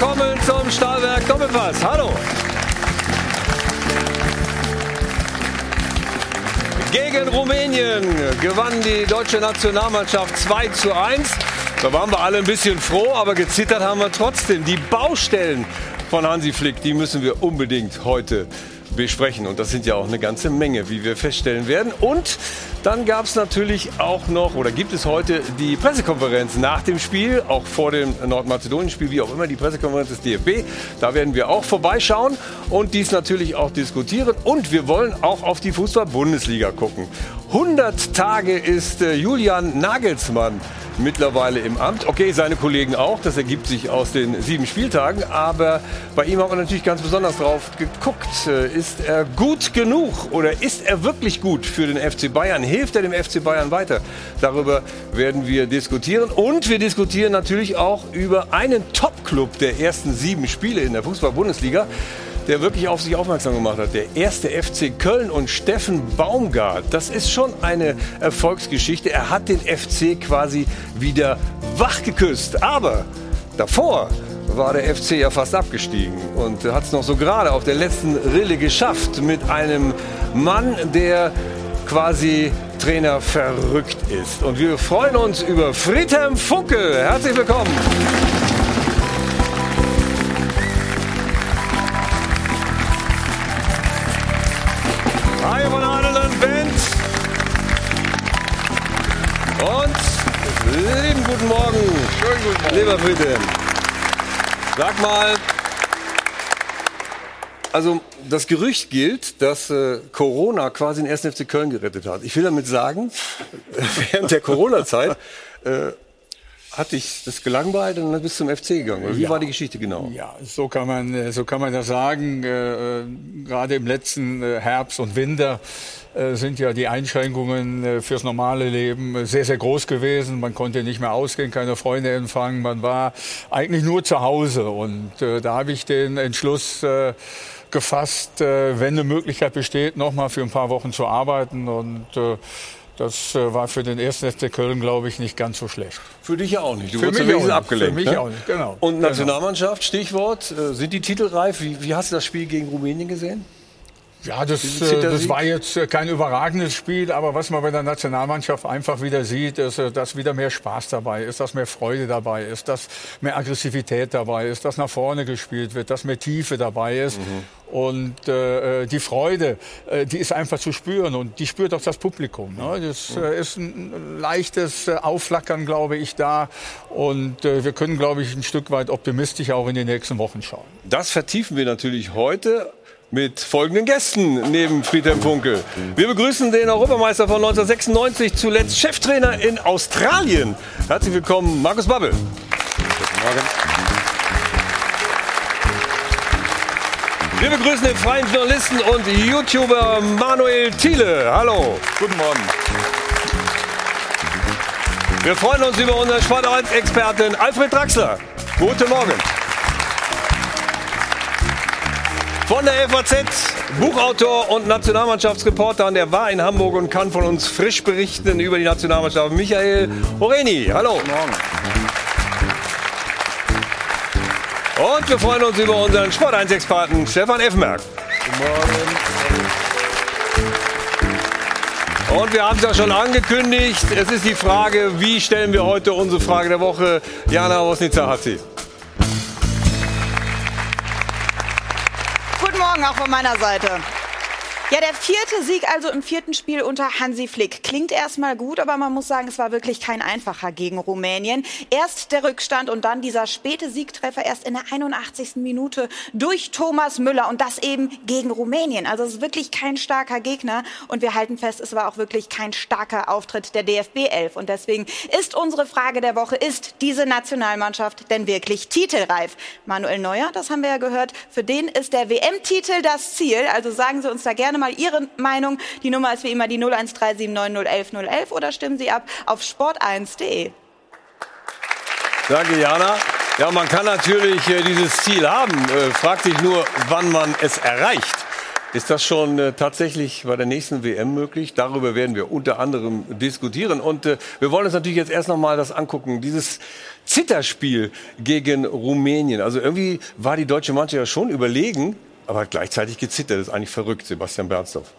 willkommen zum Stahlwerk Doppelpass. Hallo. Gegen Rumänien gewann die deutsche Nationalmannschaft 2 zu 1. Da waren wir alle ein bisschen froh, aber gezittert haben wir trotzdem. Die Baustellen von Hansi Flick, die müssen wir unbedingt heute besprechen. Und das sind ja auch eine ganze Menge, wie wir feststellen werden. Und dann gab es natürlich auch noch, oder gibt es heute die Pressekonferenz nach dem Spiel, auch vor dem Nordmazedonien-Spiel, wie auch immer, die Pressekonferenz des DFB. Da werden wir auch vorbeischauen und dies natürlich auch diskutieren. Und wir wollen auch auf die Fußball-Bundesliga gucken. 100 Tage ist äh, Julian Nagelsmann mittlerweile im Amt. Okay, seine Kollegen auch, das ergibt sich aus den sieben Spieltagen. Aber bei ihm haben wir natürlich ganz besonders drauf geguckt. Äh, ist er gut genug oder ist er wirklich gut für den FC Bayern? Hilft er dem FC Bayern weiter? Darüber werden wir diskutieren. Und wir diskutieren natürlich auch über einen Top-Club der ersten sieben Spiele in der Fußball-Bundesliga der wirklich auf sich aufmerksam gemacht hat. Der erste FC Köln und Steffen Baumgart. Das ist schon eine Erfolgsgeschichte. Er hat den FC quasi wieder wachgeküsst. Aber davor war der FC ja fast abgestiegen und hat es noch so gerade auf der letzten Rille geschafft mit einem Mann, der quasi Trainer verrückt ist. Und wir freuen uns über Friedhelm Funkel. Herzlich willkommen. Schönen guten Morgen. Lieber Friedhelm. Sag mal, also das Gerücht gilt, dass äh, Corona quasi den 1. FC Köln gerettet hat. Ich will damit sagen, während der Corona-Zeit äh, hat dich das gelangweilt und dann bist du zum FC gegangen. Oder wie Ja. war die Geschichte genau? Ja, so kann man, äh, so kann man das sagen. Äh, äh, Gerade im letzten äh, Herbst und Winter sind ja die Einschränkungen äh, fürs normale Leben äh, sehr, sehr groß gewesen. Man konnte nicht mehr ausgehen, keine Freunde empfangen. Man war eigentlich nur zu Hause. Und äh, da habe ich den Entschluss äh, gefasst, äh, wenn eine Möglichkeit besteht, noch mal für ein paar Wochen zu arbeiten. Und äh, das äh, war für den ersten FC Köln, glaube ich, nicht ganz so schlecht. Für dich ja auch nicht. Du Für wurdest mich wenigstens auch nicht. abgelenkt. Für mich ne? auch nicht, genau. Und Genau. Nationalmannschaft, Stichwort, äh, sind die Titel reif? Wie, wie hast du das Spiel gegen Rumänien gesehen? Ja, das, äh, das war jetzt äh, kein überragendes Spiel, aber was man bei der Nationalmannschaft einfach wieder sieht, ist, äh, dass wieder mehr Spaß dabei ist, dass mehr Freude dabei ist, dass mehr Aggressivität dabei ist, dass nach vorne gespielt wird, dass mehr Tiefe dabei ist. Und äh, die Freude, äh, die ist einfach zu spüren und die spürt auch das Publikum. Ne? Das äh, ist ein leichtes Aufflackern, glaube ich, da. Und äh, wir können, glaube ich, ein Stück weit optimistisch auch in die nächsten Wochen schauen. Das vertiefen wir natürlich heute mit folgenden Gästen neben Friedhelm Funkel. Wir begrüßen den Europameister von 1996, zuletzt Cheftrainer in Australien. Herzlich willkommen, Markus Babbel. Guten Morgen. Wir begrüßen den freien Journalisten und YouTuber Manuel Thiele. Hallo. Guten Morgen. Wir freuen uns über unseren Sport 1 Experten Alfred Draxler. Guten Morgen. Von der FAZ, Buchautor und Nationalmannschaftsreporter, und der war in Hamburg und kann von uns frisch berichten über die Nationalmannschaft. Michael Horeni, hallo. Morgen. Und wir freuen uns über unseren Sport 1 Experten Stefan Effenberg. Und wir haben es ja schon angekündigt. Es ist die Frage, wie stellen wir heute unsere Frage der Woche? Jana Wosnica hat sie. Morgen auch von meiner Seite. Ja, der vierte Sieg also im vierten Spiel unter Hansi Flick. Klingt erstmal gut, aber man muss sagen, es war wirklich kein einfacher gegen Rumänien. Erst der Rückstand und dann dieser späte Siegtreffer erst in der 81. Minute durch Thomas Müller und das eben gegen Rumänien. Also es ist wirklich kein starker Gegner und wir halten fest, es war auch wirklich kein starker Auftritt der DFB 11 und deswegen ist unsere Frage der Woche, ist diese Nationalmannschaft denn wirklich titelreif? Manuel Neuer, das haben wir ja gehört, für den ist der WM-Titel das Ziel. Also sagen Sie uns da gerne mal Ihre Meinung. Die Nummer ist wie immer die 01379011011 oder stimmen Sie ab auf sport1.de. Danke, Jana. Ja, man kann natürlich äh, dieses Ziel haben. Äh, fragt sich nur, wann man es erreicht. Ist das schon äh, tatsächlich bei der nächsten WM möglich? Darüber werden wir unter anderem diskutieren. Und äh, wir wollen uns natürlich jetzt erst noch mal das angucken. Dieses Zitterspiel gegen Rumänien. Also irgendwie war die deutsche Mannschaft ja schon überlegen, aber hat gleichzeitig gezittert. Das ist eigentlich verrückt, Sebastian Bernsdorf.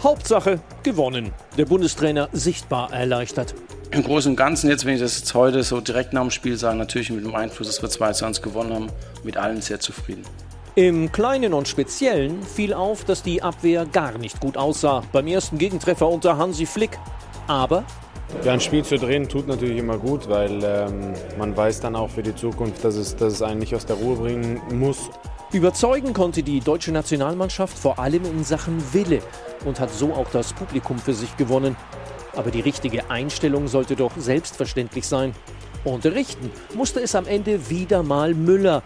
Hauptsache gewonnen. Der Bundestrainer sichtbar erleichtert. Im Großen und Ganzen, jetzt, wenn ich das jetzt heute so direkt nach dem Spiel sage, natürlich mit dem Einfluss, dass wir 2 zu 1 gewonnen haben, mit allen sehr zufrieden. Im Kleinen und Speziellen fiel auf, dass die Abwehr gar nicht gut aussah beim ersten Gegentreffer unter Hansi Flick. Aber ja, ein Spiel zu drehen tut natürlich immer gut, weil ähm, man weiß dann auch für die Zukunft, dass es, dass es einen nicht aus der Ruhe bringen muss. Überzeugen konnte die deutsche Nationalmannschaft vor allem in Sachen Wille und hat so auch das Publikum für sich gewonnen. Aber die richtige Einstellung sollte doch selbstverständlich sein. Unterrichten musste es am Ende wieder mal Müller,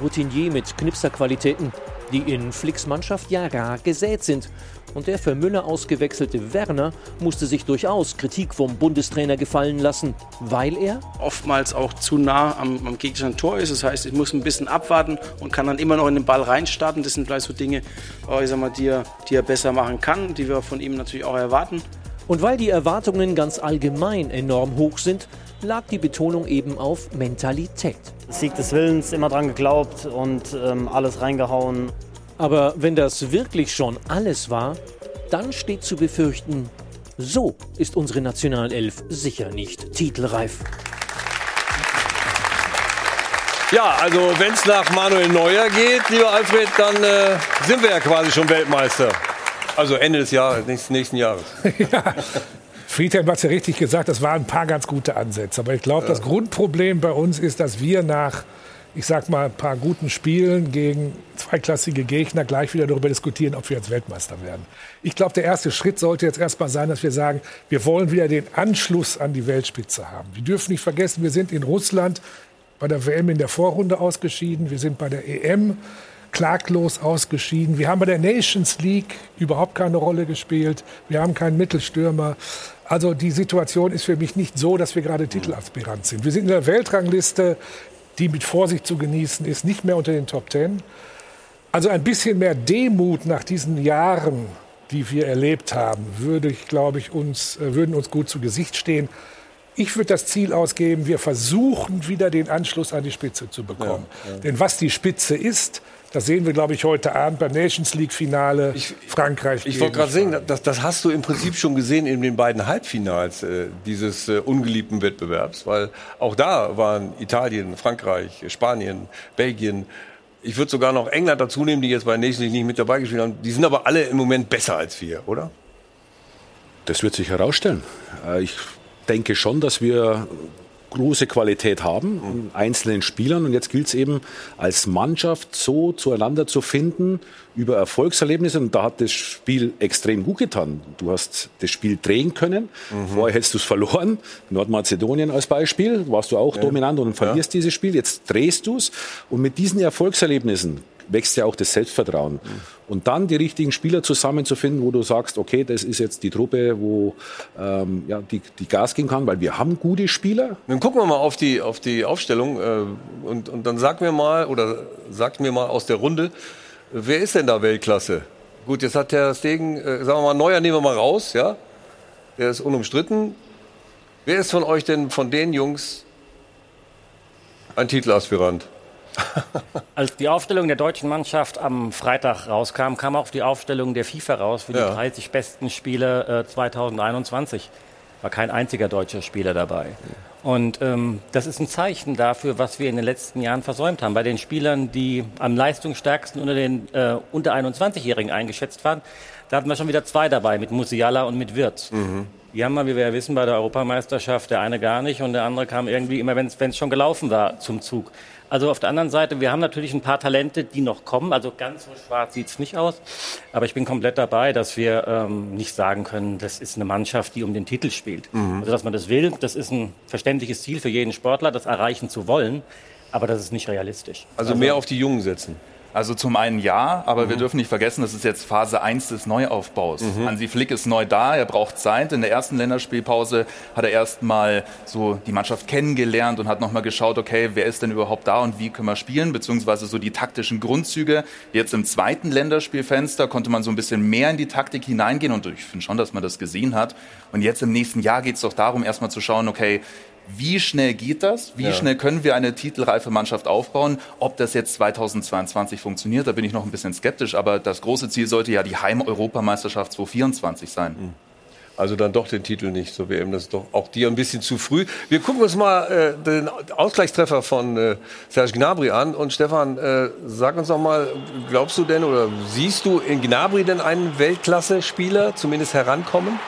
Routinier mit Knipserqualitäten, die in Flicks Mannschaft ja rar gesät sind. Und der für Müller ausgewechselte Werner musste sich durchaus Kritik vom Bundestrainer gefallen lassen, weil er oftmals auch zu nah am, am gegnerischen Tor ist. Das heißt, ich muss ein bisschen abwarten und kann dann immer noch in den Ball reinstarten. Das sind vielleicht so Dinge, äh, ich sag mal, die, er, die er besser machen kann, die wir von ihm natürlich auch erwarten. Und weil die Erwartungen ganz allgemein enorm hoch sind, lag die Betonung eben auf Mentalität. Sieg des Willens, immer dran geglaubt und ähm, alles reingehauen. Aber wenn das wirklich schon alles war, dann steht zu befürchten, so ist unsere Nationalelf sicher nicht titelreif. Ja, also wenn es nach Manuel Neuer geht, lieber Alfred, dann äh, sind wir ja quasi schon Weltmeister. Also Ende des Jahres, nächsten, nächsten Jahres. ja. Friedhelm hat es ja richtig gesagt, das waren ein paar ganz gute Ansätze. Aber ich glaube, ja. das Grundproblem bei uns ist, dass wir nach, ich sag mal, ein paar guten Spielen gegen zweiklassige Gegner gleich wieder darüber diskutieren, ob wir jetzt Weltmeister werden. Ich glaube, der erste Schritt sollte jetzt erstmal sein, dass wir sagen, wir wollen wieder den Anschluss an die Weltspitze haben. Wir dürfen nicht vergessen, wir sind in Russland bei der WM in der Vorrunde ausgeschieden. Wir sind bei der EM klaglos ausgeschieden. Wir haben bei der Nations League überhaupt keine Rolle gespielt. Wir haben keinen Mittelstürmer. Also die Situation ist für mich nicht so, dass wir gerade Titelaspirant sind. Wir sind in der Weltrangliste, die mit Vorsicht zu genießen ist, nicht mehr unter den Top Ten. Also ein bisschen mehr Demut nach diesen Jahren, die wir erlebt haben, würde ich, glaube ich, uns, äh, würden uns gut zu Gesicht stehen. Ich würde das Ziel ausgeben, wir versuchen wieder den Anschluss an die Spitze zu bekommen. Ja, ja. Denn was die Spitze ist, das sehen wir, glaube ich, heute Abend beim Nations League-Finale Frankreich. Ich wollte gerade sehen, das, das, hast du im Prinzip schon gesehen in den beiden Halbfinals äh, dieses äh, ungeliebten Wettbewerbs, weil auch da waren Italien, Frankreich, Spanien, Belgien. Ich würde sogar noch England dazu nehmen, die jetzt bei Nations League nicht mit dabei gespielt haben. Die sind aber alle im Moment besser als wir, oder? Das wird sich herausstellen. Äh, ich denke schon, dass wir große Qualität haben in einzelnen Spielern. Und jetzt gilt es eben als Mannschaft so zueinander zu finden über Erfolgserlebnisse. Und da hat das Spiel extrem gut getan. Du hast das Spiel drehen können. Mhm. Vorher hättest du es verloren. Nordmazedonien als Beispiel. Warst du auch ja. dominant und verlierst ja. dieses Spiel. Jetzt drehst du es. Und mit diesen Erfolgserlebnissen wächst ja auch das Selbstvertrauen. Und dann die richtigen Spieler zusammenzufinden, wo du sagst, okay, das ist jetzt die Truppe, wo ähm, ja, die, die Gas geben kann, weil wir haben gute Spieler. Dann gucken wir mal auf die, auf die Aufstellung äh, und, und dann sag mir mal, oder sagt mir mal aus der Runde, wer ist denn da Weltklasse? Gut, jetzt hat Herr Stegen, äh, sagen wir mal, Neuer nehmen wir mal raus, ja? Der ist unumstritten. Wer ist von euch denn, von den Jungs, ein Titelaspirant? Als die Aufstellung der deutschen Mannschaft am Freitag rauskam, kam auch die Aufstellung der FIFA raus für die ja. 30 besten Spiele äh, 2021. War kein einziger deutscher Spieler dabei. Und ähm, das ist ein Zeichen dafür, was wir in den letzten Jahren versäumt haben. Bei den Spielern, die am leistungsstärksten unter den äh, unter 21-Jährigen eingeschätzt waren, da hatten wir schon wieder zwei dabei, mit Musiala und mit Wirtz. Mhm. Die haben wir, wie wir ja wissen, bei der Europameisterschaft der eine gar nicht und der andere kam irgendwie immer, wenn es schon gelaufen war, zum Zug. Also auf der anderen Seite, wir haben natürlich ein paar Talente, die noch kommen. Also ganz so schwarz sieht es nicht aus. Aber ich bin komplett dabei, dass wir ähm, nicht sagen können, das ist eine Mannschaft, die um den Titel spielt. Mhm. Also dass man das will, das ist ein verständliches Ziel für jeden Sportler, das erreichen zu wollen. Aber das ist nicht realistisch. Also, also mehr auf die Jungen setzen. Also zum einen ja, aber mhm. wir dürfen nicht vergessen, das ist jetzt Phase 1 des Neuaufbaus. Mhm. Hansi Flick ist neu da, er braucht Zeit. In der ersten Länderspielpause hat er erst mal so die Mannschaft kennengelernt und hat nochmal geschaut, okay, wer ist denn überhaupt da und wie können wir spielen, beziehungsweise so die taktischen Grundzüge. Jetzt im zweiten Länderspielfenster konnte man so ein bisschen mehr in die Taktik hineingehen und ich finde schon, dass man das gesehen hat. Und jetzt im nächsten Jahr geht es doch darum, erstmal zu schauen, okay, wie schnell geht das? Wie ja. schnell können wir eine titelreife Mannschaft aufbauen? Ob das jetzt 2022 funktioniert, da bin ich noch ein bisschen skeptisch. Aber das große Ziel sollte ja die Heim-Europameisterschaft 2024 sein. Mhm. Also dann doch den Titel nicht, so WM, das ist doch auch dir ein bisschen zu früh. Wir gucken uns mal äh, den Ausgleichstreffer von äh, Serge Gnabry an. Und Stefan, äh, sag uns noch mal, glaubst du denn oder siehst du in Gnabry denn einen Weltklasse-Spieler zumindest herankommen?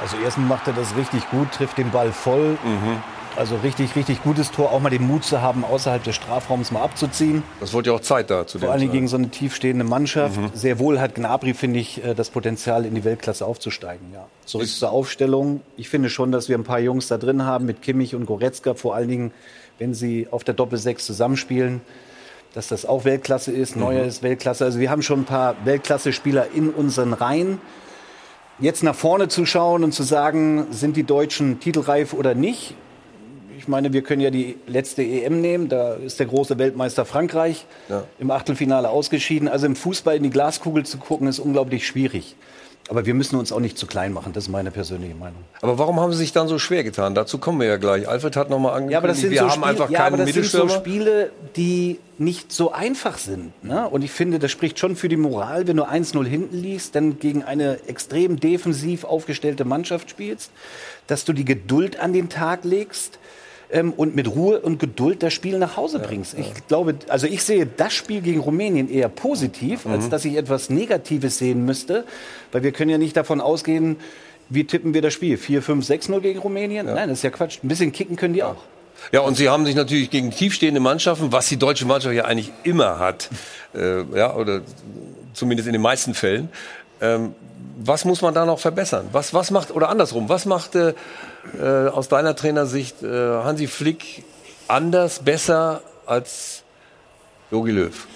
Also erstens macht er das richtig gut, trifft den Ball voll. Mhm. Also richtig, richtig gutes Tor. Auch mal den Mut zu haben, außerhalb des Strafraums mal abzuziehen. Das wurde ja auch Zeit da zu Vor allem gegen so eine tiefstehende Mannschaft. Mhm. Sehr wohl hat Gnabry, finde ich, äh, das Potenzial, in die Weltklasse aufzusteigen. Ja. Zurück Ist zur Aufstellung. Ich finde schon, dass wir ein paar Jungs da drin haben mit Kimmich und Goretzka. Vor allen Dingen, wenn sie auf der Doppel-6 zusammenspielen dass das auch Weltklasse ist. Neuer mhm. ist Weltklasse. Also wir haben schon ein paar Weltklasse-Spieler in unseren Reihen jetzt nach vorne zu schauen und zu sagen, sind die Deutschen titelreif oder nicht? Ich meine, wir können ja die letzte EM nehmen. Da ist der große Weltmeister Frankreich ja. im Achtelfinale ausgeschieden. Also im Fußball in die Glaskugel zu gucken, ist unglaublich schwierig. Aber wir müssen uns auch nicht zu klein machen, das ist meine persönliche Meinung. Aber warum haben Sie sich dann so schwer getan? Dazu kommen wir ja gleich. Alfred hat noch mal angekündigt, ja, aber das sind wir so haben Spiele, einfach ja, keinen aber das sind so Spiele, die nicht so einfach sind. Ne? Und ich finde, das spricht schon für die Moral, wenn du 1-0 hinten liegst, dann gegen eine extrem defensiv aufgestellte Mannschaft spielst, dass du die Geduld an den Tag legst ähm, und mit Ruhe und Geduld das Spiel nach Hause bringst. Ja, ja. Ich glaube, also ich sehe das Spiel gegen Rumänien eher positiv, mhm. als dass ich etwas Negatives sehen müsste, weil wir können ja nicht davon ausgehen, wie tippen wir das Spiel? 4, 5, 6-0 gegen Rumänien? Ja. Nein, das ist ja Quatsch. Ein bisschen kicken können die auch. Ja, und sie haben sich natürlich gegen tiefstehende Mannschaften, was die deutsche Mannschaft ja eigentlich immer hat, äh, ja, oder zumindest in den meisten Fällen, ähm, was muss man da noch verbessern? Was, was macht, oder andersrum, was macht äh, äh, aus deiner Trainersicht äh, Hansi Flick anders, besser als Jogi Löw?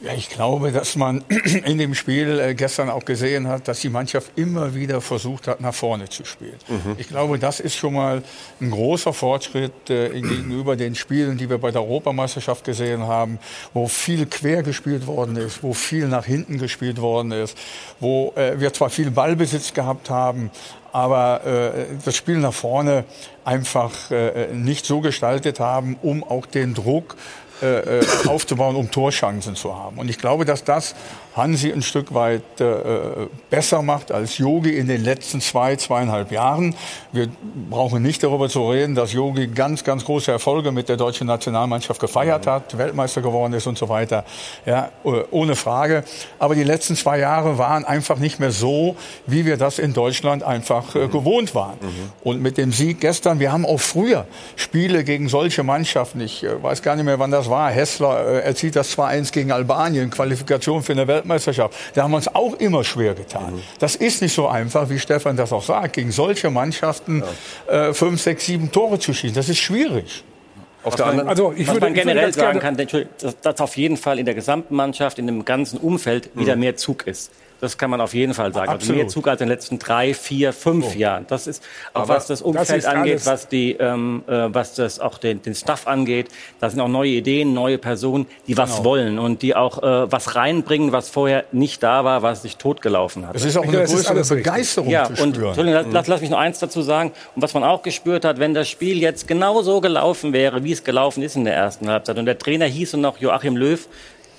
Ja, ich glaube, dass man in dem Spiel äh, gestern auch gesehen hat, dass die Mannschaft immer wieder versucht hat, nach vorne zu spielen. Mhm. Ich glaube, das ist schon mal ein großer Fortschritt äh, gegenüber den Spielen, die wir bei der Europameisterschaft gesehen haben, wo viel quer gespielt worden ist, wo viel nach hinten gespielt worden ist, wo äh, wir zwar viel Ballbesitz gehabt haben, aber äh, das Spiel nach vorne einfach äh, nicht so gestaltet haben, um auch den Druck äh, äh, aufzubauen, um Torchancen zu haben. Und ich glaube, dass das Hansi ein Stück weit äh, besser macht als Yogi in den letzten zwei, zweieinhalb Jahren. Wir brauchen nicht darüber zu reden, dass Yogi ganz, ganz große Erfolge mit der deutschen Nationalmannschaft gefeiert hat, Weltmeister geworden ist und so weiter. Ja, äh, ohne Frage. Aber die letzten zwei Jahre waren einfach nicht mehr so, wie wir das in Deutschland einfach äh, gewohnt waren. Mhm. Und mit dem Sieg gestern, wir haben auch früher Spiele gegen solche Mannschaften, ich äh, weiß gar nicht mehr, wann das war, Hessler äh, erzielt das 2-1 gegen Albanien, Qualifikation für eine Weltmeisterschaft. Weltmeisterschaft. Da haben wir uns auch immer schwer getan. Mhm. Das ist nicht so einfach, wie Stefan das auch sagt, gegen solche Mannschaften ja. äh, fünf, sechs, sieben Tore zu schießen. Das ist schwierig. Auf was der anderen, also ich was würde, man generell sagen kann, dass, dass auf jeden Fall in der gesamten Mannschaft, in dem ganzen Umfeld wieder mhm. mehr Zug ist. Das kann man auf jeden Fall sagen. Also mehr Zug als in den letzten drei, vier, fünf oh. Jahren. Das ist auch Aber was das Umfeld das angeht, was die, ähm, äh, was das auch den, den Staff angeht. Da sind auch neue Ideen, neue Personen, die was genau. wollen und die auch äh, was reinbringen, was vorher nicht da war, was sich totgelaufen hat. Es ist auch eine größere Begeisterung ja, zu und spüren. Lass, lass, lass mich noch eins dazu sagen. Und was man auch gespürt hat, wenn das Spiel jetzt genau so gelaufen wäre, wie es gelaufen ist in der ersten Halbzeit und der Trainer hieß noch Joachim Löw,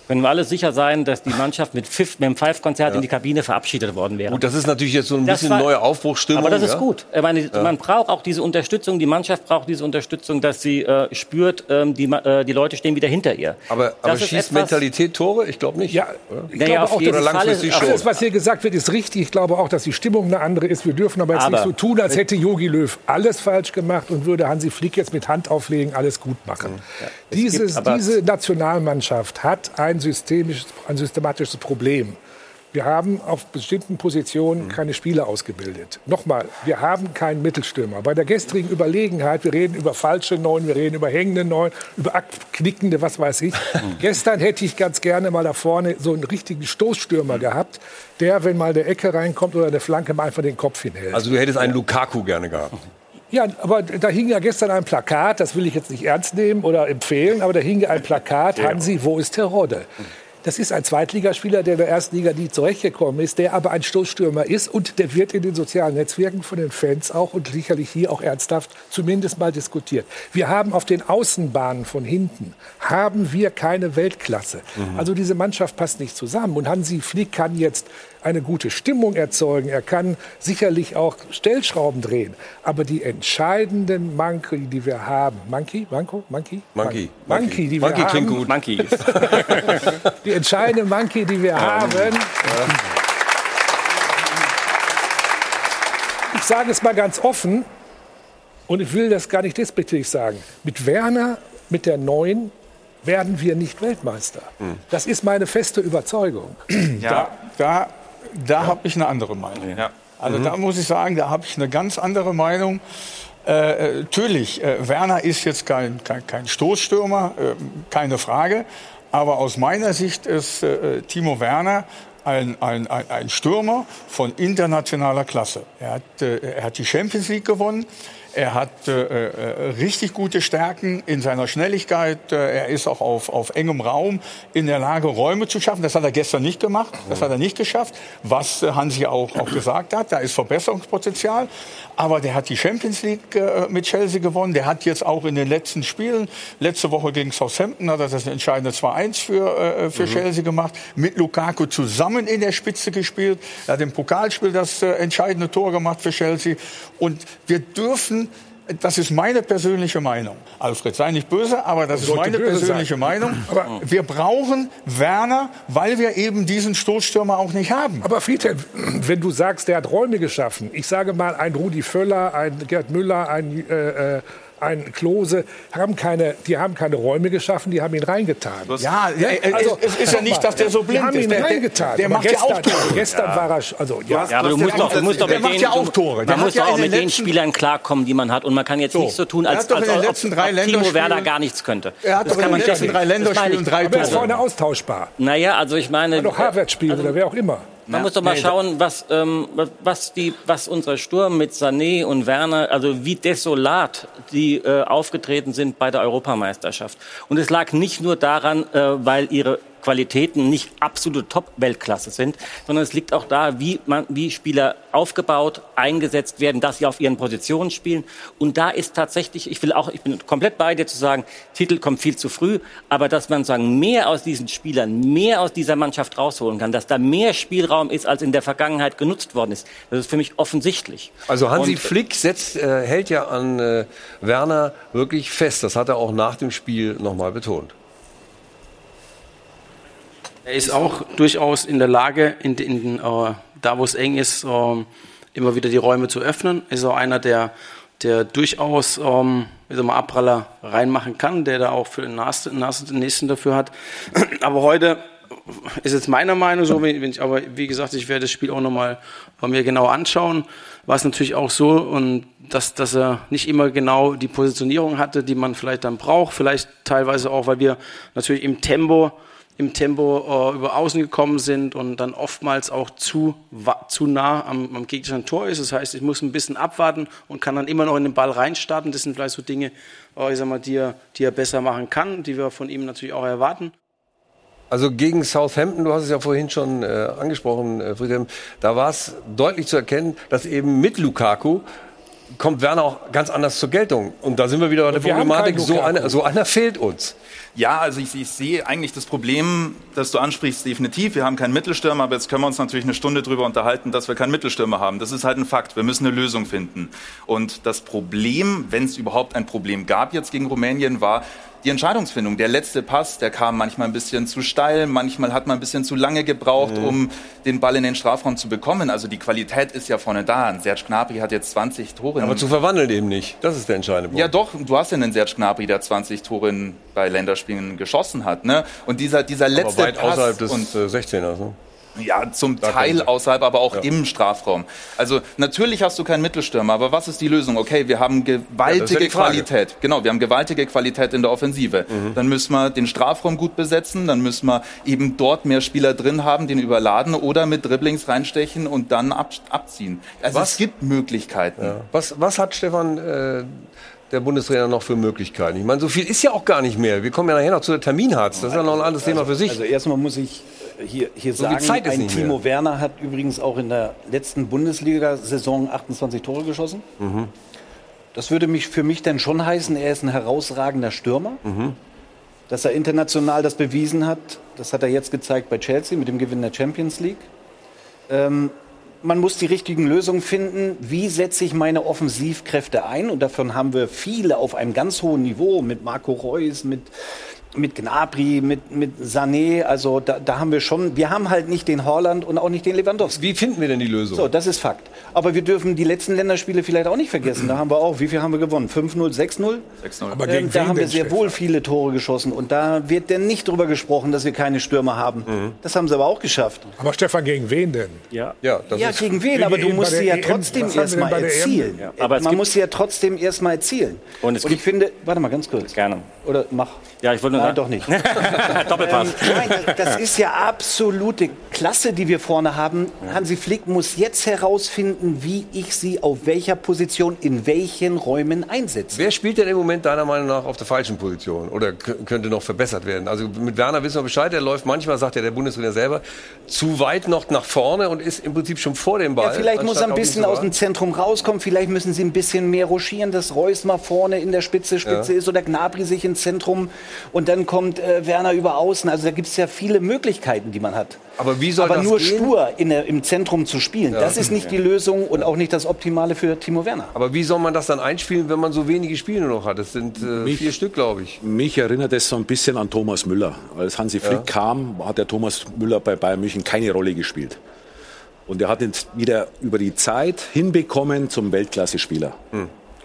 können wir alle sicher sein, dass die Mannschaft mit, Pfiff, mit dem Pfeifkonzert ja. in die Kabine verabschiedet worden wäre. Gut, das ist natürlich jetzt so ein das bisschen war, neue Aufbruchstimmung. Aber das ist ja? gut. Meine, ja. Man braucht auch diese Unterstützung, die Mannschaft braucht diese Unterstützung, dass sie äh, spürt, ähm, die, äh, die Leute stehen wieder hinter ihr. Aber, aber schießt Mentalität Tore? Ich glaube nicht. Ja, ich naja, glaube auch, oder langfristig schon. Alles, was hier gesagt wird, ist richtig. Ich glaube auch, dass die Stimmung eine andere ist. Wir dürfen aber jetzt aber, nicht so tun, als hätte Yogi Löw alles falsch gemacht und würde Hansi Flick jetzt mit Hand auflegen, alles gut machen. Dieses, diese Nationalmannschaft hat ein systemisches ein systematisches Problem. Wir haben auf bestimmten Positionen keine Spieler ausgebildet. Nochmal, wir haben keinen Mittelstürmer. Bei der gestrigen Überlegenheit, wir reden über falsche Neun, wir reden über hängende Neun, über abknickende, was weiß ich. Gestern hätte ich ganz gerne mal da vorne so einen richtigen Stoßstürmer gehabt, der, wenn mal der Ecke reinkommt oder der Flanke, mal einfach den Kopf hinhält. Also du hättest einen Lukaku gerne gehabt. Ja, aber da hing ja gestern ein Plakat, das will ich jetzt nicht ernst nehmen oder empfehlen, aber da hing ja ein Plakat, Hansi, wo ist Terodde? Das ist ein Zweitligaspieler, der in der ersten Liga nie zurechtgekommen ist, der aber ein Stoßstürmer ist und der wird in den sozialen Netzwerken von den Fans auch und sicherlich hier auch ernsthaft zumindest mal diskutiert. Wir haben auf den Außenbahnen von hinten haben wir keine Weltklasse. Also diese Mannschaft passt nicht zusammen und Hansi Flick kann jetzt eine gute Stimmung erzeugen. Er kann sicherlich auch Stellschrauben drehen. Aber die entscheidenden Manki, die wir haben, Monkey, Manko, Monkey? Monkey. Monkey, die wir Monkey haben. klingt gut. Monkey. Die entscheidende Monkey, die wir haben. Ich sage es mal ganz offen und ich will das gar nicht despektierlich sagen. Mit Werner, mit der Neuen, werden wir nicht Weltmeister. Das ist meine feste Überzeugung. Da, da, da habe ich eine andere Meinung. Also da muss ich sagen, da habe ich eine ganz andere Meinung. Äh, äh, natürlich, äh, Werner ist jetzt kein, kein, kein Stoßstürmer, äh, keine Frage. Aber aus meiner Sicht ist äh, Timo Werner ein, ein, ein, ein Stürmer von internationaler Klasse. Er hat, äh, er hat die Champions League gewonnen. Er hat äh, äh, richtig gute Stärken in seiner Schnelligkeit. Äh, er ist auch auf, auf engem Raum in der Lage, Räume zu schaffen. Das hat er gestern nicht gemacht. Das hat er nicht geschafft. Was äh, Hansi auch, auch gesagt hat, da ist Verbesserungspotenzial. Aber der hat die Champions League äh, mit Chelsea gewonnen. Der hat jetzt auch in den letzten Spielen, letzte Woche gegen Southampton, hat er das entscheidende 2-1 für, äh, für Chelsea gemacht. Mit Lukaku zusammen in der Spitze gespielt. Er hat im Pokalspiel das äh, entscheidende Tor gemacht für Chelsea. Und wir dürfen das ist meine persönliche Meinung. Alfred, sei nicht böse, aber das ist Sollte meine persönliche sein. Meinung. Aber wir brauchen Werner, weil wir eben diesen Stoßstürmer auch nicht haben. Aber Friedhelm, wenn du sagst, der hat Räume geschaffen, ich sage mal, ein Rudi Völler, ein Gerd Müller, ein, äh, äh, ein Klose, haben keine, die haben keine Räume geschaffen, die haben ihn reingetan. Ja, äh, Also, es ist ja nicht, dass der so die blind haben ist. ihn Der, der, reingetan. der Aber macht ja gestern, auch Tore. Gestern war er, also, ja. Ja, aber du musst doch, du musst doch der mit macht den, ja auch Tore. Der Man muss ja doch auch mit den Spielern klarkommen, die man hat. Und man kann jetzt So. nicht so tun, als, als, als, letzten ob, drei ob Timo Werner gar nichts könnte. Er hat Das doch in kann den man letzten nicht- drei Länderspielen ich. drei Aber er ist Tore. vorne austauschbar. Naja, also ich meine... Doch Harvard spielen oder wer auch immer. Man muss doch mal schauen, was, ähm, was, die, was unser Sturm mit Sané und Werner, also wie desolat die äh, aufgetreten sind bei der Europameisterschaft. Und es lag nicht nur daran, äh, weil ihre Qualitäten nicht absolute Top-Weltklasse sind, sondern es liegt auch da, wie, man, wie Spieler aufgebaut, eingesetzt werden, dass sie auf ihren Positionen spielen. Und da ist tatsächlich, ich will auch, ich bin komplett bei dir zu sagen, Titel kommt viel zu früh, aber dass man sagen, mehr aus diesen Spielern, mehr aus dieser Mannschaft rausholen kann, dass da mehr Spielraum ist, als in der Vergangenheit genutzt worden ist, das ist für mich offensichtlich. Also Hansi Und- Flick setzt, äh, hält ja an äh, Werner wirklich fest. Das hat er auch nach dem Spiel nochmal betont. Er ist auch durchaus in der Lage, in, in, äh, da wo es eng ist, ähm, immer wieder die Räume zu öffnen. Er ist auch einer, der, der durchaus ähm, man, Abpraller reinmachen kann, der da auch für den Nächsten, den nächsten dafür hat. Aber heute ist jetzt meiner Meinung so, wenn ich, aber wie gesagt, ich werde das Spiel auch nochmal bei mir genau anschauen. War es natürlich auch so, und dass, dass er nicht immer genau die Positionierung hatte, die man vielleicht dann braucht. Vielleicht teilweise auch, weil wir natürlich im Tempo im Tempo äh, über Außen gekommen sind und dann oftmals auch zu, zu nah am, am gegnerischen Tor ist. Das heißt, ich muss ein bisschen abwarten und kann dann immer noch in den Ball reinstarten. Das sind vielleicht so Dinge, äh, ich sag mal, die, er, die er besser machen kann, die wir von ihm natürlich auch erwarten. Also gegen Southampton, du hast es ja vorhin schon äh, angesprochen, äh, Friedhelm, da war es deutlich zu erkennen, dass eben mit Lukaku kommt Werner auch ganz anders zur Geltung. Und da sind wir wieder bei der Problematik, so einer, so einer fehlt uns. Ja, also ich, ich sehe eigentlich das Problem, das du ansprichst, definitiv. Wir haben keinen Mittelstürmer, aber jetzt können wir uns natürlich eine Stunde darüber unterhalten, dass wir keinen Mittelstürmer haben. Das ist halt ein Fakt. Wir müssen eine Lösung finden. Und das Problem, wenn es überhaupt ein Problem gab jetzt gegen Rumänien, war die Entscheidungsfindung. Der letzte Pass, der kam manchmal ein bisschen zu steil, manchmal hat man ein bisschen zu lange gebraucht, um den Ball in den Strafraum zu bekommen. Also die Qualität ist ja vorne da. Ein Serge Gnabry hat jetzt 20 Tore. Aber zu verwandeln eben nicht. Das ist der entscheidende Punkt. ja, doch, du hast ja einen Serge Gnabry, der 20 Tore bei Länderspielen geschossen hat. Ne? Und dieser, dieser Aber letzte weit Pass außerhalb des und äh, 16ers. Ne? Ja, zum Teil außerhalb, aber auch im Strafraum. Also natürlich hast du keinen Mittelstürmer, aber was ist die Lösung? Okay, wir haben Ja, gewaltige ja. Qualität. Genau, wir haben gewaltige Qualität in der Offensive. Mhm. Dann müssen wir den Strafraum gut besetzen, dann müssen wir eben dort mehr Spieler drin haben, den überladen oder mit Dribblings reinstechen und dann ab, abziehen. Also Was? es gibt Möglichkeiten. Was, was hat Stefan, äh, der Bundestrainer, noch für Möglichkeiten? Ich meine, so viel ist ja auch gar nicht mehr. Wir kommen ja nachher noch zu der Terminharz. Das ist ja noch ein anderes Thema für sich. Also erstmal muss ich hier, hier So sagen, ein Timo mehr. Werner hat übrigens auch in der letzten Bundesliga-Saison 28 Tore geschossen. Mhm. Das würde mich für mich dann schon heißen, er ist ein herausragender Stürmer. Mhm. Dass er international das bewiesen hat, das hat er jetzt gezeigt bei Chelsea mit dem Gewinn der Champions League. Ähm, man muss die richtigen Lösungen finden. Wie setze ich meine Offensivkräfte ein? Und davon haben wir viele auf einem ganz hohen Niveau mit Marco Reus, mit, mit Gnabry, mit, mit Sané. Also da, da haben wir schon, wir haben halt nicht den Holland und auch nicht den Lewandowski. Wie finden wir denn die Lösung? So, das ist Fakt. Aber wir dürfen die letzten Länderspiele vielleicht auch nicht vergessen. Da haben wir auch, wie viel haben wir gewonnen? 5-0, 6-0? Aber Ähm, gegen da wen haben wir sehr wohl viele Tore geschossen. Und da wird denn nicht drüber gesprochen, dass wir keine Stürmer haben. Mhm. Das haben sie aber auch geschafft. Aber Stefan, gegen wen denn? Ja. Ja, das Ja, ist gegen wen? Aber du musst sie ja EM, trotzdem erstmal EM? erzielen. Ja, aber Man muss sie ja trotzdem erstmal erzielen. Und es ich gibt- finde, warte mal ganz kurz. Gerne. Oder mach. Ja, ich wollte nur Nein, doch nicht. Doppelpass. Ähm, nein, das ist ja absolute Klasse, die wir vorne haben. Hansi Flick muss jetzt herausfinden, wie ich sie auf welcher Position in welchen Räumen einsetze. Wer spielt denn im Moment deiner Meinung nach auf der falschen Position oder könnte noch verbessert werden? Also mit Werner wissen wir Bescheid, der läuft manchmal, sagt ja der Bundestrainer selber, zu weit noch nach vorne und ist im Prinzip schon vor dem Ball. Ja, vielleicht muss er ein bisschen aus dem. Zentrum rauskommen. Vielleicht müssen sie ein bisschen mehr ruschieren, dass Reus mal vorne in der Spitze Spitze Ja. ist oder Gnabry sich ins Zentrum und dann kommt äh, Werner über außen. Also da gibt es ja viele Möglichkeiten, die man hat. Aber wie soll Aber das nur gehen? stur in der, im Zentrum zu spielen, Ja. das ist nicht die Lösung und auch nicht das Optimale für Timo Werner. Aber wie soll man das dann einspielen, wenn man so wenige Spiele nur noch hat? Das sind äh, vier Stück, glaube ich. Mich erinnert es so ein bisschen an Thomas Müller. Als Hansi Flick kam, hat der Thomas Müller bei Bayern München keine Rolle gespielt. Und er hat ihn wieder über die Zeit hinbekommen zum Weltklasse-Spieler.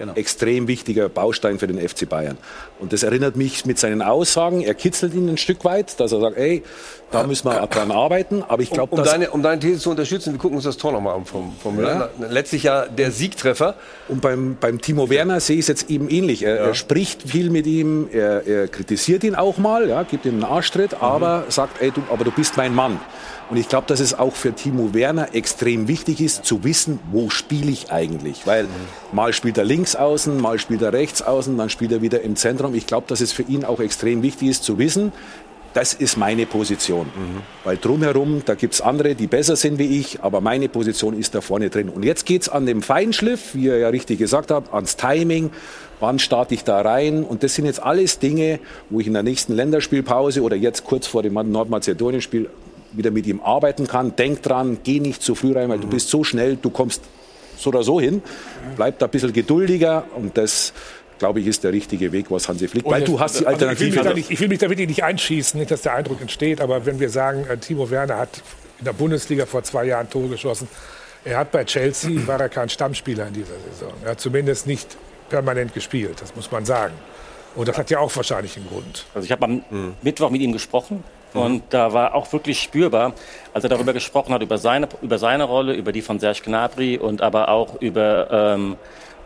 Genau. Extrem wichtiger Baustein für den FC Bayern. Und das erinnert mich mit seinen Aussagen, er kitzelt ihn ein Stück weit, dass er sagt, ey, da müssen wir dran arbeiten. Aber ich Um, glaube, um, dass deine, um deine These zu unterstützen, wir gucken uns das Tor nochmal an vom, vom Müller. Letztlich ja der Siegtreffer. Und beim, beim Timo Werner sehe ich es jetzt eben ähnlich. Er, er spricht viel mit ihm, er, er kritisiert ihn auch mal, ja, gibt ihm einen Arschtritt, Mhm. aber sagt, ey, du, aber du bist mein Mann. Und ich glaube, dass es auch für Timo Werner extrem wichtig ist, zu wissen, wo spiele ich eigentlich. Weil Mhm. mal spielt er links außen, mal spielt er rechts außen, dann spielt er wieder im Zentrum. Ich glaube, dass es für ihn auch extrem wichtig ist, zu wissen, das ist meine Position. Weil drumherum, da gibt's andere, die besser sind wie ich, aber meine Position ist da vorne drin. Und jetzt geht's an dem Feinschliff, wie ihr ja richtig gesagt habt, ans Timing. Wann starte ich da rein? Und das sind jetzt alles Dinge, wo ich in der nächsten Länderspielpause oder jetzt kurz vor dem Nordmazedonien-Spiel wieder mit ihm arbeiten kann. Denk dran, geh nicht zu früh rein, weil du bist so schnell, du kommst so oder so hin. Bleib da ein bisschen geduldiger und das glaube ich, ist der richtige Weg, was Hansi Flick. Weil du hast die Also ich, will Alternative. mich da nicht, ich will mich da wirklich nicht einschießen, nicht, dass der Eindruck entsteht, aber wenn wir sagen, äh, Timo Werner hat in der Bundesliga vor zwei Jahren Tore geschossen, er hat bei Chelsea, war er kein Stammspieler in dieser Saison. Er hat zumindest nicht permanent gespielt, das muss man sagen. Und das hat ja auch wahrscheinlich einen Grund. Also ich habe am Mittwoch mit ihm gesprochen und da war auch wirklich spürbar, als er darüber gesprochen hat, über seine, über seine Rolle, über die von Serge Gnabry und aber auch über ähm,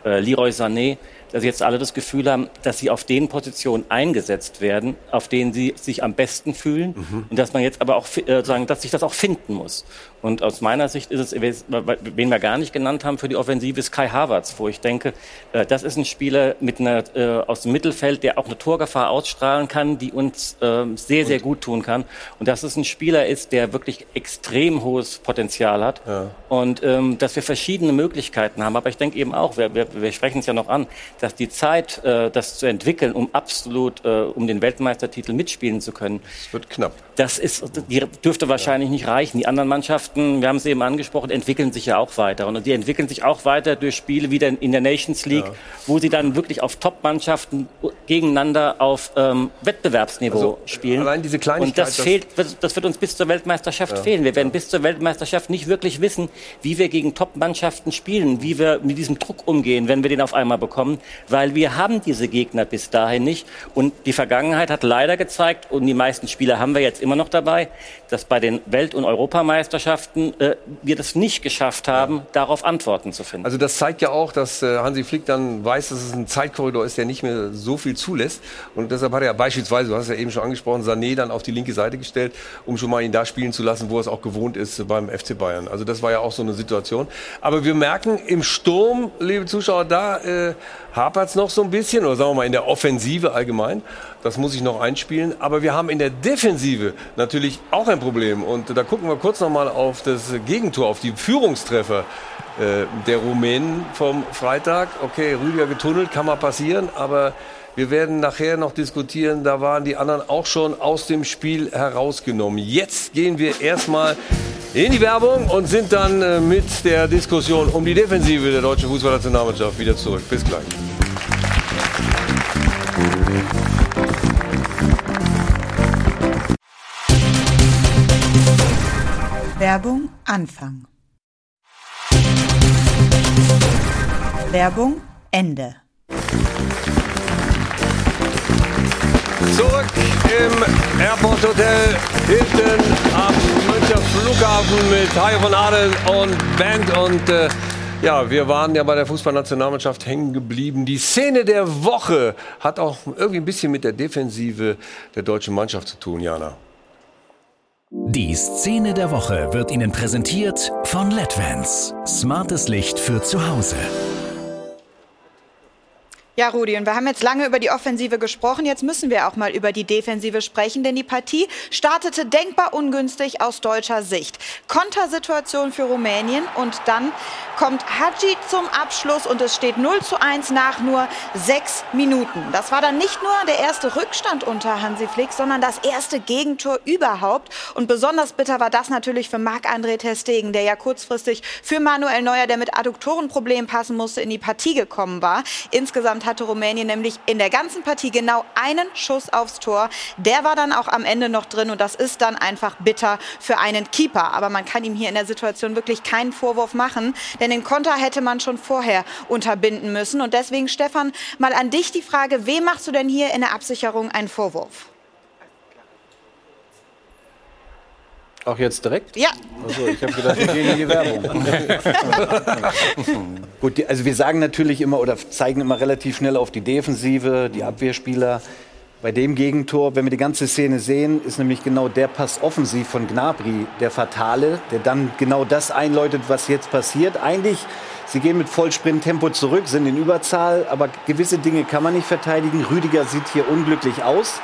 äh, Leroy Sané, dass sie jetzt alle das Gefühl haben, dass sie auf den Positionen eingesetzt werden, auf denen sie sich am besten fühlen und dass man jetzt aber auch äh, sagen, dass sich das auch finden muss. Und aus meiner Sicht ist es, wen wir gar nicht genannt haben für die Offensive, ist Kai Havertz, wo ich denke, äh, das ist ein Spieler mit einer, äh, aus dem Mittelfeld, der auch eine Torgefahr ausstrahlen kann, die uns ähm, sehr, sehr gut tun kann. Und dass es ein Spieler ist, der wirklich extrem hohes Potenzial hat. Und ähm, dass wir verschiedene Möglichkeiten haben. Aber ich denke eben auch, wir, wir, wir sprechen es ja noch an, dass die Zeit, äh, das zu entwickeln, um absolut äh, um den Weltmeistertitel mitspielen zu können, Es wird knapp. das ist, die dürfte wahrscheinlich nicht reichen. Die anderen Mannschaften, wir haben es eben angesprochen, entwickeln sich ja auch weiter. Und die entwickeln sich auch weiter durch Spiele wie in der Nations League, wo sie dann wirklich auf Top-Mannschaften gegeneinander auf ähm, Wettbewerbsniveau Also, spielen. allein diese Kleinigkeit, Und das, dass- fehlt, das wird uns bis zur Weltmeisterschaft fehlen. Wir werden bis zur Weltmeisterschaft nicht wirklich wissen, wie wir gegen Top-Mannschaften spielen, wie wir mit diesem Druck umgehen, wenn wir den auf einmal bekommen. Weil wir haben diese Gegner bis dahin nicht. Und die Vergangenheit hat leider gezeigt, und die meisten Spieler haben wir jetzt immer noch dabei, dass bei den Welt- und Europameisterschaften äh, wir das nicht geschafft haben, ja. darauf Antworten zu finden. Also das zeigt ja auch, dass äh, Hansi Flick dann weiß, dass es ein Zeitkorridor ist, der nicht mehr so viel zulässt. Und deshalb hat er beispielsweise, du hast es ja eben schon angesprochen, Sané dann auf die linke Seite gestellt, um schon mal ihn da spielen zu lassen, wo er es auch gewohnt ist beim FC Bayern. Also das war ja auch so eine Situation. Aber wir merken im Sturm, liebe Zuschauer, da äh, hapert es noch so ein bisschen, oder sagen wir mal in der Offensive allgemein. Das muss ich noch einspielen. Aber wir haben in der Defensive natürlich auch ein Problem. Und da gucken wir kurz noch mal auf das Gegentor, auf die Führungstreffer äh, der Rumänen vom Freitag. Okay, Rüdiger getunnelt, kann mal passieren, aber wir werden nachher noch diskutieren, da waren die anderen auch schon aus dem Spiel herausgenommen. Jetzt gehen wir erstmal in die Werbung und sind dann äh, mit der Diskussion um die Defensive der deutschen Fußballnationalmannschaft wieder zurück. Bis gleich. Werbung Anfang. Werbung Ende. Zurück im Airport Hotel hinten am Münchner Flughafen mit Hajo von Adel und Band und äh, ja, wir waren ja bei der Fußballnationalmannschaft hängen geblieben. Die Szene der Woche hat auch irgendwie ein bisschen mit der Defensive der deutschen Mannschaft zu tun, Jana. Die Szene der Woche wird Ihnen präsentiert von LEDVANCE. Smartes Licht für zu Hause. Ja, Rudi, und wir haben jetzt lange über die Offensive gesprochen. Jetzt müssen wir auch mal über die Defensive sprechen, denn die Partie startete denkbar ungünstig aus deutscher Sicht. Kontersituation für Rumänien und dann kommt Hadji zum Abschluss und es steht 0 zu 1 nach nur sechs Minuten. Das war dann nicht nur der erste Rückstand unter Hansi Flick, sondern das erste Gegentor überhaupt. Und besonders bitter war das natürlich für Marc-André Testegen, der ja kurzfristig für Manuel Neuer, der mit Adduktorenproblemen passen musste, in die Partie gekommen war. Insgesamt hatte Rumänien nämlich in der ganzen Partie genau einen Schuss aufs Tor. Der war dann auch am Ende noch drin und das ist dann einfach bitter für einen Keeper. Aber man kann ihm hier in der Situation wirklich keinen Vorwurf machen, denn den Konter hätte man schon vorher unterbinden müssen. Und deswegen, Stefan, mal an dich die Frage, wem machst du denn hier in der Absicherung einen Vorwurf? Auch jetzt direkt? Ja. Also ich habe gedacht, wir gehen in die Werbung. Gut, also wir sagen natürlich immer oder zeigen immer relativ schnell auf die Defensive, die Abwehrspieler. Bei dem Gegentor, wenn wir die ganze Szene sehen, ist nämlich genau der Pass offensiv von Gnabry der fatale, der dann genau das einläutet, was jetzt passiert. Eigentlich, sie gehen mit Vollsprinttempo zurück, sind in Überzahl, aber gewisse Dinge kann man nicht verteidigen. Rüdiger sieht hier unglücklich aus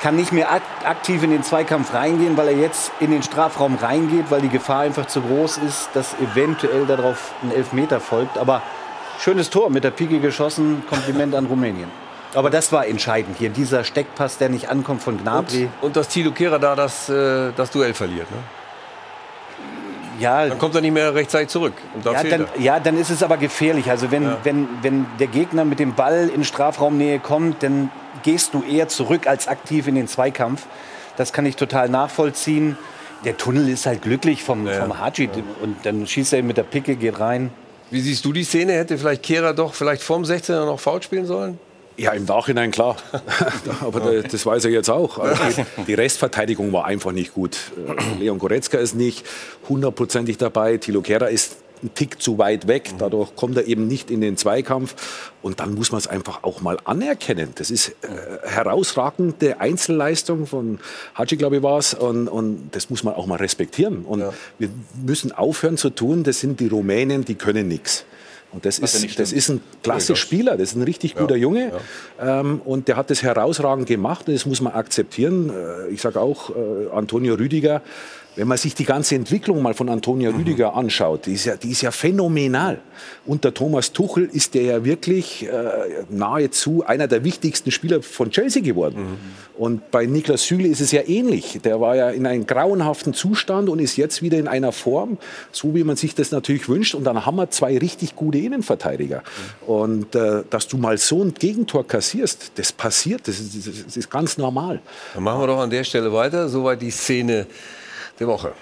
kann nicht mehr aktiv in den Zweikampf reingehen, weil er jetzt in den Strafraum reingeht, weil die Gefahr einfach zu groß ist, dass eventuell darauf ein Elfmeter folgt. Aber schönes Tor mit der Pike geschossen. Kompliment an Rumänien. Aber das war entscheidend hier, dieser Steckpass, der nicht ankommt von Gnabry. Und, und dass Tilo Kehrer da das, äh, das Duell verliert, ne? Ja, dann kommt er nicht mehr rechtzeitig zurück. Dann ja, dann, ja, dann, ist es aber gefährlich. Also wenn, ja. wenn, wenn der Gegner mit dem Ball in Strafraumnähe kommt, dann gehst du eher zurück als aktiv in den Zweikampf. Das kann ich total nachvollziehen. Der Tunnel ist halt glücklich vom, ja. vom Haji und dann schießt er ihn mit der Picke, geht rein. Wie siehst du die Szene? Hätte vielleicht Kehrer doch vielleicht vorm 16er noch Foul spielen sollen? Ja, im Nachhinein klar. Aber das weiß er jetzt auch. Also die, Restverteidigung war einfach nicht gut. Leon Goretzka ist nicht hundertprozentig dabei. Thilo Kehrer ist ein Tick zu weit weg. Dadurch kommt er eben nicht in den Zweikampf. Und dann muss man es einfach auch mal anerkennen. Das ist äh, herausragende Einzelleistung von Haji, glaube ich, war es. Und, und, das muss man auch mal respektieren. Und ja. wir müssen aufhören zu tun, das sind die Rumänen, die können nichts. Und das ist, das ist ein klasse Spieler, das ist ein richtig guter ja, Junge. Ja. Ähm, und der hat das herausragend gemacht und das muss man akzeptieren. Äh, ich sage auch, äh, Antonio Rüdiger wenn man sich die ganze Entwicklung mal von Antonia mhm. Rüdiger anschaut, die ist, ja, die ist ja phänomenal. Unter Thomas Tuchel ist der ja wirklich äh, nahezu einer der wichtigsten Spieler von Chelsea geworden. Mhm. Und bei Niklas Süle ist es ja ähnlich. Der war ja in einem grauenhaften Zustand und ist jetzt wieder in einer Form, so wie man sich das natürlich wünscht. Und dann haben wir zwei richtig gute Innenverteidiger. Mhm. Und äh, dass du mal so ein Gegentor kassierst, das passiert, das ist, das ist ganz normal. Dann machen wir doch an der Stelle weiter. Soweit die Szene der Woche.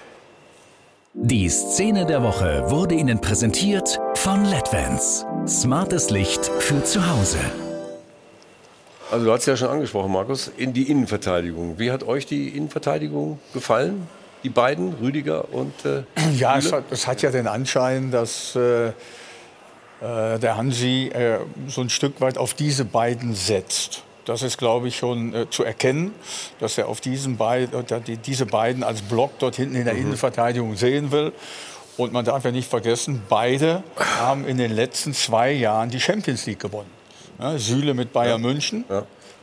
Die Szene der Woche wurde Ihnen präsentiert von LEDVANCE. Smartes Licht für zu Hause. Also du hast ja schon angesprochen, Markus, in die Innenverteidigung. Wie hat euch die Innenverteidigung gefallen? Die beiden, Rüdiger und äh, Ja, es hat, es hat ja den Anschein, dass äh, äh, der Hansi äh, so ein Stück weit auf diese beiden setzt. Das ist, glaube ich, schon äh, zu erkennen, dass er auf diesen beid, äh, die, diese beiden als Block dort hinten in der Innenverteidigung sehen will. Und man darf ja nicht vergessen, beide haben in den letzten zwei Jahren die Champions League gewonnen. Ja, Süle mit Bayern München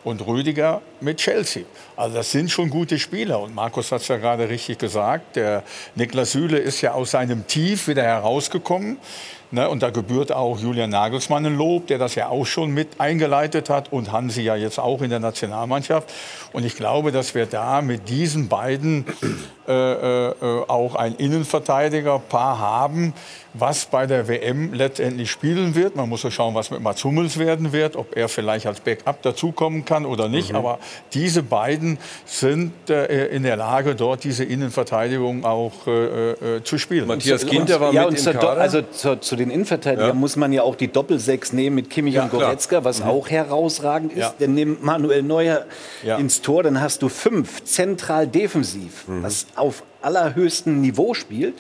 und Rüdiger mit Chelsea. Also das sind schon gute Spieler. Und Markus hat es ja gerade richtig gesagt. Der Niklas Süle ist ja aus seinem Tief wieder herausgekommen. Ne, und da gebührt auch Julian Nagelsmann ein Lob, der das ja auch schon mit eingeleitet hat und Hansi ja jetzt auch in der Nationalmannschaft. Und ich glaube, dass wir da mit diesen beiden äh, äh, auch ein Innenverteidigerpaar haben, was bei der WM letztendlich spielen wird. Man muss ja schauen, was mit Mats Hummels werden wird, ob er vielleicht als Backup dazukommen kann oder nicht. Mhm. Aber diese beiden sind äh, in der Lage, dort diese Innenverteidigung auch äh, äh, zu spielen. Matthias Ginter war ja, mit und im Kader. also zu, zu den Innenverteidigern Ja. muss man ja auch die Doppelsechs nehmen mit Kimmich Ja, und klar. Goretzka, was Mhm. auch herausragend ist. Ja. Dann nimm Manuel Neuer Ja. ins Tor, dann hast du fünf zentral defensiv, Mhm. was auf allerhöchstem Niveau spielt.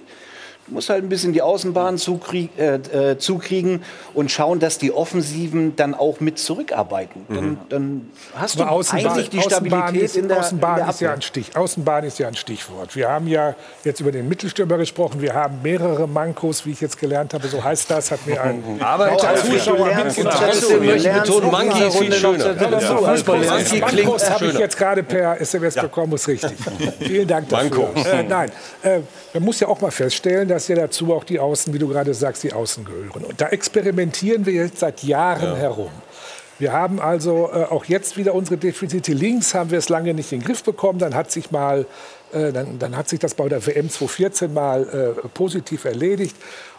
Du musst halt ein bisschen die Außenbahn zukrieg, äh, äh, zukriegen und schauen, dass die Offensiven dann auch mit zurückarbeiten. Mhm. Dann, dann hast Aber du Außenbahn, eigentlich die Außenbahn, Stabilität ist, in der, Außenbahn in der ist ja ein Stich. Außenbahn ist ja ein Stichwort. Wir haben ja jetzt über den Mittelstürmer gesprochen. Wir haben mehrere Mankos, wie ich jetzt gelernt habe. So heißt das, hat mir ein Aber netter Zuschauer mitgeteilt. möchte ich lernst betonen, dieser ist viel schöner. Ja, Mankos, habe ich jetzt gerade per SMS bekommen, ist richtig. Vielen Dank dafür. Mankos. Äh, nein, äh, man muss ja auch mal feststellen, dass ja dazu auch die Außen, wie du gerade sagst, die Außen gehören. Und da experimentieren wir jetzt seit Jahren herum. Wir haben also äh, auch jetzt wieder unsere Defizite. Links haben wir es lange nicht in den Griff bekommen. Dann hat sich mal, äh, dann, dann hat sich das bei der WM 2014 mal äh, positiv erledigt.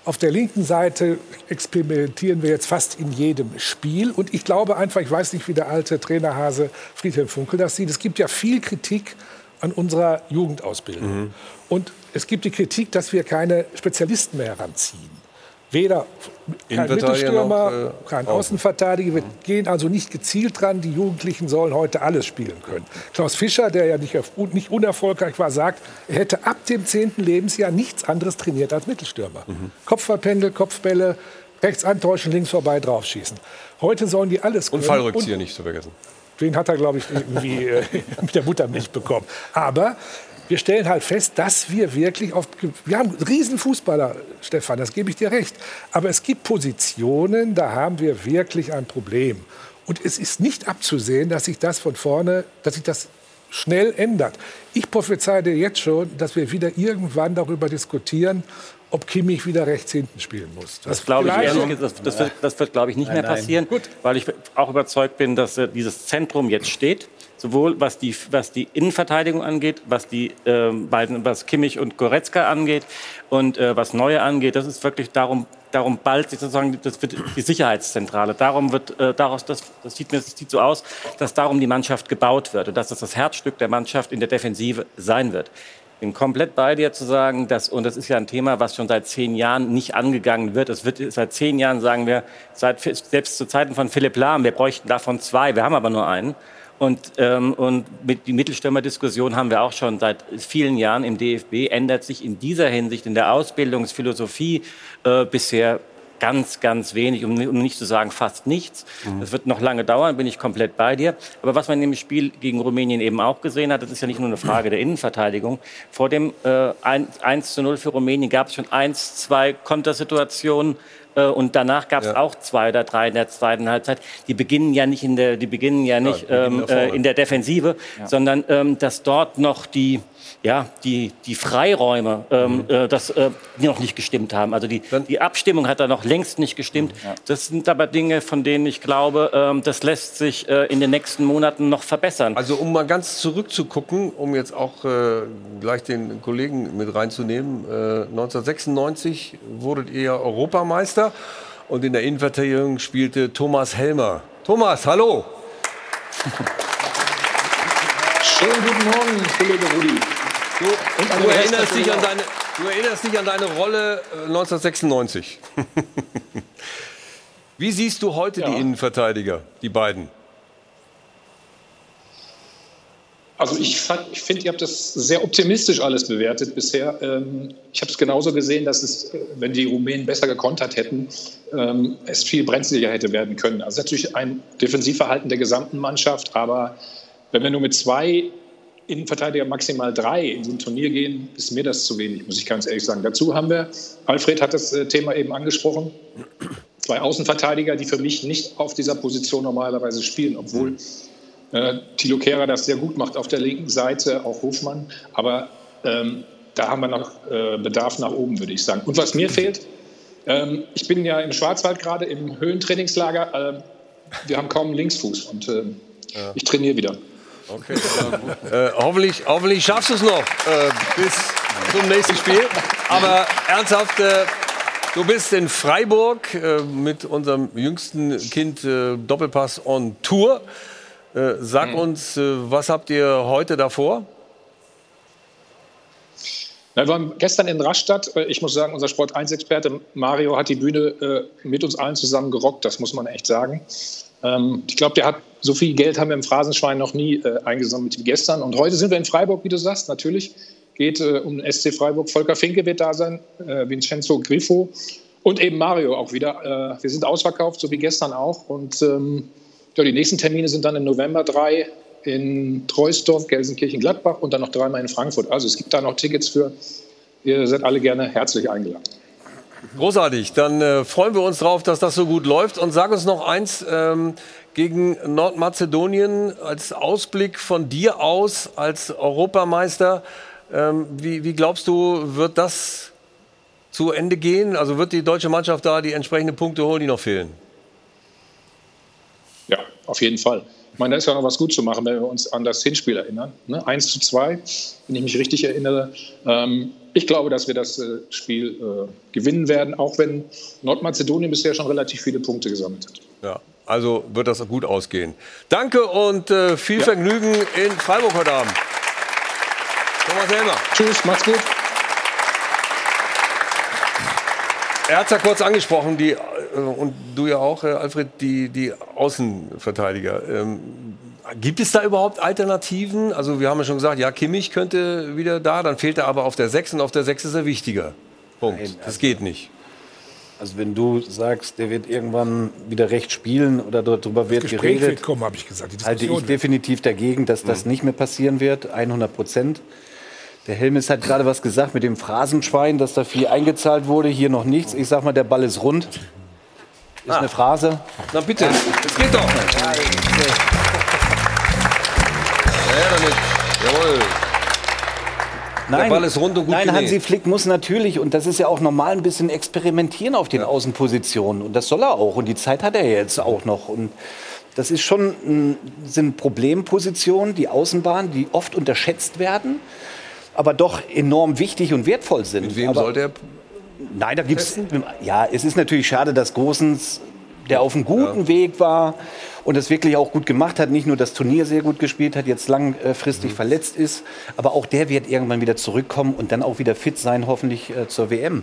Auf der linken Seite experimentieren wir jetzt fast in jedem Spiel. Und ich glaube einfach, ich weiß nicht, wie der alte Trainerhase Friedhelm Funkel das sieht. Es gibt ja viel Kritik an unserer Jugendausbildung. Und es gibt die Kritik, dass wir keine Spezialisten mehr heranziehen. Weder kein Mittelstürmer, noch, äh, kein Außen. Außenverteidiger. Wir gehen also nicht gezielt dran. Die Jugendlichen sollen heute alles spielen können. Klaus Fischer, der ja nicht, nicht unerfolgreich war, sagt, er hätte ab dem 10. Lebensjahr nichts anderes trainiert als Mittelstürmer. Mhm. Kopfballpendel, Kopfbälle, rechts antäuschen, links vorbei draufschießen. Heute sollen die alles können. Und Fallrückzieher nicht zu vergessen. Den hat er, glaube ich, irgendwie äh, mit der Muttermilch bekommen. Aber wir stellen halt fest, dass wir wirklich auf. Wir haben Riesenfußballer, Stefan, das gebe ich dir recht. Aber es gibt Positionen, da haben wir wirklich ein Problem. Und es ist nicht abzusehen, dass sich das von vorne, dass sich das schnell ändert. Ich prophezeie dir jetzt schon, dass wir wieder irgendwann darüber diskutieren, ob Kimmich wieder rechts hinten spielen muss. Das glaube ich ehrlich das, das wird, das wird glaube ich, nicht Nein, mehr nein. passieren, weil ich auch überzeugt bin, dass äh, dieses Zentrum jetzt steht, sowohl was die, was die Innenverteidigung angeht, was die ähm, beiden, was Kimmich und Goretzka angeht und äh, was Neue angeht. Das ist wirklich darum, darum bald sich sozusagen, das wird die Sicherheitszentrale. Darum wird, äh, daraus, das, das sieht mir, das sieht so aus, dass darum die Mannschaft gebaut wird und dass das das Herzstück der Mannschaft in der Defensive sein wird bin komplett bei dir zu sagen, dass, und das ist ja ein Thema, was schon seit zehn Jahren nicht angegangen wird. Es wird seit zehn Jahren, sagen wir, seit, selbst zu Zeiten von Philipp Lahm, wir bräuchten davon zwei, wir haben aber nur einen. Und, ähm, und mit die Mittelstürmer-Diskussion haben wir auch schon seit vielen Jahren im DFB. Ändert sich in dieser Hinsicht in der Ausbildungsphilosophie äh, bisher ganz, ganz wenig, um, um nicht zu sagen fast nichts. Das wird noch lange dauern, bin ich komplett bei dir. Aber was man im Spiel gegen Rumänien eben auch gesehen hat, das ist ja nicht nur eine Frage der Innenverteidigung. Vor dem äh, 1, 1 zu 0 für Rumänien gab es schon eins, zwei Kontersituationen. äh, Und danach gab es auch zwei oder drei in der zweiten Halbzeit. Die beginnen ja nicht in der, die beginnen ja nicht die beginnen ähm, äh, in der Defensive, sondern ähm, dass dort noch die, ja, die, die Freiräume, ähm, äh, das, äh, die noch nicht gestimmt haben. Also die, die Abstimmung hat da noch längst nicht gestimmt. Das sind aber Dinge, von denen ich glaube, ähm, das lässt sich äh, in den nächsten Monaten noch verbessern. Also um mal ganz zurückzugucken, um jetzt auch äh, gleich den Kollegen mit reinzunehmen. Äh, 1996 wurdet ihr ja Europameister und in der Innenverteidigung spielte Thomas Helmer. Thomas, hallo. Schönen guten Morgen, Kollege Rudi. Du, du erinnerst dich an deine, Du erinnerst dich an deine Rolle äh, 1996. Wie siehst du heute Ja. die Innenverteidiger, die beiden? Also ich, ich finde, ihr habt das sehr optimistisch alles bewertet bisher. Ähm, ich habe es genauso gesehen, dass es, äh, wenn die Rumänen besser gekontert hätten, ähm, es viel brenzliger hätte werden können. Also natürlich ein Defensivverhalten der gesamten Mannschaft, aber wenn wir nur mit zwei Innenverteidiger maximal drei in so ein Turnier gehen, ist mir das zu wenig, muss ich ganz ehrlich sagen. Dazu haben wir, Alfred hat das äh, Thema eben angesprochen, zwei Außenverteidiger, die für mich nicht auf dieser Position normalerweise spielen, obwohl äh, Thilo Kehrer das sehr gut macht auf der linken Seite, auch Hofmann. Aber ähm, da haben wir noch äh, Bedarf nach oben, würde ich sagen. Und was mir fehlt, ähm, ich bin ja im Schwarzwald gerade im Höhentrainingslager. ähm, wir haben kaum einen Linksfuß und ähm, ich trainiere wieder. Okay, äh, hoffentlich, hoffentlich schaffst du es noch äh, bis zum nächsten Spiel. Aber ernsthaft, äh, du bist in Freiburg äh, mit unserem jüngsten Kind äh, Doppelpass on Tour. Äh, sag uns, äh, was habt ihr heute davor? Wir waren gestern in Rastatt. Ich muss sagen, unser Sport-1-Experte Mario hat die Bühne mit uns allen zusammen gerockt. Das muss man echt sagen. Ähm, Ich glaube, der hat so viel Geld haben wir im Phrasenschwein noch nie äh, eingesammelt wie gestern. Und heute sind wir in Freiburg, wie du sagst, natürlich. Geht äh, um den SC Freiburg. Volker Finke wird da sein, äh, Vincenzo Grifo und eben Mario auch wieder. Äh, Wir sind ausverkauft, so wie gestern auch. Und ähm, ja, die nächsten Termine sind dann im November drei in Treusdorf, Gelsenkirchen, Gladbach und dann noch dreimal in Frankfurt. Also es gibt da noch Tickets für. Ihr seid alle gerne herzlich eingeladen. Großartig, dann äh, freuen wir uns drauf, dass das so gut läuft. Und sag uns noch eins, ähm, gegen Nordmazedonien als Ausblick von dir aus als Europameister, ähm, wie, wie glaubst du, wird das zu Ende gehen? Also wird die deutsche Mannschaft da die entsprechenden Punkte holen, die noch fehlen? Ja, auf jeden Fall. Ich meine, da ist ja noch was gut zu machen, wenn wir uns an das Hinspiel erinnern. Ne? 1 zu 2, wenn ich mich richtig erinnere. Ähm, ich glaube, dass wir das äh, Spiel äh, gewinnen werden, auch wenn Nordmazedonien bisher schon relativ viele Punkte gesammelt hat. Ja, also wird das gut ausgehen. Danke und äh, viel Vergnügen in Freiburg heute Abend. Thomas Helmer. Tschüss, macht's gut. Er hat es ja kurz angesprochen, die, äh, und du ja auch, Alfred, die, die Außenverteidiger. Ähm, gibt es da überhaupt Alternativen? Also wir haben ja schon gesagt, ja, Kimmich könnte wieder da, dann fehlt er aber auf der 6 und auf der 6 ist er wichtiger. Punkt. das geht nicht. Also wenn du sagst, der wird irgendwann wieder recht spielen oder darüber wird Gespräch geredet, wird kommen, habe ich gesagt. Die halte ich wird- definitiv dagegen, dass das nicht mehr passieren wird, 100 Prozent. Der Helmes hat gerade was gesagt mit dem Phrasenschwein, dass da viel eingezahlt wurde, hier noch nichts. Ich sag mal, der Ball ist rund. Ist eine Phrase. Na bitte, das geht doch. Ja, damit. Jawohl. Nein, Ball ist rund und gut nein. Hansi Flick muss natürlich, und das ist ja auch normal, ein bisschen experimentieren auf den Außenpositionen. Und das soll er auch. Und die Zeit hat er jetzt auch noch. Und das ist schon, ein- sind Problempositionen, die Außenbahn, die oft unterschätzt werden, aber doch enorm wichtig und wertvoll sind. Mit wem aber, soll der Nein, da gibt's. Ja, es ist natürlich schade, dass Gosens, der auf einem guten Weg war und es wirklich auch gut gemacht hat, nicht nur das Turnier sehr gut gespielt hat, jetzt langfristig Mhm. verletzt ist, aber auch der wird irgendwann wieder zurückkommen und dann auch wieder fit sein, hoffentlich äh, zur WM.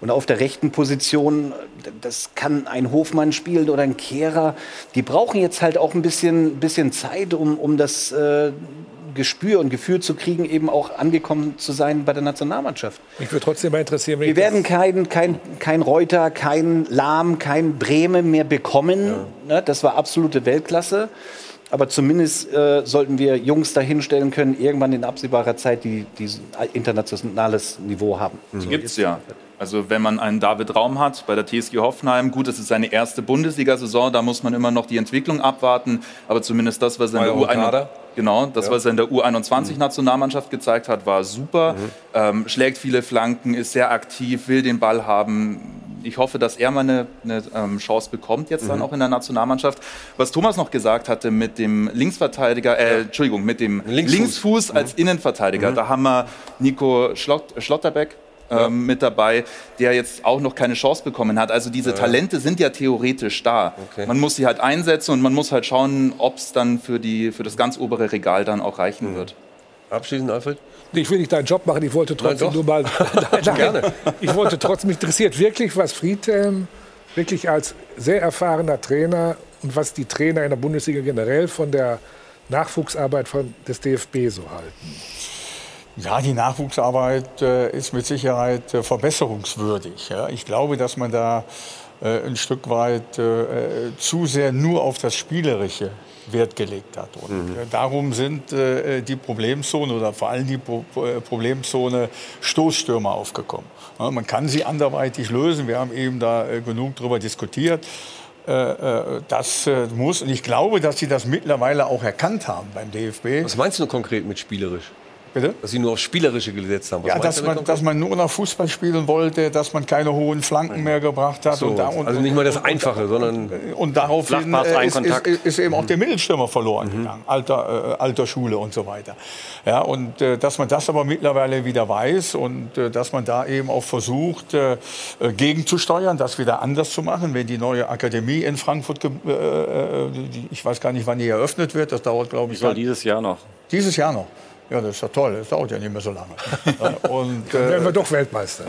Und auf der rechten Position, das kann ein Hofmann spielen oder ein Kehrer. Die brauchen jetzt halt auch ein bisschen, bisschen Zeit, um, um das äh, Gespür und Gefühl zu kriegen, eben auch angekommen zu sein bei der Nationalmannschaft. Mich würde trotzdem mal interessieren, wenn Wir ich das- werden kein, kein, kein Reuter, kein Lahm, kein Breme mehr bekommen. Ne, das war absolute Weltklasse. Aber zumindest äh, sollten wir Jungs dahinstellen können, irgendwann in absehbarer Zeit, die, die ein internationales Niveau haben. Die gibt's ja. Also wenn man einen David Raum hat bei der TSG Hoffenheim, gut, das ist seine erste Bundesliga-Saison, da muss man immer noch die Entwicklung abwarten, aber zumindest das, was er in der War ja auch U21 Kader. Genau, das, Ja. was er in der U21-Nationalmannschaft gezeigt hat, war super. Ähm, schlägt viele Flanken, ist sehr aktiv, will den Ball haben. Ich hoffe, dass er mal eine, eine ähm, Chance bekommt, jetzt dann Mhm. auch in der Nationalmannschaft. Was Thomas noch gesagt hatte mit dem Linksverteidiger, äh, Entschuldigung, mit dem Linksfuß. Linksfuß, als Innenverteidiger, Mhm. da haben wir Nico Schlott, Schlotterbeck ähm, mit dabei, der jetzt auch noch keine Chance bekommen hat. Also diese Ja. Talente sind ja theoretisch da. Okay. Man muss sie halt einsetzen und man muss halt schauen, ob es dann für, die, für das ganz obere Regal dann auch reichen wird. Abschließend, Alfred? Ich will nicht deinen Job machen, ich wollte trotzdem Nein, nur mal. Nein, nein. Gerne. Ich wollte trotzdem, mich interessiert wirklich, was Friedhelm wirklich als sehr erfahrener Trainer und was die Trainer in der Bundesliga generell von der Nachwuchsarbeit von, des DFB so halten. Ja, die Nachwuchsarbeit äh, ist mit Sicherheit äh, verbesserungswürdig. Ja. Ich glaube, dass man da äh, ein Stück weit äh, äh, zu sehr nur auf das Spielerische Wert gelegt hat. Und Mhm. äh, darum sind die Problemzonen oder vor allem die Pro Problemzone Stoßstürmer aufgekommen. Ja, man kann sie anderweitig lösen. Wir haben eben da genug darüber diskutiert. Das muss, und ich glaube, dass sie das mittlerweile auch erkannt haben beim DFB. Was meinst du konkret mit spielerisch? Bitte? Dass sie nur auf Spielerische gesetzt haben. Was Ja, dass man, dass man nur noch Fußball spielen wollte, dass man keine hohen Flanken mehr gebracht hat. So, und da, und, also nicht mal das und- Einfache, sondern Und daraufhin äh, ist, ist, ist eben auch Mhm. der Mittelstürmer verloren gegangen, alter, äh, alter Schule und so weiter. Ja, und äh, dass man das aber mittlerweile wieder weiß und äh, dass man da eben auch versucht, äh, äh, gegenzusteuern, das wieder anders zu machen. Wenn die neue Akademie in Frankfurt, die, ich weiß gar nicht, wann die eröffnet wird, das dauert, glaube ich, Soll gar- dieses Jahr noch. dieses Jahr noch. Ja, das ist ja toll, das dauert ja nicht mehr so lange. Ja, und, Dann werden wir äh, doch Weltmeister.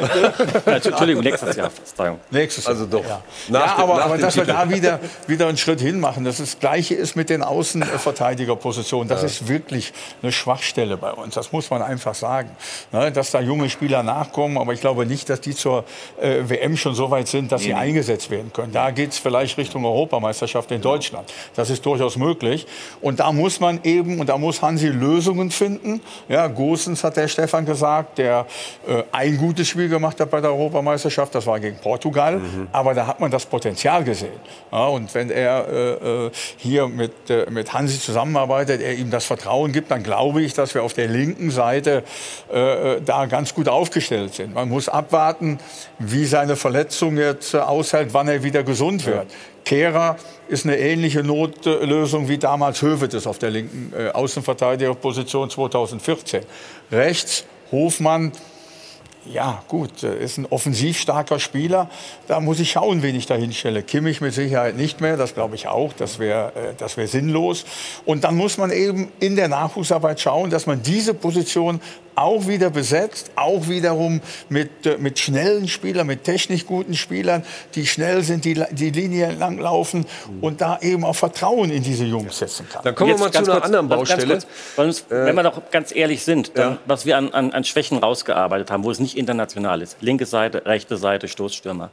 Entschuldigung, nächstes Jahr. Verzeihung. Nächstes Also doch. Ja, Nach ja dem- aber, nach aber dass wir Titel. da wieder, wieder einen Schritt hin machen. Das, ist das Gleiche ist mit den Außenverteidigerpositionen. Das ist wirklich eine Schwachstelle bei uns. Das muss man einfach sagen. Ne, dass da junge Spieler nachkommen, aber ich glaube nicht, dass die zur äh, WM schon so weit sind, dass sie Nee, nee. eingesetzt werden können. Da geht es vielleicht Richtung Europameisterschaft in Deutschland. Das ist durchaus möglich. Und da muss man eben, und da muss Hansi Lösungen finden. Ja, Gosens hat der Stefan gesagt, der äh, ein gutes Spiel gemacht hat bei der Europameisterschaft. Das war gegen Portugal. Aber da hat man das Potenzial gesehen. Ja, und wenn er äh, äh, hier mit, äh, mit Hansi zusammenarbeitet, er ihm das Vertrauen gibt, dann glaube ich, dass wir auf der linken Seite äh, äh, da ganz gut aufgestellt sind. Man muss abwarten, wie seine Verletzung jetzt aushält, wann er wieder gesund wird. Kehrer ist eine ähnliche Notlösung wie damals Hövedes auf der linken äh, Außenverteidigerposition 2014. Rechts Hofmann, ja, gut, äh, ist ein offensiv starker Spieler. Da muss ich schauen, wen ich da hinstelle. Kimmich mit Sicherheit nicht mehr, das glaube ich auch. Das wäre äh, das wär sinnlos. Und dann muss man eben in der Nachwuchsarbeit schauen, dass man diese Position auch wieder besetzt, auch wiederum mit, äh, mit schnellen Spielern, mit technisch guten Spielern, die schnell sind, die, die Linie entlang laufen und da eben auch Vertrauen in diese Jungs setzen kann. Dann kommen wir mal zu ganz einer kurz, anderen Baustelle. kurz, uns, wenn wir doch ganz ehrlich sind, dann, was wir an, an, an Schwächen rausgearbeitet haben, wo es nicht international ist, linke Seite, rechte Seite, Stoßstürmer,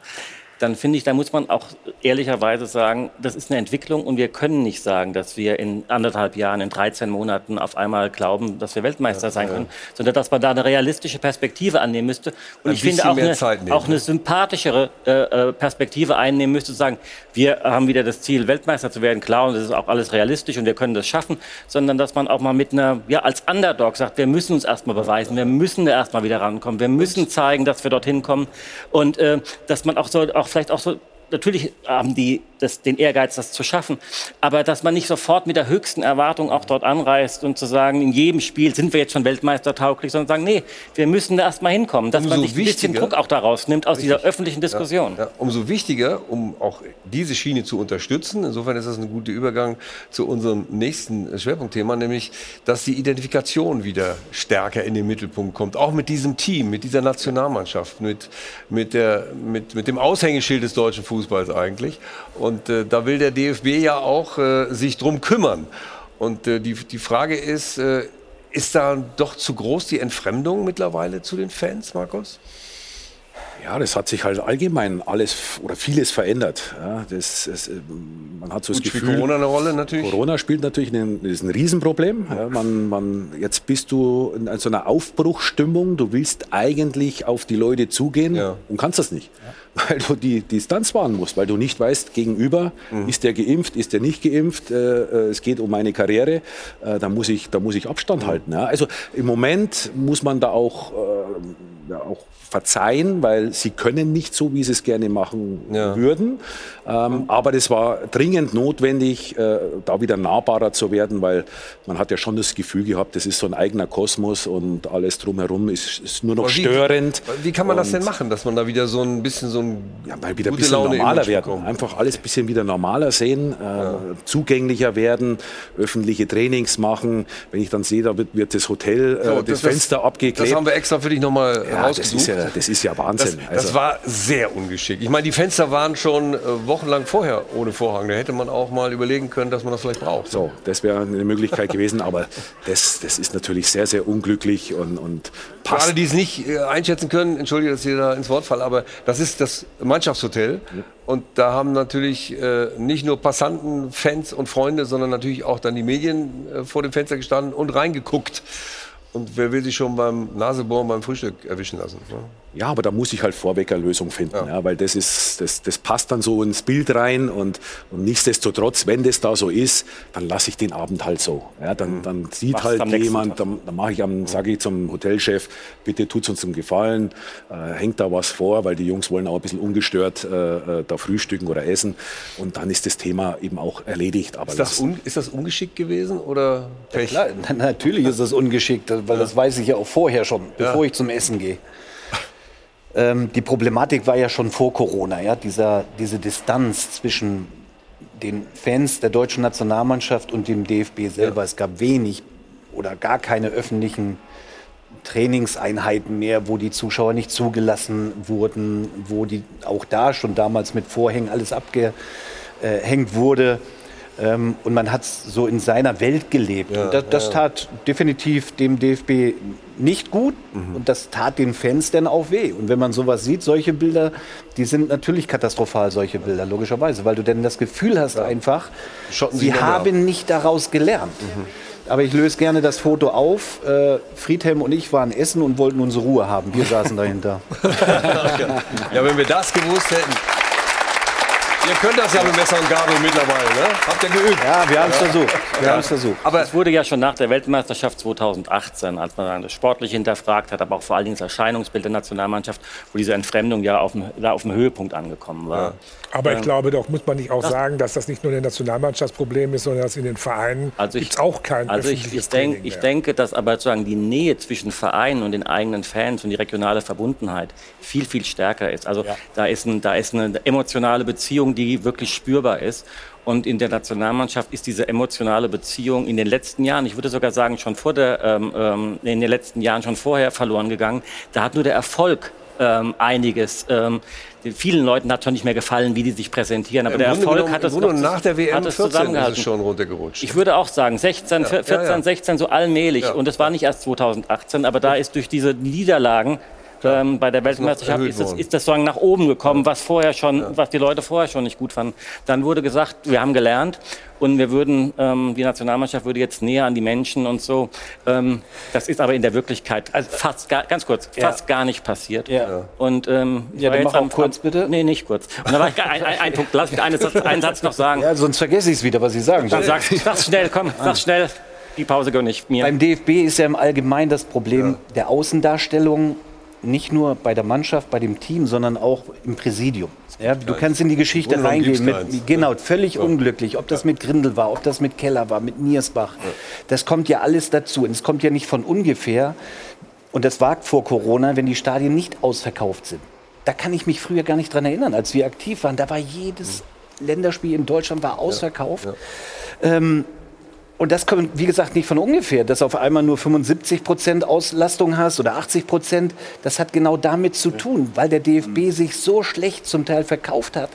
dann finde ich, da muss man auch ehrlicherweise sagen, das ist eine Entwicklung und wir können nicht sagen, dass wir in anderthalb Jahren, in 13 Monaten auf einmal glauben, dass wir Weltmeister sein können, sondern dass man da eine realistische Perspektive annehmen müsste. Und Ein ich finde auch eine, auch eine ne? sympathischere äh, äh, Perspektive einnehmen müsste, zu sagen, wir haben wieder das Ziel, Weltmeister zu werden, klar, und das ist auch alles realistisch und wir können das schaffen, sondern dass man auch mal mit einer, ja, als Underdog sagt, wir müssen uns erstmal beweisen, wir müssen da erstmal wieder rankommen, wir müssen zeigen, dass wir dorthin kommen und äh, dass man auch so, auch vielleicht auch so Natürlich haben die das, den Ehrgeiz, das zu schaffen, aber dass man nicht sofort mit der höchsten Erwartung auch dort anreist und zu sagen, in jedem Spiel sind wir jetzt schon Weltmeistertauglich, sondern sagen, nee, wir müssen da erstmal hinkommen, dass man Umso sich ein bisschen Druck auch daraus nimmt aus dieser öffentlichen Diskussion. Ja, umso wichtiger, um auch diese Schiene zu unterstützen. Insofern ist das ein guter Übergang zu unserem nächsten Schwerpunktthema, nämlich, dass die Identifikation wieder stärker in den Mittelpunkt kommt. Auch mit diesem Team, mit dieser Nationalmannschaft, mit, mit, der, mit, mit dem Aushängeschild des deutschen Fußballs eigentlich. Und äh, da will der DFB ja auch äh, sich drum kümmern. Und äh, die, die Frage ist, äh, ist da doch zu groß die Entfremdung mittlerweile zu den Fans, Markus? Ja, das hat sich halt allgemein alles oder vieles verändert. Ja, das, das, äh, man hat so das Gut, spielt Gefühl, Corona eine Rolle natürlich? Corona spielt natürlich ein, ist ein Riesenproblem. Ja, man, man, jetzt bist du in so einer Aufbruchsstimmung. Du willst eigentlich auf die Leute zugehen und kannst das nicht, weil du die Distanz wahren musst, weil du nicht weißt, gegenüber ist der geimpft, ist der nicht geimpft. Äh, äh, es geht um meine Karriere. Äh, da muss ich, da muss ich Abstand halten. Ja. Also im Moment muss man da auch äh, ja, auch verzeihen, weil sie können nicht so, wie sie es gerne machen würden. Ähm, aber das war dringend notwendig, äh, da wieder nahbarer zu werden, weil man hat ja schon das Gefühl gehabt, das ist so ein eigener Kosmos und alles drumherum ist, ist nur noch wie- störend. Wie kann man das Und- denn machen, dass man da wieder so ein bisschen so ein ja, mal wieder ein bisschen Laune normaler werden. bekommt? Einfach alles ein bisschen wieder normaler sehen, äh, zugänglicher werden, öffentliche Trainings machen. Wenn ich dann sehe, da wird, wird das Hotel, äh, So, das, Fenster abgeklebt. Das haben wir extra für dich nochmal Ja, das rausgesucht. ist ja- das ist ja Wahnsinn. Das, das Also- war sehr ungeschickt. Ich meine, die Fenster waren schon äh, wochenlang vorher ohne Vorhang. Da hätte man auch mal überlegen können, dass man das vielleicht braucht. So, das wäre eine Möglichkeit gewesen, aber das, das ist natürlich sehr, sehr unglücklich und, und Für alle, die es nicht äh, einschätzen können, entschuldige, dass ich da ins Wort falle, aber das ist das Mannschaftshotel. Und da haben natürlich äh, nicht nur Passanten, Fans und Freunde, sondern natürlich auch dann die Medien äh, vor dem Fenster gestanden und reingeguckt. Und wer will sich schon beim Nasebohren beim Frühstück erwischen lassen? Ne? Ja, aber da muss ich halt vorweg eine Lösung finden, ja. weil das ist, das, das passt dann so ins Bild rein und, und nichtsdestotrotz, wenn das da so ist, dann lasse ich den Abend halt so. Ja, dann, dann sieht Machst halt jemand, dann, dann mache ich am, sage ich zum Hotelchef, bitte tut's uns einen Gefallen, äh, hängt da was vor, weil die Jungs wollen auch ein bisschen ungestört äh, äh, da frühstücken oder essen und dann ist das Thema eben auch erledigt. Aber Ist das, un, ist das ungeschickt gewesen oder Pech? Klar, na- natürlich ist das ungeschickt, weil das weiß ich ja auch vorher schon, bevor ich zum Essen gehe. Ähm, die Problematik war ja schon vor Corona, ja, dieser, diese Distanz zwischen den Fans der deutschen Nationalmannschaft und dem DFB selber. Es gab wenig oder gar keine öffentlichen Trainingseinheiten mehr, wo die Zuschauer nicht zugelassen wurden, wo die auch da schon damals mit Vorhängen alles abgehängt wurde. Ähm, und man hat so in seiner Welt gelebt. und das, das ja. tat definitiv dem DFB nicht gut und das tat den Fans dann auch weh. Und wenn man sowas sieht, solche Bilder, die sind natürlich katastrophal, solche Bilder, logischerweise, weil du dann das Gefühl hast einfach, Schotten sie mehr ab. haben nicht daraus gelernt. Aber ich löse gerne das Foto auf. Äh, Friedhelm und ich waren essen und wollten unsere Ruhe haben. Wir saßen dahinter. Ja, wenn wir das gewusst hätten. Ihr könnt das ja mit Messer und Gabel mittlerweile, ne? Habt ihr geübt? Ja, wir haben es versucht. Wir Ja. haben es versucht. Aber es wurde ja schon nach der Weltmeisterschaft 2018, als man dann das Sportliche hinterfragt hat, aber auch vor allen Dingen das Erscheinungsbild der Nationalmannschaft, wo diese Entfremdung ja auf dem, da auf dem Höhepunkt angekommen war. Aber ich glaube, doch muss man nicht auch das- sagen, dass das nicht nur ein Nationalmannschaftsproblem ist, sondern dass in den Vereinen Also ich- gibt's auch kein Also ich, ich, denk, ich denke, dass aber sozusagen die Nähe zwischen Vereinen und den eigenen Fans und die regionale Verbundenheit viel, viel stärker ist. Also da, ist ein, da ist eine emotionale Beziehung, die wirklich spürbar ist. Und in der Nationalmannschaft ist diese emotionale Beziehung in den letzten Jahren, ich würde sogar sagen, schon vor der, ähm, ähm, in den letzten Jahren schon vorher verloren gegangen. Da hat nur der Erfolg ähm, einiges. Ähm, den vielen Leuten hat schon nicht mehr gefallen, wie die sich präsentieren, aber Im der Grunde Erfolg genommen- hat es noch nach der WM hat es 14 ist es schon runtergerutscht. Ich würde auch sagen 16, Ja, 14, ja, ja. 16 so allmählich. Und das war nicht erst 2018, aber da ist durch diese Niederlagen ähm, bei der Weltmeisterschaft ist das, ist das sozusagen nach oben gekommen, was vorher schon, was die Leute vorher schon nicht gut fanden. Dann wurde gesagt, wir haben gelernt und wir würden, ähm, die Nationalmannschaft würde jetzt näher an die Menschen und so. Ähm, das ist aber in der Wirklichkeit fast gar, ganz kurz, Ja. fast gar nicht passiert. Ja. Und ähm, ich Ja, war dann jetzt mach am- kurz, bitte. Nee, nicht kurz. Und da war ich ein, ein, ein Punkt, lass mich einen Satz, einen Satz noch sagen. Ja, sonst vergesse ich es wieder, was Sie sagen. Dann sag, sag's schnell, komm, sag's schnell. Die Pause gönn ich mir. Beim DFB ist ja im Allgemeinen das Problem der Außendarstellung nicht nur bei der Mannschaft, bei dem Team, sondern auch im Präsidium. Ja, du kannst in die Geschichte genommen reingehen. Mit, genau, völlig unglücklich. Ob das mit Grindel war, ob das mit Keller war, mit Niersbach. Das kommt ja alles dazu. Und es kommt ja nicht von ungefähr. Und das war vor Corona, wenn die Stadien nicht ausverkauft sind. Da kann ich mich früher gar nicht dran erinnern, als wir aktiv waren. Da war jedes Länderspiel in Deutschland war ausverkauft. Ähm, und das kommt, wie gesagt, nicht von ungefähr, dass auf einmal nur 75 Prozent Auslastung hast oder 80 Prozent. Das hat genau damit zu tun, weil der DFB sich so schlecht zum Teil verkauft hat,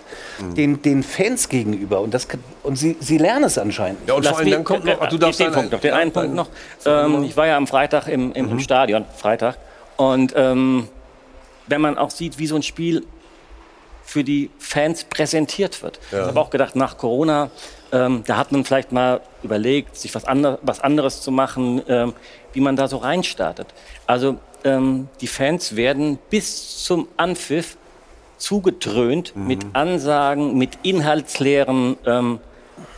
den, den Fans gegenüber. Und, das, und sie, sie lernen es anscheinend. Ja, und Lass vor allem dann kommt noch, ach, du den, darfst den Punkt noch, den einen Punkt noch. Ähm, ich war ja am Freitag im, im, Mhm. Stadion, Freitag. Und ähm, wenn man auch sieht, wie so ein Spiel für die Fans präsentiert wird. Ja. Ich habe auch gedacht, nach Corona, ähm, da hat man vielleicht mal überlegt, sich was, ander, was anderes zu machen, ähm, wie man da so reinstartet. Also ähm, die Fans werden bis zum Anpfiff zugedröhnt Mhm. mit Ansagen, mit inhaltsleeren ähm,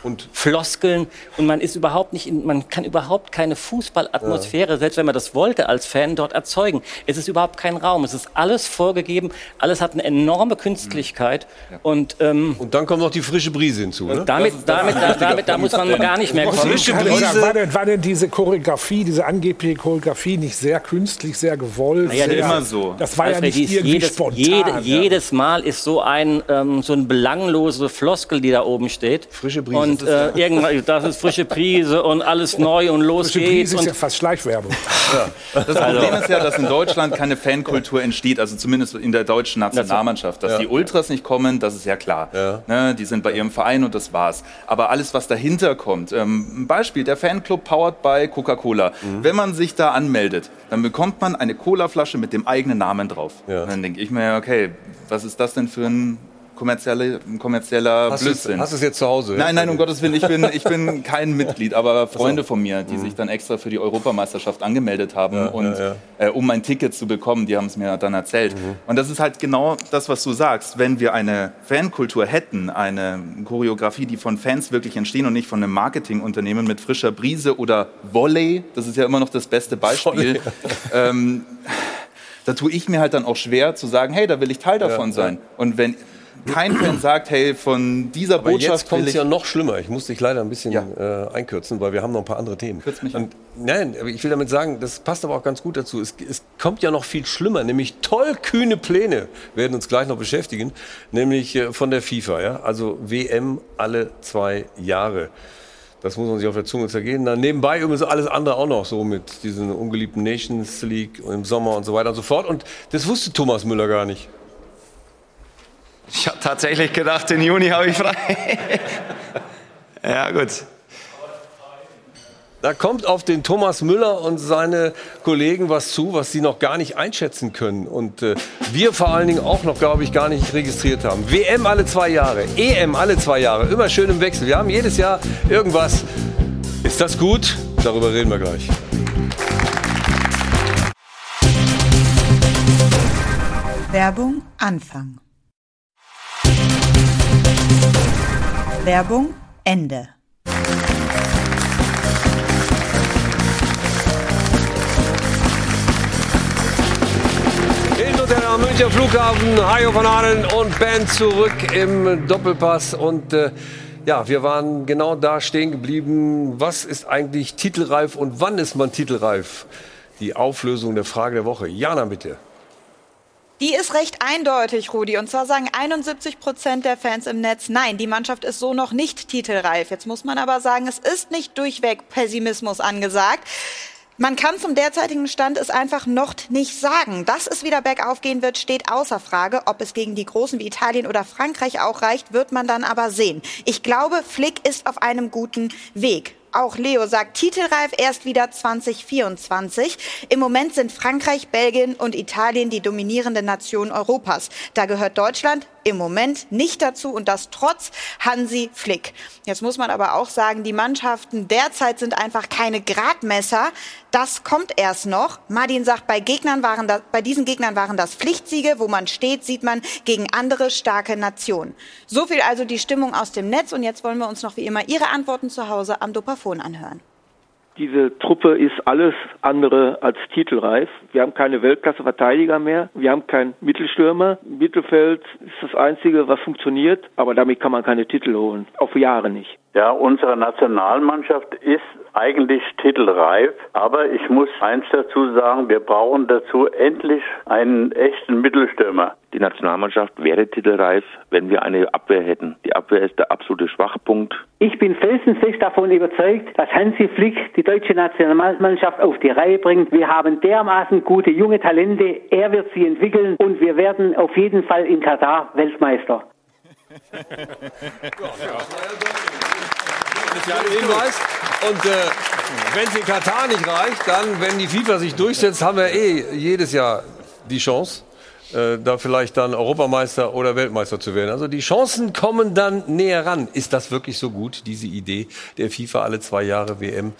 und Floskeln und man ist überhaupt nicht, in, man kann überhaupt keine Fußballatmosphäre, ja. selbst wenn man das wollte, als Fan dort erzeugen. Es ist überhaupt kein Raum, es ist alles vorgegeben, alles hat eine enorme Künstlichkeit mhm. ja. und ähm, und dann kommt noch die frische Brise hinzu. Ne? Damit, damit, da, damit, da muss man gar nicht mehr kommen. Frische Brise. War, denn, war denn diese Choreografie, diese angebliche Choreografie nicht sehr künstlich, sehr gewollt? Naja, sehr, immer so. Das war ja nicht irgendwie jedes, spontan. Jede, ja. Jedes Mal ist so ein ähm, so ein belanglose Floskel, die da oben steht. Frische Brise. Und äh, irgendwann, das ist frische Prise und alles neu und los frische geht's. Prise ist und ja fast Schleichwerbung. Ja. Das Problem ist ja, dass in Deutschland keine Fankultur entsteht, also zumindest in der deutschen Nationalmannschaft. Dass Ja. die Ultras nicht kommen, das ist ja klar. Ja. Ne, die sind bei ihrem Verein und das war's. Aber alles, was dahinter kommt, ähm, ein Beispiel, der Fanclub powered by Coca-Cola. Mhm. Wenn man sich da anmeldet, dann bekommt man eine Colaflasche mit dem eigenen Namen drauf. Ja. Und dann denke ich mir, okay, was ist das denn für ein kommerzielle, kommerzieller Hast Blödsinn? hast du es jetzt zu Hause? Nein, nein, um Gottes Willen, ich bin, ich bin kein Mitglied, aber Freunde von mir, Mhm. die sich dann extra für die Europameisterschaft angemeldet haben, Ja, und, ja, Äh, um ein Ticket zu bekommen, die haben es mir dann erzählt. Mhm. Und das ist halt genau das, was du sagst. Wenn wir eine Fankultur hätten, eine Choreografie, die von Fans wirklich entstehen und nicht von einem Marketingunternehmen mit frischer Brise oder Volley, das ist ja immer noch das beste Beispiel, ähm, da tue ich mir halt dann auch schwer zu sagen, hey, da will ich Teil davon Ja, sein. Und wenn kein Fan sagt, hey, von dieser Aber Botschaft jetzt kommt es ja noch schlimmer. Ich muss dich leider ein bisschen äh, einkürzen, weil wir haben noch ein paar andere Themen. mich Und, nein, ich will damit sagen, das passt aber auch ganz gut dazu. Es, es kommt ja noch viel schlimmer, nämlich tollkühne Pläne werden uns gleich noch beschäftigen, nämlich äh, von der FIFA. Ja? Also WM alle zwei Jahre. Das muss man sich auf der Zunge zergehen. Dann nebenbei übrigens alles andere auch noch so mit diesen ungeliebten Nations League im Sommer und so weiter und so fort. Und das wusste Thomas Müller gar nicht. Ich habe tatsächlich gedacht, den Juni habe ich frei. ja, gut. Da kommt auf den Thomas Müller und seine Kollegen was zu, was sie noch gar nicht einschätzen können. Und äh, wir vor allen Dingen auch noch, glaube ich, gar nicht registriert haben. WM alle zwei Jahre, EM alle zwei Jahre, immer schön im Wechsel. Wir haben jedes Jahr irgendwas. Ist das gut? Darüber reden wir gleich. Werbung Anfang. Werbung Ende. Hilton am Münchner Flughafen, Hajo von Aalen und Band zurück im Doppelpass. Und äh, ja, wir waren genau da stehen geblieben. Was ist eigentlich titelreif und wann ist man titelreif? Die Auflösung der Frage der Woche. Jana, bitte. Die ist recht eindeutig, Rudi. Und zwar sagen 71 Prozent der Fans im Netz, nein, die Mannschaft ist so noch nicht titelreif. Jetzt muss man aber sagen, es ist nicht durchweg Pessimismus angesagt. Man kann zum derzeitigen Stand es einfach noch nicht sagen. Dass es wieder bergauf gehen wird, steht außer Frage. Ob es gegen die Großen wie Italien oder Frankreich auch reicht, wird man dann aber sehen. Ich glaube, Flick ist auf einem guten Weg. Auch Leo sagt, titelreif erst wieder 2024. Im Moment sind Frankreich, Belgien und Italien die dominierenden Nationen Europas. Da gehört Deutschland im Moment nicht dazu und das trotz Hansi Flick. Jetzt muss man aber auch sagen, die Mannschaften derzeit sind einfach keine Gradmesser. Das kommt erst noch. Martin sagt, bei Gegnern waren das, bei diesen Gegnern waren das Pflichtsiege. Wo man steht, sieht man gegen andere starke Nationen. So viel also die Stimmung aus dem Netz und jetzt wollen wir uns noch wie immer Ihre Antworten zu Hause am Dopafon anhören. Diese Truppe ist alles andere als titelreif. Wir haben keine Weltklasse-Verteidiger mehr. Wir haben keinen Mittelstürmer. Mittelfeld ist das Einzige, was funktioniert. Aber damit kann man keine Titel holen. Auf Jahre nicht. Ja, unsere Nationalmannschaft ist eigentlich titelreif, aber ich muss eins dazu sagen, wir brauchen dazu endlich einen echten Mittelstürmer. Die Nationalmannschaft wäre titelreif, wenn wir eine Abwehr hätten. Die Abwehr ist der absolute Schwachpunkt. Ich bin felsenfest davon überzeugt, dass Hansi Flick die deutsche Nationalmannschaft auf die Reihe bringt. Wir haben dermaßen gute junge Talente. Er wird sie entwickeln und wir werden auf jeden Fall in Katar Weltmeister. Das ist ja ein Hinweis. Und äh, wenn es in Katar nicht reicht, dann, wenn die FIFA sich durchsetzt, haben wir eh jedes Jahr die Chance, äh, da vielleicht dann Europameister oder Weltmeister zu werden. Also die Chancen kommen dann näher ran. Ist das wirklich so gut, diese Idee der FIFA alle zwei Jahre WM?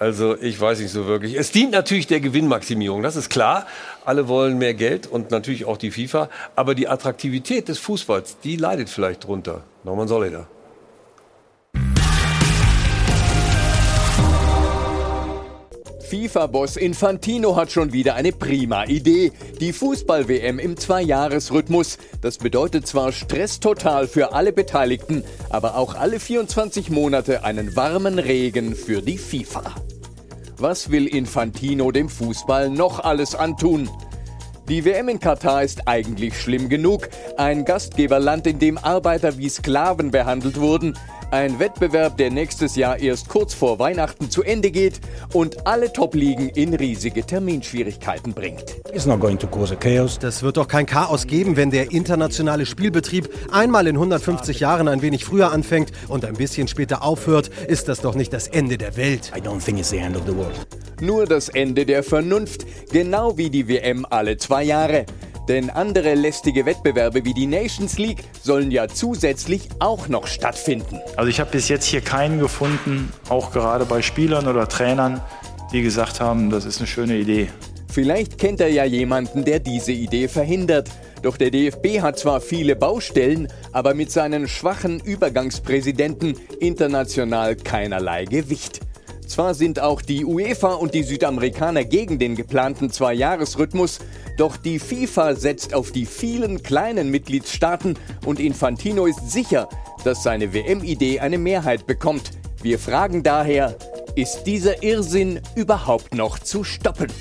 Also ich weiß nicht so wirklich. Es dient natürlich der Gewinnmaximierung, das ist klar. Alle wollen mehr Geld und natürlich auch die FIFA. Aber die Attraktivität des Fußballs, die leidet vielleicht drunter. Norman Solida. FIFA-Boss Infantino hat schon wieder eine prima Idee. Die Fußball-WM im Zweijahresrhythmus. Das bedeutet zwar Stress total für alle Beteiligten, aber auch alle 24 Monate einen warmen Regen für die FIFA. Was will Infantino dem Fußball noch alles antun? Die WM in Katar ist eigentlich schlimm genug. Ein Gastgeberland, in dem Arbeiter wie Sklaven behandelt wurden. Ein Wettbewerb, der nächstes Jahr erst kurz vor Weihnachten zu Ende geht und alle Top-Ligen in riesige Terminschwierigkeiten bringt. Das wird doch kein Chaos geben, wenn der internationale Spielbetrieb einmal in 150 Jahren ein wenig früher anfängt und ein bisschen später aufhört, ist das doch nicht das Ende der Welt. Nur das Ende der Vernunft, genau wie die WM alle zwei Jahre. Denn andere lästige Wettbewerbe wie die Nations League sollen ja zusätzlich auch noch stattfinden. Also ich habe bis jetzt hier keinen gefunden, auch gerade bei Spielern oder Trainern, die gesagt haben, das ist eine schöne Idee. Vielleicht kennt er ja jemanden, der diese Idee verhindert. Doch der DFB hat zwar viele Baustellen, aber mit seinen schwachen Übergangspräsidenten international keinerlei Gewicht. Zwar sind auch die UEFA und die Südamerikaner gegen den geplanten Zweijahresrhythmus, doch die FIFA setzt auf die vielen kleinen Mitgliedstaaten und Infantino ist sicher, dass seine WM-Idee eine Mehrheit bekommt. Wir fragen daher, ist dieser Irrsinn überhaupt noch zu stoppen?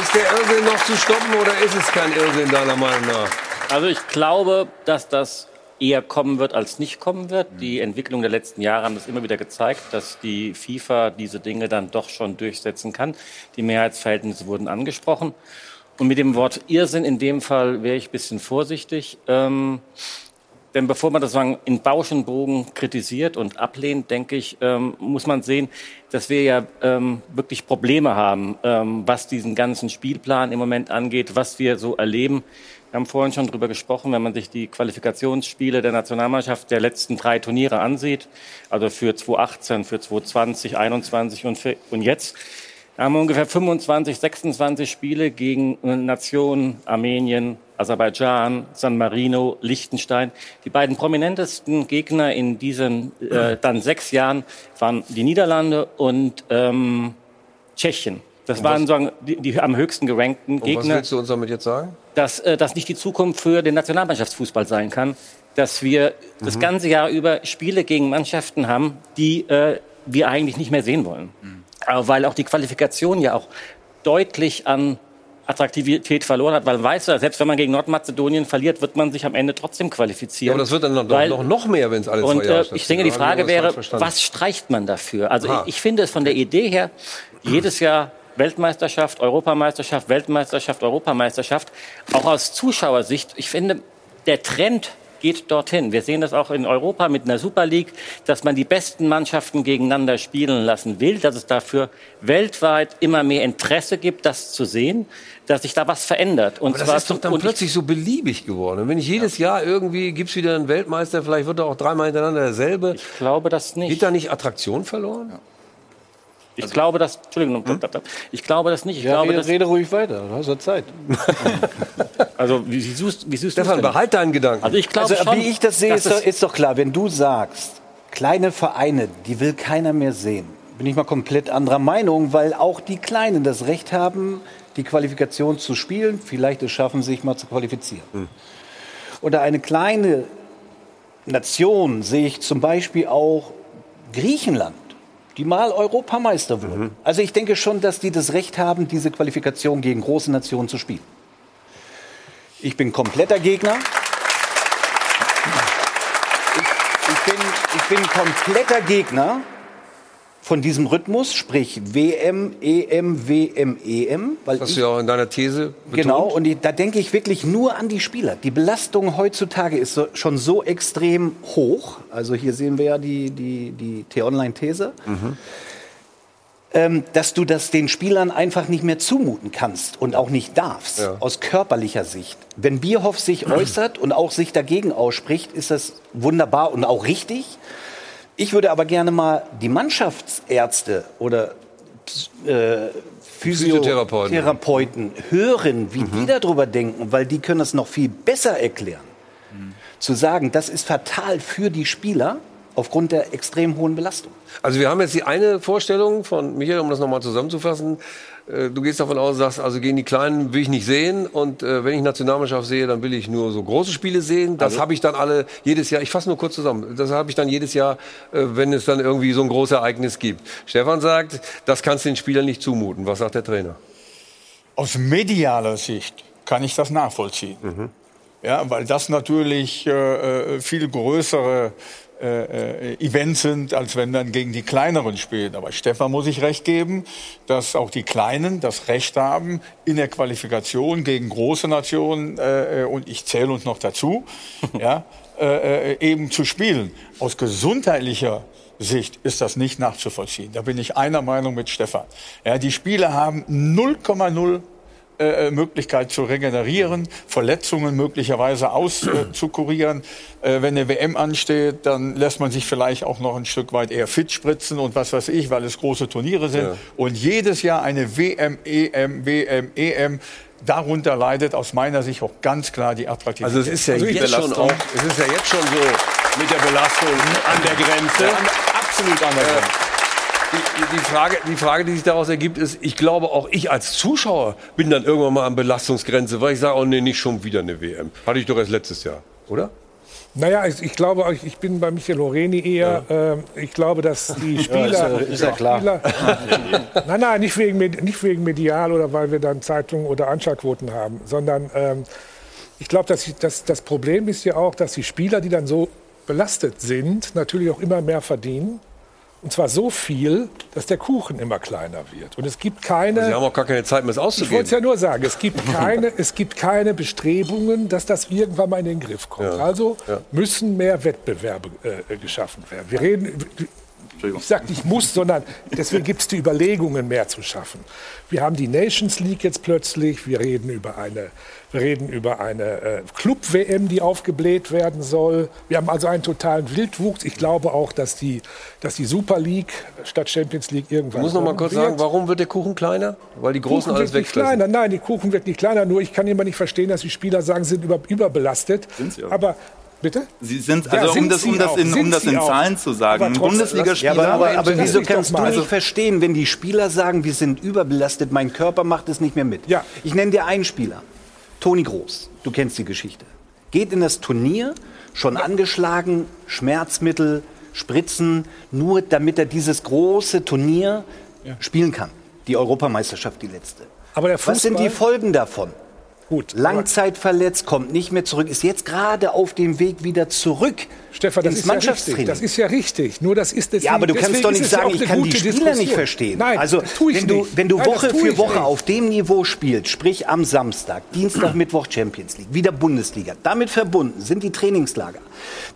Ist der Irrsinn noch zu stoppen oder ist es kein Irrsinn deiner Meinung nach? Also ich glaube, dass das eher kommen wird, als nicht kommen wird. Die Entwicklung der letzten Jahre haben das immer wieder gezeigt, dass die FIFA diese Dinge dann doch schon durchsetzen kann. Die Mehrheitsverhältnisse wurden angesprochen. Und mit dem Wort Irrsinn in dem Fall wäre ich ein bisschen vorsichtig. Ähm, denn bevor man das sagen, in Bauschenbogen kritisiert und ablehnt, denke ich, ähm, muss man sehen, dass wir ja ähm, wirklich Probleme haben, ähm, was diesen ganzen Spielplan im Moment angeht, was wir so erleben. Wir haben vorhin schon darüber gesprochen, wenn man sich die Qualifikationsspiele der Nationalmannschaft der letzten drei Turniere ansieht, also für 2018, für 2020, 2021 und, für, und jetzt, haben wir ungefähr 25, 26 Spiele gegen Nationen Armenien, Aserbaidschan, San Marino, Liechtenstein. Die beiden prominentesten Gegner in diesen äh, dann sechs Jahren waren die Niederlande und ähm, Tschechien. Das Und waren sagen, die, die am höchsten gerankten Und was Gegner willst du uns damit jetzt sagen? dass äh, das nicht die Zukunft für den Nationalmannschaftsfußball sein kann, dass wir das ganze Jahr über Spiele gegen Mannschaften haben, die äh, wir eigentlich nicht mehr sehen wollen. Aber weil auch die Qualifikation ja auch deutlich an Attraktivität verloren hat, weil man weiß ja, selbst wenn man gegen Nordmazedonien verliert, wird man sich am Ende trotzdem Ja, qualifizieren. aber das wird dann noch, Weil- noch, noch mehr, wenn es alle und äh, ich denke, die. Frage wäre, was streicht man dafür? Also ich, ich finde es von der Idee her, jedes Jahr Weltmeisterschaft, Europameisterschaft, Weltmeisterschaft, Europameisterschaft, auch aus Zuschauersicht, ich finde, der Trend geht dorthin. Wir sehen das auch in Europa mit einer Super League, dass man die besten Mannschaften gegeneinander spielen lassen will, dass es dafür weltweit immer mehr Interesse gibt, das zu sehen, dass sich da was verändert. Und Aber das zwar ist doch dann plötzlich so beliebig geworden. Und wenn ich jedes Jahr irgendwie gibt's wieder einen Weltmeister, vielleicht wird er auch dreimal hintereinander derselbe. Ich glaube das nicht. Geht da nicht Attraktion verloren? Ich glaube das, Entschuldigung, ich glaube das nicht. Ich Ja, glaube, rede, dass, rede ruhig weiter, du hast ja Zeit. also wie, wie suchst, wie suchst Stefan, du's denn? behalt deinen Gedanken. Also ich glaube also, schon, wie ich das sehe, ist doch, es- ist doch klar, wenn du sagst, kleine Vereine, die will keiner mehr sehen, bin ich mal komplett anderer Meinung, weil auch die Kleinen das Recht haben, die Qualifikation zu spielen, vielleicht es schaffen, sich mal zu qualifizieren. Oder eine kleine Nation sehe ich zum Beispiel auch Griechenland, die mal Europameister wurden. Also ich denke schon, dass die das Recht haben, diese Qualifikation gegen große Nationen zu spielen. Ich bin kompletter Gegner. Ich, ich, bin, ich bin kompletter Gegner von diesem Rhythmus, sprich WM, EM, WM, EM. Weil Das hast ich, du ja auch in deiner These betont. Genau, und ich, da denke ich wirklich nur an die Spieler. Die Belastung heutzutage ist so, schon so extrem hoch. Also hier sehen wir ja die, die, die T-Online-These. Ähm, dass du das den Spielern einfach nicht mehr zumuten kannst und auch nicht darfst, Ja. aus körperlicher Sicht. Wenn Bierhoff sich äußert und auch sich dagegen ausspricht, ist das wunderbar und auch richtig. Ich würde aber gerne mal die Mannschaftsärzte oder äh, Physiotherapeuten. Physiotherapeuten hören, wie die darüber denken, weil die können das noch viel besser erklären. Zu sagen, das ist fatal für die Spieler, aufgrund der extrem hohen Belastung. Also wir haben jetzt die eine Vorstellung von Michael, um das nochmal zusammenzufassen. Äh, Du gehst davon aus, sagst, also gegen die Kleinen will ich nicht sehen und äh, wenn ich Nationalmannschaft sehe, dann will ich nur so große Spiele sehen. Das Also- habe ich dann alle jedes Jahr. Ich fasse nur kurz zusammen. Das habe ich dann jedes Jahr, äh, wenn es dann irgendwie so ein großes Ereignis gibt. Stefan sagt, das kannst du den Spielern nicht zumuten. Was sagt der Trainer? Aus medialer Sicht kann ich das nachvollziehen. Ja, weil das natürlich äh, äh, viel größere äh, äh, Events sind, als wenn dann gegen die kleineren spielen. Aber Stefan muss ich recht geben, dass auch die Kleinen das Recht haben, in der Qualifikation gegen große Nationen, äh, äh, und ich zähle uns noch dazu, ja, äh, äh, eben zu spielen. Aus gesundheitlicher Sicht ist das nicht nachzuvollziehen. Da bin ich einer Meinung mit Stefan. Ja, die Spieler haben 0,0 äh, Möglichkeit zu regenerieren, Verletzungen möglicherweise auszukurieren. Äh, wenn eine WM ansteht, dann lässt man sich vielleicht auch noch ein Stück weit eher fit spritzen und was weiß ich, weil es große Turniere sind. Ja. Und jedes Jahr eine WM, EM, WM, EM. Darunter leidet aus meiner Sicht auch ganz klar die Attraktivität. Also es ist ja jetzt schon auch, es ist ja jetzt schon so mit der Belastung an der Grenze. absolut an der Grenze. Die, Frage, die Frage, die sich daraus ergibt, ist, ich glaube auch ich als Zuschauer bin dann irgendwann mal an Belastungsgrenze, weil ich sage, oh nee, nicht schon wieder eine WM. Hatte ich doch erst letztes Jahr, oder? Naja, ich, ich glaube, ich, ich bin bei Michael Loreni eher. ähm, ich glaube, dass die Spieler. ist ja- ist ja klar. Spieler, nein, nein, nicht wegen, nicht wegen medial oder weil wir dann Zeitungen oder Anschlagquoten haben, sondern ähm, ich glaube, dass, ich- dass das Problem ist ja auch, dass die Spieler, die dann so belastet sind, natürlich auch immer mehr verdienen. Und zwar so viel, dass der Kuchen immer kleiner wird. Und es gibt keine. Sie haben auch gar keine Zeit mehr, es Ich wollte auszugeben. es ja nur sagen, es gibt, keine, es gibt keine Bestrebungen, dass das irgendwann mal in den Griff kommt. Ja. Also Ja. müssen mehr Wettbewerbe äh, geschaffen werden. Wir reden, ich sage nicht muss, sondern deswegen gibt es die Überlegungen, mehr zu schaffen. Wir haben die Nations League jetzt plötzlich, wir reden über eine, reden über eine äh, Club-WM, die aufgebläht werden soll. Wir haben also einen totalen Wildwuchs. Ich glaube auch, dass die, dass die Super League statt Champions League irgendwann Ich muss noch mal kurz wird. sagen, warum wird der Kuchen kleiner? Weil die Großen Kuchen alles wird nicht wegfressen. kleiner. Nein, die Kuchen wird nicht kleiner. Nur ich kann immer nicht verstehen, dass die Spieler sagen, sie sind über, überbelastet. Sind sie auch. Aber bitte? Sie sind, Ja, also um sind das, sie um das in, um das in. Zahlen zu sagen, Aber ein trotzdem- Bundesligaspieler. Ja, aber, aber, aber wieso kannst du nicht verstehen, wenn die Spieler sagen, wir sind überbelastet, mein Körper macht es nicht mehr mit? Ja. Ich nenne dir einen Spieler, Toni Groß. Du kennst die Geschichte. Geht in das Turnier, schon angeschlagen, Schmerzmittel, Spritzen, nur damit er dieses große Turnier spielen kann. Die Europameisterschaft, die letzte. Aber der Was sind die Folgen davon? Gut. Langzeitverletzt, kommt nicht mehr zurück, ist jetzt gerade auf dem Weg wieder zurück Stefan, das ist, ja richtig. Mannschaftstraining. das ist ja richtig. Nur das ist deswegen, Ja, aber du kannst doch nicht ja sagen, auch ich kann die Spieler Diskussion. nicht verstehen. Nein, also, das tue ich wenn, du, wenn du Nein, Woche für Woche nicht. auf dem Niveau spielst, sprich am Samstag, Dienstag, Mittwoch Champions League, wieder Bundesliga, damit verbunden sind die Trainingslager.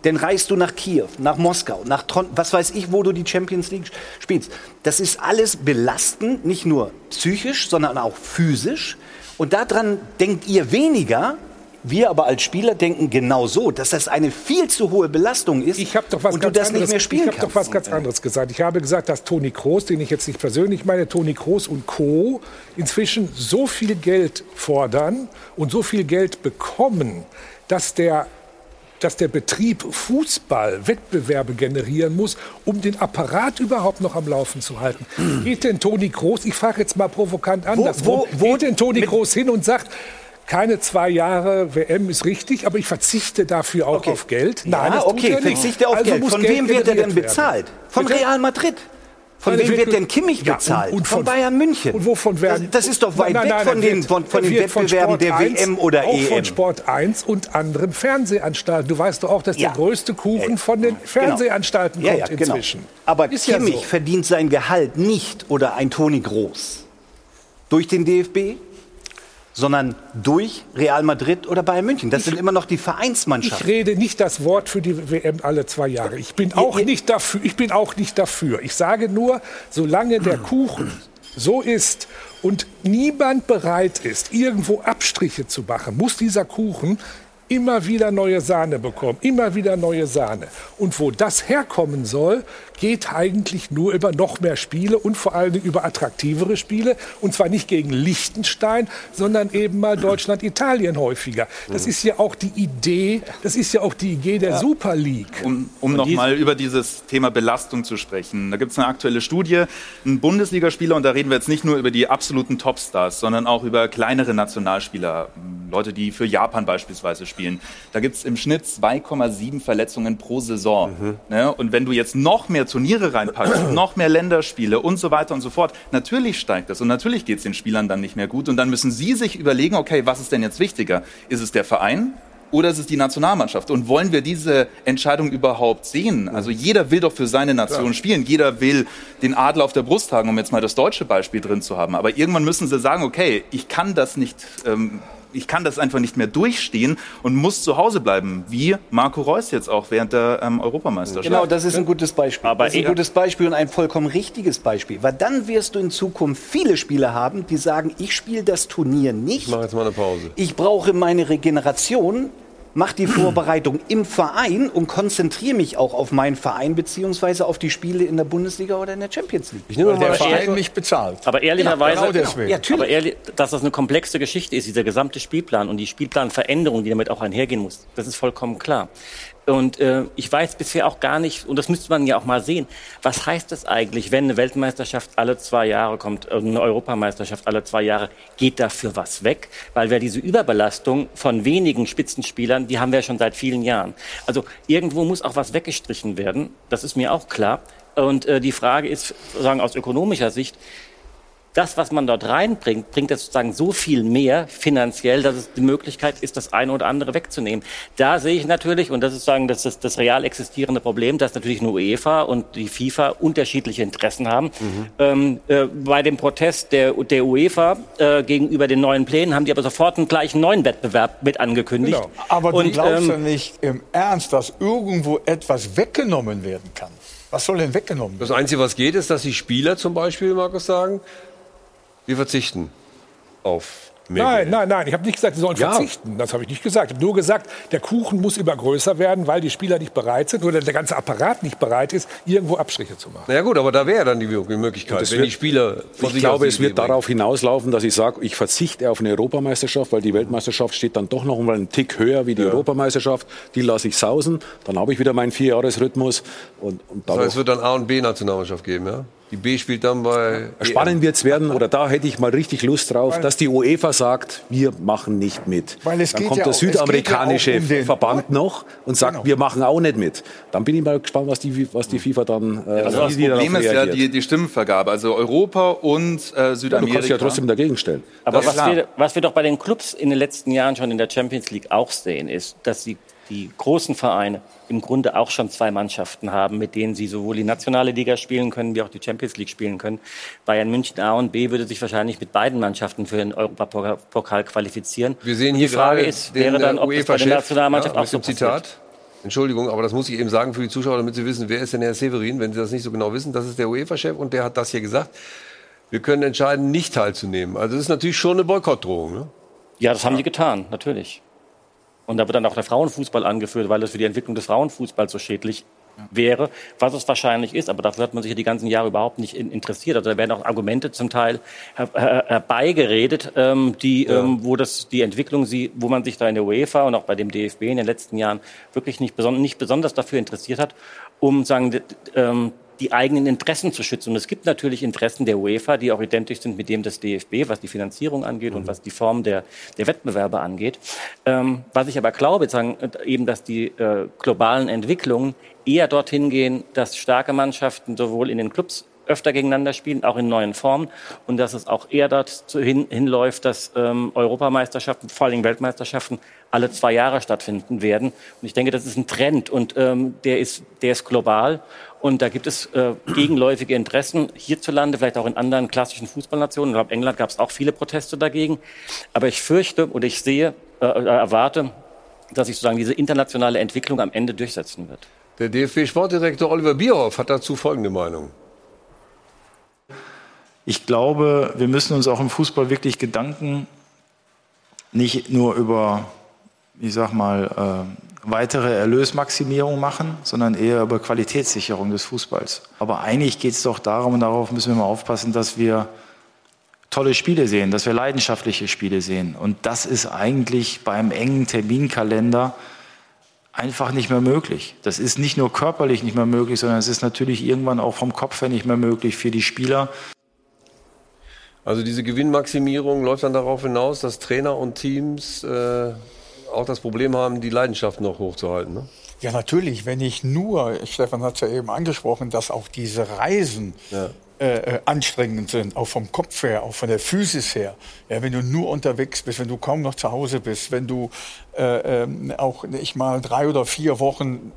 Dann reist du nach Kiew, nach Moskau, nach Tron was weiß ich, wo du die Champions League spielst. Das ist alles belastend, nicht nur psychisch, sondern auch physisch. Und daran denkt ihr weniger. Wir aber als Spieler denken genau so, dass das eine viel zu hohe Belastung ist Ich habe doch was und du das anderes, nicht mehr spielen ich hab kannst. doch was ganz anderes gesagt. Ich habe gesagt, dass Toni Kroos, den ich jetzt nicht persönlich meine, Toni Kroos und Co. inzwischen so viel Geld fordern und so viel Geld bekommen, dass der dass der Betrieb Fußball Wettbewerbe generieren muss, um den Apparat überhaupt noch am Laufen zu halten. Geht denn Toni Kroos, ich frage jetzt mal provokant anders, wo- wo- geht denn Toni Kroos hin und sagt, keine zwei Jahre WM ist richtig, aber ich verzichte dafür auch auf Geld. Ja, das tut okay, er verzichte auf Also Geld. Von wem wird er denn werden. bezahlt? Von Bitte? Real Madrid. Von Nein, wem wird denn Kimmich Ja, bezahlt? und- und von, von- Bayern München. Und wovon werden? Das, das ist doch weit Nein, nein, weg von den, von, von den Wettbewerben der 1, WM oder auch EM. von Sport 1 und anderen Fernsehanstalten. Du weißt doch auch, dass Ja. der größte Kuchen von den Fernsehanstalten ja, ja, kommt genau. inzwischen. Aber Ist ja Kimmich so. verdient sein Gehalt nicht oder ein Toni Groß durch den DFB, sondern durch Real Madrid oder Bayern München. Das sind immer noch die Ich Vereinsmannschaften. rede nicht das Wort für die WM alle zwei Jahre. Ich bin auch nicht dafür. Ich bin auch nicht dafür. Ich sage nur, solange der Kuchen so ist und niemand bereit ist, irgendwo Abstriche zu machen, muss dieser Kuchen immer wieder neue Sahne bekommen, immer wieder neue Sahne. Und wo das herkommen soll, geht eigentlich nur über noch mehr Spiele und vor allen Dingen über attraktivere Spiele. Und zwar nicht gegen Liechtenstein, sondern eben mal Deutschland, Italien häufiger. Das ist ja auch die Idee, das ist ja auch die Idee der Super League. Um, um nochmal über dieses Thema Belastung zu sprechen. Da gibt es eine aktuelle Studie, ein Bundesligaspieler, und da reden wir jetzt nicht nur über die absoluten Topstars, sondern auch über kleinere Nationalspieler, Leute, die für Japan beispielsweise spielen. Da gibt es im Schnitt 2,7 Verletzungen pro Saison. Ne? Und wenn du jetzt noch mehr Turniere reinpackst, noch mehr Länderspiele und so weiter und so fort, natürlich steigt das und natürlich geht es den Spielern dann nicht mehr gut. Und dann müssen sie sich überlegen, okay, was ist denn jetzt wichtiger? Ist es der Verein oder ist es die Nationalmannschaft? Und wollen wir diese Entscheidung überhaupt sehen? Also jeder will doch für seine Nation Klar. spielen. Jeder will den Adler auf der Brust tragen, um jetzt mal das deutsche Beispiel drin zu haben. Aber irgendwann müssen sie sagen, okay, ich kann das nicht, ähm, ich kann das einfach nicht mehr durchstehen und muss zu Hause bleiben, wie Marco Reus jetzt auch während der ähm, Europameisterschaft. Genau, das ist ein gutes Beispiel. Aber das ist ein gutes Beispiel und ein vollkommen richtiges Beispiel. Weil dann wirst du in Zukunft viele Spieler haben, die sagen, ich spiele das Turnier nicht. Ich mache jetzt mal eine Pause. Ich brauche meine Regeneration, mache die Vorbereitung im Verein und konzentriere mich auch auf meinen Verein beziehungsweise auf die Spiele in der Bundesliga oder in der Champions League. Ich nehme mal der das Verein nicht bezahlt. Aber ehrlicherweise, Genau. Ja, natürlich. aber ehrlich, dass das eine komplexe Geschichte ist, dieser gesamte Spielplan und die Spielplanveränderung, die damit auch einhergehen muss, das ist vollkommen klar. Und äh, ich weiß bisher auch gar nicht, und das müsste man ja auch mal sehen, was heißt das eigentlich, wenn eine Weltmeisterschaft alle zwei Jahre kommt, äh, eine Europameisterschaft alle zwei Jahre, geht dafür was weg? Weil wir diese Überbelastung von wenigen Spitzenspielern, die haben wir ja schon seit vielen Jahren. Also irgendwo muss auch was weggestrichen werden, das ist mir auch klar. Und äh, die Frage ist, sozusagen aus ökonomischer Sicht, das, was man dort reinbringt, bringt das sozusagen so viel mehr finanziell, dass es die Möglichkeit ist, das eine oder andere wegzunehmen. Da sehe ich natürlich, und das ist sagen, das ist das real existierende Problem, dass natürlich nur UEFA und die FIFA unterschiedliche Interessen haben. Ähm, äh, bei dem Protest der, der UEFA äh, gegenüber den neuen Plänen haben die aber sofort einen gleichen neuen Wettbewerb mit angekündigt. Genau. Aber du Und, glaubst ähm, ja nicht im Ernst, dass irgendwo etwas weggenommen werden kann. Was soll denn weggenommen werden? Das Einzige, was geht, ist, dass die Spieler zum Beispiel, Markus, sagen, wir verzichten auf mehr Nein, Geld. nein, nein, ich habe nicht gesagt, sie sollen Ja. verzichten. Das habe ich nicht gesagt. Ich habe nur gesagt, der Kuchen muss immer größer werden, weil die Spieler nicht bereit sind oder der ganze Apparat nicht bereit ist, irgendwo Abstriche zu machen. Na ja gut, aber da wäre dann die Möglichkeit, wenn wird- die Spieler Ich glaube, es wird bringen. darauf hinauslaufen, dass ich sage, ich verzichte auf eine Europameisterschaft, weil die Weltmeisterschaft steht dann doch noch mal einen Tick höher wie die Europameisterschaft. Die lasse ich sausen. Dann habe ich wieder meinen Vierjahresrhythmus. Und, und Das heißt, es wird dann A- und B-Nationalmannschaft geben, ja? Die B spielt dann bei... Spannend wird es werden, oder da hätte ich mal richtig Lust drauf, dass die UEFA sagt, wir machen nicht mit. Weil es dann kommt ja der auch- ja südamerikanische auch um den- Verband noch und sagt, wir machen auch nicht mit. Dann bin ich mal gespannt, was die, was die FIFA dann äh, Also das Problem ist ja die, die Stimmenvergabe. Also Europa und äh, Ja, du Südamerika. kannst ja trotzdem dagegen stellen. Aber was wir, was wir doch bei den Clubs in den letzten Jahren schon in der Champions League auch sehen, ist, dass die, die großen Vereine im Grunde auch schon zwei Mannschaften haben, mit denen sie sowohl die nationale Liga spielen können, wie auch die Champions League spielen können. Bayern München A und B würde sich wahrscheinlich mit beiden Mannschaften für den Europapokal qualifizieren. Wir sehen hier die Frage ist, den, wäre dann, äh, ob das bei der Nationalmannschaft ja, auch so passiert. Zitat. Entschuldigung, aber das muss ich eben sagen für die Zuschauer, damit sie wissen, wer ist denn Herr Severin, wenn sie das nicht so genau wissen. Das ist der UEFA-Chef und der hat das hier gesagt. Wir können entscheiden, nicht teilzunehmen. Also das ist natürlich schon eine Boykottdrohung. Ne? Ja, das haben die getan, natürlich. Und da wird dann auch der Frauenfußball angeführt, weil das für die Entwicklung des Frauenfußballs so schädlich wäre, was es wahrscheinlich ist. Aber dafür hat man sich ja die ganzen Jahre überhaupt nicht in, interessiert. Also da werden auch Argumente zum Teil her, her, herbeigeredet, ähm, die, ähm, wo das die Entwicklung, sie, wo man sich da in der UEFA und auch bei dem DFB in den letzten Jahren wirklich nicht, beson nicht besonders dafür interessiert hat, um sagen, ähm, die eigenen Interessen zu schützen. Und es gibt natürlich Interessen der UEFA, die auch identisch sind mit dem des DFB, was die Finanzierung angeht und was die Form der, der Wettbewerbe angeht. Ähm, was ich aber glaube, sagen, äh, eben, dass die äh, globalen Entwicklungen eher dorthin gehen, dass starke Mannschaften sowohl in den Clubs öfter gegeneinander spielen, auch in neuen Formen. Und dass es auch eher dazu hin, hinläuft, dass ähm, Europameisterschaften, vor allem Weltmeisterschaften, alle zwei Jahre stattfinden werden. Und ich denke, das ist ein Trend und ähm, der, ist, der ist global. Und da gibt es äh, gegenläufige Interessen hierzulande, vielleicht auch in anderen klassischen Fußballnationen. Ich glaube, England gab es auch viele Proteste dagegen. Aber ich fürchte oder ich sehe, äh, äh, erwarte, dass sich sozusagen diese internationale Entwicklung am Ende durchsetzen wird. Der DFB-Sportdirektor Oliver Bierhoff hat dazu folgende Meinung. Ich glaube, wir müssen uns auch im Fußball wirklich Gedanken nicht nur über ich sag mal, äh, weitere Erlösmaximierung machen, sondern eher über Qualitätssicherung des Fußballs. Aber eigentlich geht es doch darum, und darauf müssen wir mal aufpassen, dass wir tolle Spiele sehen, dass wir leidenschaftliche Spiele sehen. Und das ist eigentlich beim engen Terminkalender einfach nicht mehr möglich. Das ist nicht nur körperlich nicht mehr möglich, sondern es ist natürlich irgendwann auch vom Kopf her nicht mehr möglich für die Spieler. Also diese Gewinnmaximierung läuft dann darauf hinaus, dass Trainer und Teams äh, auch das Problem haben, die Leidenschaft noch hochzuhalten. Ne? Ja, natürlich. Wenn ich nur, Stefan hat es ja eben angesprochen, dass auch diese Reisen ja. äh, äh anstrengend sind, auch vom Kopf her, auch von der Physis her. Ja, wenn du nur unterwegs bist, wenn du kaum noch zu Hause bist, wenn du äh, äh, auch nicht mal drei oder vier Wochen,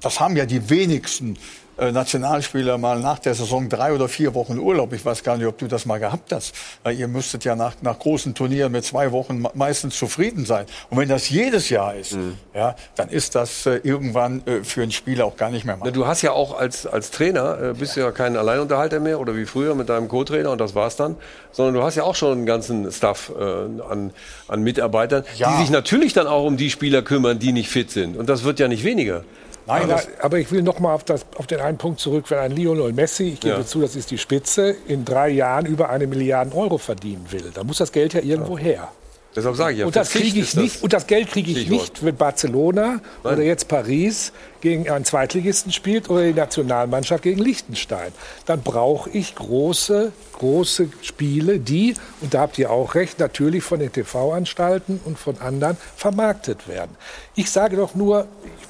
das haben ja die wenigsten Nationalspieler mal nach der Saison drei oder vier Wochen Urlaub. Ich weiß gar nicht, ob du das mal gehabt hast. Weil ihr müsstet ja nach, nach großen Turnieren mit zwei Wochen meistens zufrieden sein. Und wenn das jedes Jahr ist, mhm. ja, dann ist das äh, irgendwann äh, für einen Spieler auch gar nicht mehr machbar. Du hast ja auch als, als Trainer, äh, bist ja. ja kein Alleinunterhalter mehr oder wie früher mit deinem Co-Trainer und das war's dann, sondern du hast ja auch schon einen ganzen Staff äh, an, an Mitarbeitern, ja. die sich natürlich dann auch um die Spieler kümmern, die nicht fit sind. Und das wird ja nicht weniger. Nein, aber, aber ich will noch mal auf, das, auf den einen Punkt zurück, wenn ein Lionel Messi, ich gebe ja. zu, das ist die Spitze, in drei Jahren über eine Milliarde Euro verdienen will, dann muss das Geld ja irgendwo her. Deshalb sage ich ja, und das kriege ich nicht. Und das Geld kriege ich nicht, wenn Barcelona Nein. oder jetzt Paris gegen einen Zweitligisten spielt oder die Nationalmannschaft gegen Liechtenstein. Dann brauche ich große, große Spiele, die, und da habt ihr auch recht, natürlich von den TV-Anstalten und von anderen vermarktet werden. Ich sage doch nur,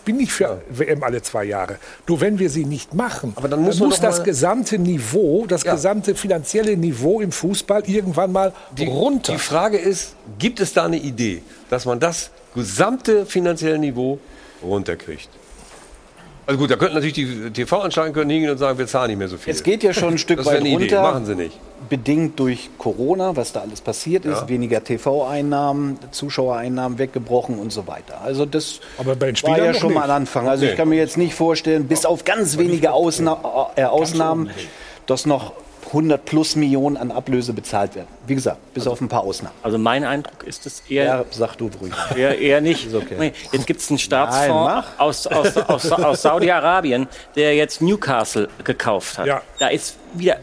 bin nicht für WM alle zwei Jahre. Nur wenn wir sie nicht machen, Aber dann muss, dann muss das gesamte Niveau, das ja. gesamte finanzielle Niveau im Fußball irgendwann mal die, runter. Die Frage ist, gibt es da eine Idee, dass man das gesamte finanzielle Niveau runterkriegt? Also gut, da könnten natürlich die TV-Anstalten können hingehen und sagen, wir zahlen nicht mehr so viel. Es geht ja schon ein Stück weit runter. Machen sie nicht. Bedingt durch Corona, was da alles passiert ist, ja. weniger TV-Einnahmen, Zuschauereinnahmen weggebrochen und so weiter. Also das war ja schon nicht. mal ein Anfang. Also okay. ich kann mir jetzt nicht vorstellen, bis auf ganz wenige Ausna äh, Ausnahmen, dass noch 100 plus Millionen an Ablöse bezahlt werden. Wie gesagt, bis also, auf ein paar Ausnahmen. Also mein Eindruck ist es eher. Ja, sag du ruhig. Eher, eher nicht. Okay. Nee, jetzt gibt es einen Staatsfonds Nein, aus, aus, aus, aus Saudi-Arabien, der jetzt Newcastle gekauft hat. Ja. Da ist wieder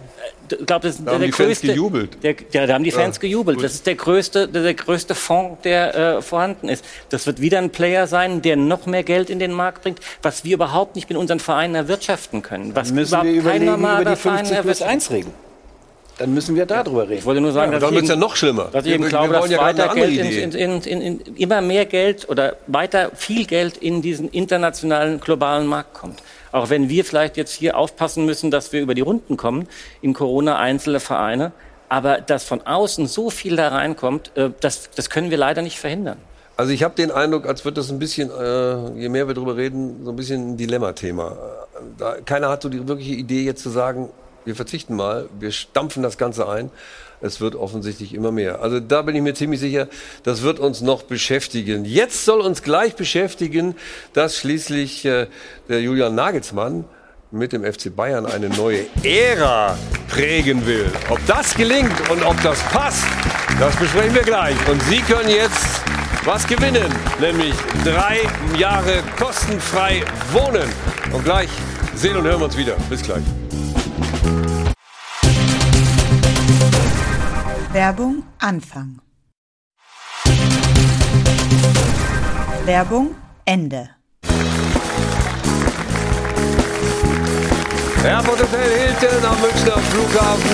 ich glaube, das ist da der, der größte. gejubelt. Der, ja, da haben die Fans ja, gejubelt. Gut. Das ist der größte, der, der größte Fonds, der äh, vorhanden ist. Das wird wieder ein Player sein, der noch mehr Geld in den Markt bringt, was wir überhaupt nicht mit unseren Vereinen erwirtschaften können. Was Dann müssen wir überlegen über die 50 plus 1 Regeln. Dann müssen wir darüber reden. Ich wollte nur sagen, ja, dass dann wird es ja noch schlimmer. Dass ich eben glaube, dass ja weiter Geld in, in, in, immer mehr Geld oder weiter viel Geld in diesen internationalen globalen Markt kommt. Auch wenn wir vielleicht jetzt hier aufpassen müssen, dass wir über die Runden kommen, in Corona einzelne Vereine. Aber dass von außen so viel da reinkommt, äh, das, das können wir leider nicht verhindern. Also ich habe den Eindruck, als wird das ein bisschen, äh, je mehr wir darüber reden, so ein bisschen ein Dilemma-Thema. Keiner hat so die wirkliche Idee jetzt zu sagen, wir verzichten mal, wir stampfen das Ganze ein. Es wird offensichtlich immer mehr. Also da bin ich mir ziemlich sicher, das wird uns noch beschäftigen. Jetzt soll uns gleich beschäftigen, dass schließlich äh, der Julian Nagelsmann mit dem FC Bayern eine neue Ära prägen will. Ob das gelingt und ob das passt, das besprechen wir gleich. Und Sie können jetzt was gewinnen, nämlich drei Jahre kostenfrei wohnen. Und gleich sehen und hören wir uns wieder. Bis gleich. Werbung Anfang. Werbung Ende. Airport Hotel Hilton am Münchner Flughafen.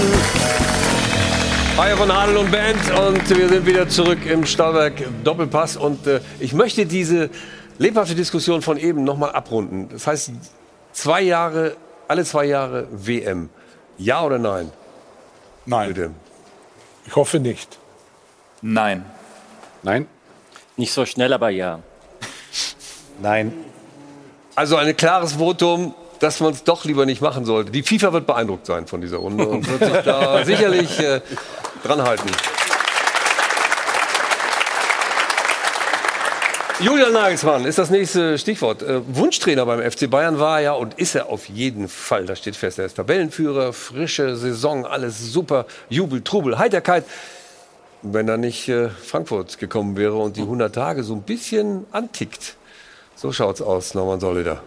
Hi von Adel und Band und wir sind wieder zurück im Stahlwerk Doppelpass und äh, ich möchte diese lebhafte Diskussion von eben nochmal abrunden. Das heißt, zwei Jahre, alle zwei Jahre WM. Ja oder nein? Nein. Bitte. Ich hoffe nicht. Nein. Nein? Nicht so schnell, aber ja. Nein. Also ein klares Votum, dass man es doch lieber nicht machen sollte. Die FIFA wird beeindruckt sein von dieser Runde und wird sich da sicherlich äh, dran halten. Julian Nagelsmann ist das nächste Stichwort. Äh, Wunschtrainer beim FC Bayern war ja und ist er auf jeden Fall. Das steht fest. Er ist Tabellenführer, frische Saison, alles super, Jubel, Trubel, Heiterkeit. wenn da nicht äh, Frankfurt gekommen wäre und die 100 Tage so ein bisschen antickt. So schaut's aus, Norman Solider.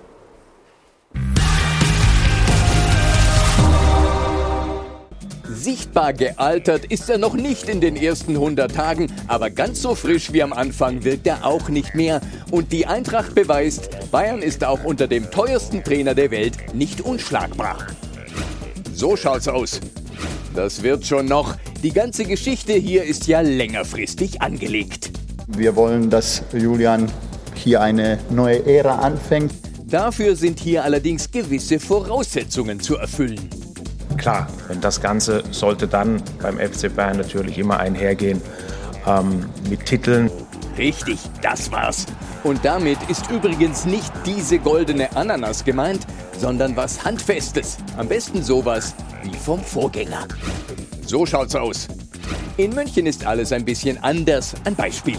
Sichtbar gealtert ist er noch nicht in den ersten 100 Tagen, aber ganz so frisch wie am Anfang wirkt er auch nicht mehr. Und die Eintracht beweist, Bayern ist auch unter dem teuersten Trainer der Welt nicht unschlagbar. So schaut's aus. Das wird schon noch. Die ganze Geschichte hier ist ja längerfristig angelegt. Wir wollen, dass Julian hier eine neue Ära anfängt. Dafür sind hier allerdings gewisse Voraussetzungen zu erfüllen. Klar, denn das Ganze sollte dann beim FC Bayern natürlich immer einhergehen ähm, mit Titeln. Richtig, das war's. Und damit ist übrigens nicht diese goldene Ananas gemeint, sondern was Handfestes. Am besten sowas wie vom Vorgänger. So schaut's aus. In München ist alles ein bisschen anders. Ein Beispiel.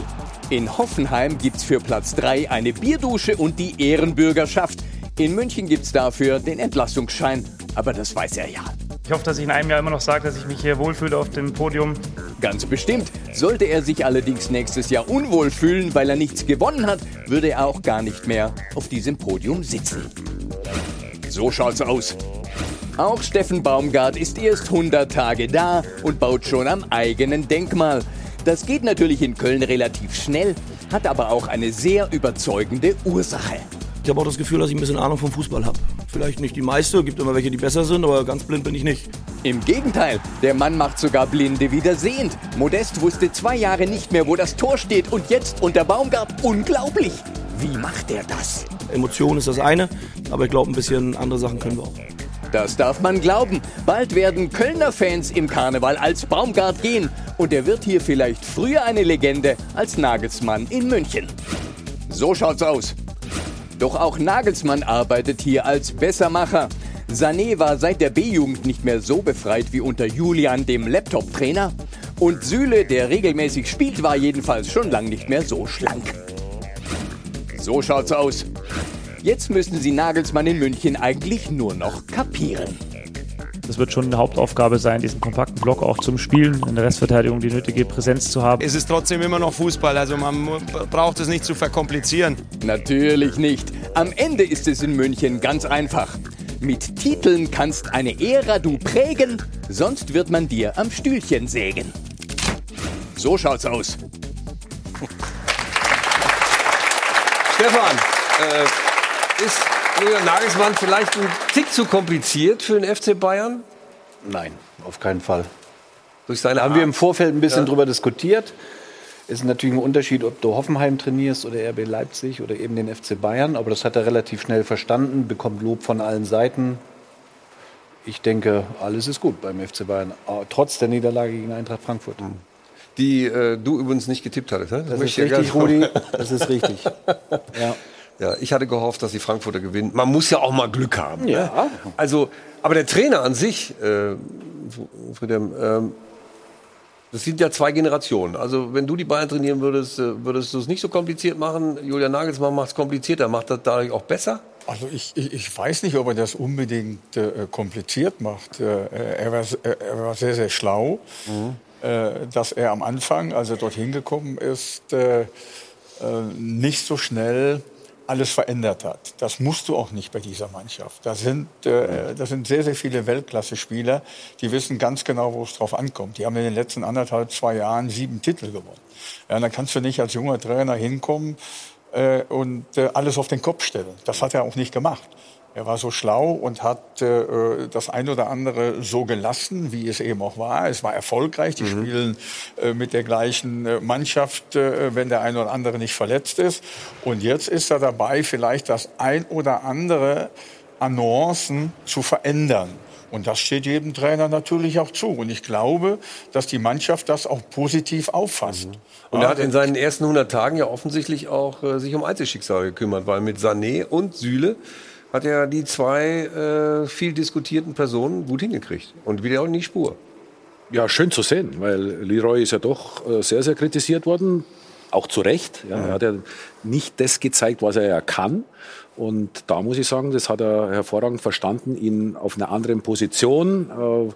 In Hoffenheim gibt's für Platz 3 eine Bierdusche und die Ehrenbürgerschaft. In München gibt's dafür den Entlassungsschein. Aber das weiß er ja. Ich hoffe, dass ich in einem Jahr immer noch sage, dass ich mich hier wohlfühle auf dem Podium. Ganz bestimmt. Sollte er sich allerdings nächstes Jahr unwohl fühlen, weil er nichts gewonnen hat, würde er auch gar nicht mehr auf diesem Podium sitzen. So schaut's aus. Auch Steffen Baumgart ist erst 100 Tage da und baut schon am eigenen Denkmal. Das geht natürlich in Köln relativ schnell, hat aber auch eine sehr überzeugende Ursache. Ich habe auch das Gefühl, dass ich ein bisschen Ahnung vom Fußball habe. Vielleicht nicht die meiste, gibt immer welche, die besser sind, aber ganz blind bin ich nicht. Im Gegenteil, der Mann macht sogar Blinde wieder sehend. Modest wusste zwei Jahre nicht mehr, wo das Tor steht und jetzt unter Baumgart unglaublich. Wie macht er das? Emotion ist das eine, aber ich glaube, ein bisschen andere Sachen können wir auch. Das darf man glauben. Bald werden Kölner Fans im Karneval als Baumgart gehen. Und er wird hier vielleicht früher eine Legende als Nagelsmann in München. So schaut's aus. Doch auch Nagelsmann arbeitet hier als Bessermacher. Sané war seit der B-Jugend nicht mehr so befreit wie unter Julian, dem Laptop-Trainer. Und Süle, der regelmäßig spielt, war jedenfalls schon lang nicht mehr so schlank. So schaut's aus. Jetzt müssen sie Nagelsmann in München eigentlich nur noch kapieren. Das wird schon eine Hauptaufgabe sein, diesen kompakten Block auch zum Spielen, in der Restverteidigung die nötige Präsenz zu haben. Es ist trotzdem immer noch Fußball, also man braucht es nicht zu verkomplizieren. Natürlich nicht. Am Ende ist es in München ganz einfach. Mit Titeln kannst eine Ära du prägen, sonst wird man dir am Stühlchen sägen. So schaut's aus. Stefan, äh, ist Julian Nagelsmann vielleicht ein Tick zu kompliziert für den FC Bayern? Nein, auf keinen Fall. Durch seine haben Art. wir im Vorfeld ein bisschen Ja. drüber diskutiert. Ist natürlich ein Unterschied, ob du Hoffenheim trainierst oder RB Leipzig oder eben den FC Bayern. Aber das hat er relativ schnell verstanden, bekommt Lob von allen Seiten. Ich denke, alles ist gut beim FC Bayern, äh, trotz der Niederlage gegen Eintracht Frankfurt. Die äh, du übrigens nicht getippt hattest. Ne? Das möchte ist richtig, Rudi. Das ist richtig. Ja. Ja, ich hatte gehofft, dass die Frankfurter gewinnen. Man muss ja auch mal Glück haben. Ja. Ne? Also, aber der Trainer an sich, äh, Friedhelm, ähm, das sind ja zwei Generationen. Also, wenn du die Bayern trainieren würdest, äh, würdest du es nicht so kompliziert machen. Julian Nagelsmann macht es komplizierter. Macht das dadurch auch besser? Also ich, ich, ich weiß nicht, ob er das unbedingt äh, kompliziert macht. Äh, er, war, äh, er war sehr, sehr schlau, äh, dass er am Anfang, als er dorthin gekommen ist, äh, äh, nicht so schnell alles verändert hat. Das musst du auch nicht bei dieser Mannschaft. Da sind, äh, das sind sehr, sehr viele Weltklasse-Spieler, die wissen ganz genau, wo es drauf ankommt. Die haben in den letzten anderthalb, zwei Jahren sieben Titel gewonnen. Ja, dann kannst du nicht als junger Trainer hinkommen äh, und äh, alles auf den Kopf stellen. Das hat er auch nicht gemacht. Er war so schlau und hat äh, das ein oder andere so gelassen, wie es eben auch war. Es war erfolgreich. Die spielen äh, mit der gleichen äh, Mannschaft, äh, wenn der ein oder andere nicht verletzt ist. Und jetzt ist er dabei, vielleicht das ein oder andere an Nuancen zu verändern. Und das steht jedem Trainer natürlich auch zu. Und ich glaube, dass die Mannschaft das auch positiv auffasst. Und er hat in seinen ersten 100 Tagen ja offensichtlich auch äh, sich um Einzelschicksale gekümmert, weil mit Sané und Süle hat er die zwei äh, viel diskutierten Personen gut hingekriegt und wieder auch in die Spur. Ja, schön zu sehen, weil Leroy ist ja doch äh, sehr, sehr kritisiert worden. auch zu Recht. Ja, er hat ja nicht das gezeigt, was er ja kann. Und da muss ich sagen, das hat er hervorragend verstanden, ihn auf einer anderen Position. Äh,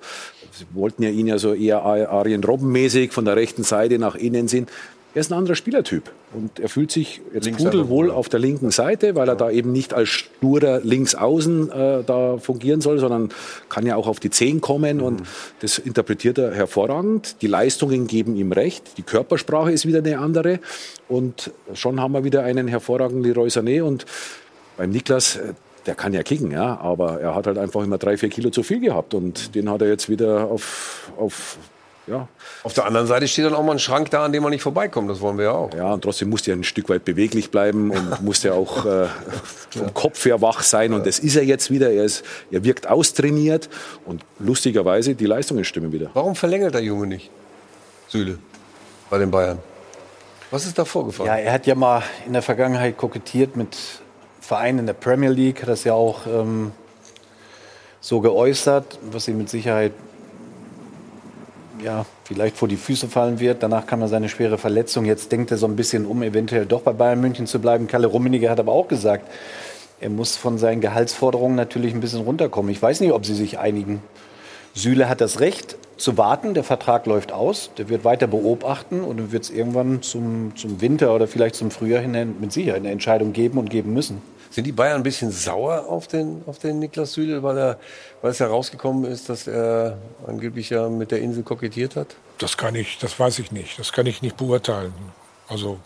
Sie wollten ja ihn ja so eher Arjen Robben-mäßig von der rechten Seite nach innen sehen. Er ist ein anderer Spielertyp. Und er fühlt sich jetzt Linksseite, pudelwohl auf der linken Seite, weil er da eben nicht als sturer Linksaußen äh, da fungieren soll, sondern kann ja auch auf die Zehen kommen und das interpretiert er hervorragend. Die Leistungen geben ihm recht, die Körpersprache ist wieder eine andere. Und schon haben wir wieder einen hervorragenden Leroy Sané. Und beim Niklas, äh, der kann ja kicken, ja, aber er hat halt einfach immer drei, vier Kilo zu viel gehabt. Und den hat er jetzt wieder auf, auf ja. Auf der anderen Seite steht dann auch mal ein Schrank da, an dem man nicht vorbeikommt. Das wollen wir ja auch. Ja, und trotzdem musste er ein Stück weit beweglich bleiben und musste auch äh, vom Kopf her wach sein. Und das ist er jetzt wieder. Er, ist, er wirkt austrainiert und lustigerweise die Leistungen stimmen wieder. Warum verlängert der Junge nicht? Süle bei den Bayern. Was ist da vorgefallen? Ja, er hat ja mal in der Vergangenheit kokettiert mit Vereinen in der Premier League, hat das ja auch ähm, so geäußert, was ihm mit Sicherheit ja, vielleicht vor die Füße fallen wird. Danach kam er seine schwere Verletzung. Jetzt denkt er so ein bisschen um, eventuell doch bei Bayern München zu bleiben. Kalle Rummenigge hat aber auch gesagt, er muss von seinen Gehaltsforderungen natürlich ein bisschen runterkommen. Ich weiß nicht, ob sie sich einigen. Süle hat das Recht zu warten. Der Vertrag läuft aus. Der wird weiter beobachten und dann wird es irgendwann zum, zum Winter oder vielleicht zum Frühjahr hin mit Sicherheit eine Entscheidung geben und geben müssen. Sind die Bayern ein bisschen sauer auf den, auf den Niklas Süle, weil, er, weil es herausgekommen ist, dass er angeblich ja mit der Insel kokettiert hat? Das kann ich, das weiß ich nicht. Das kann ich nicht beurteilen. Also,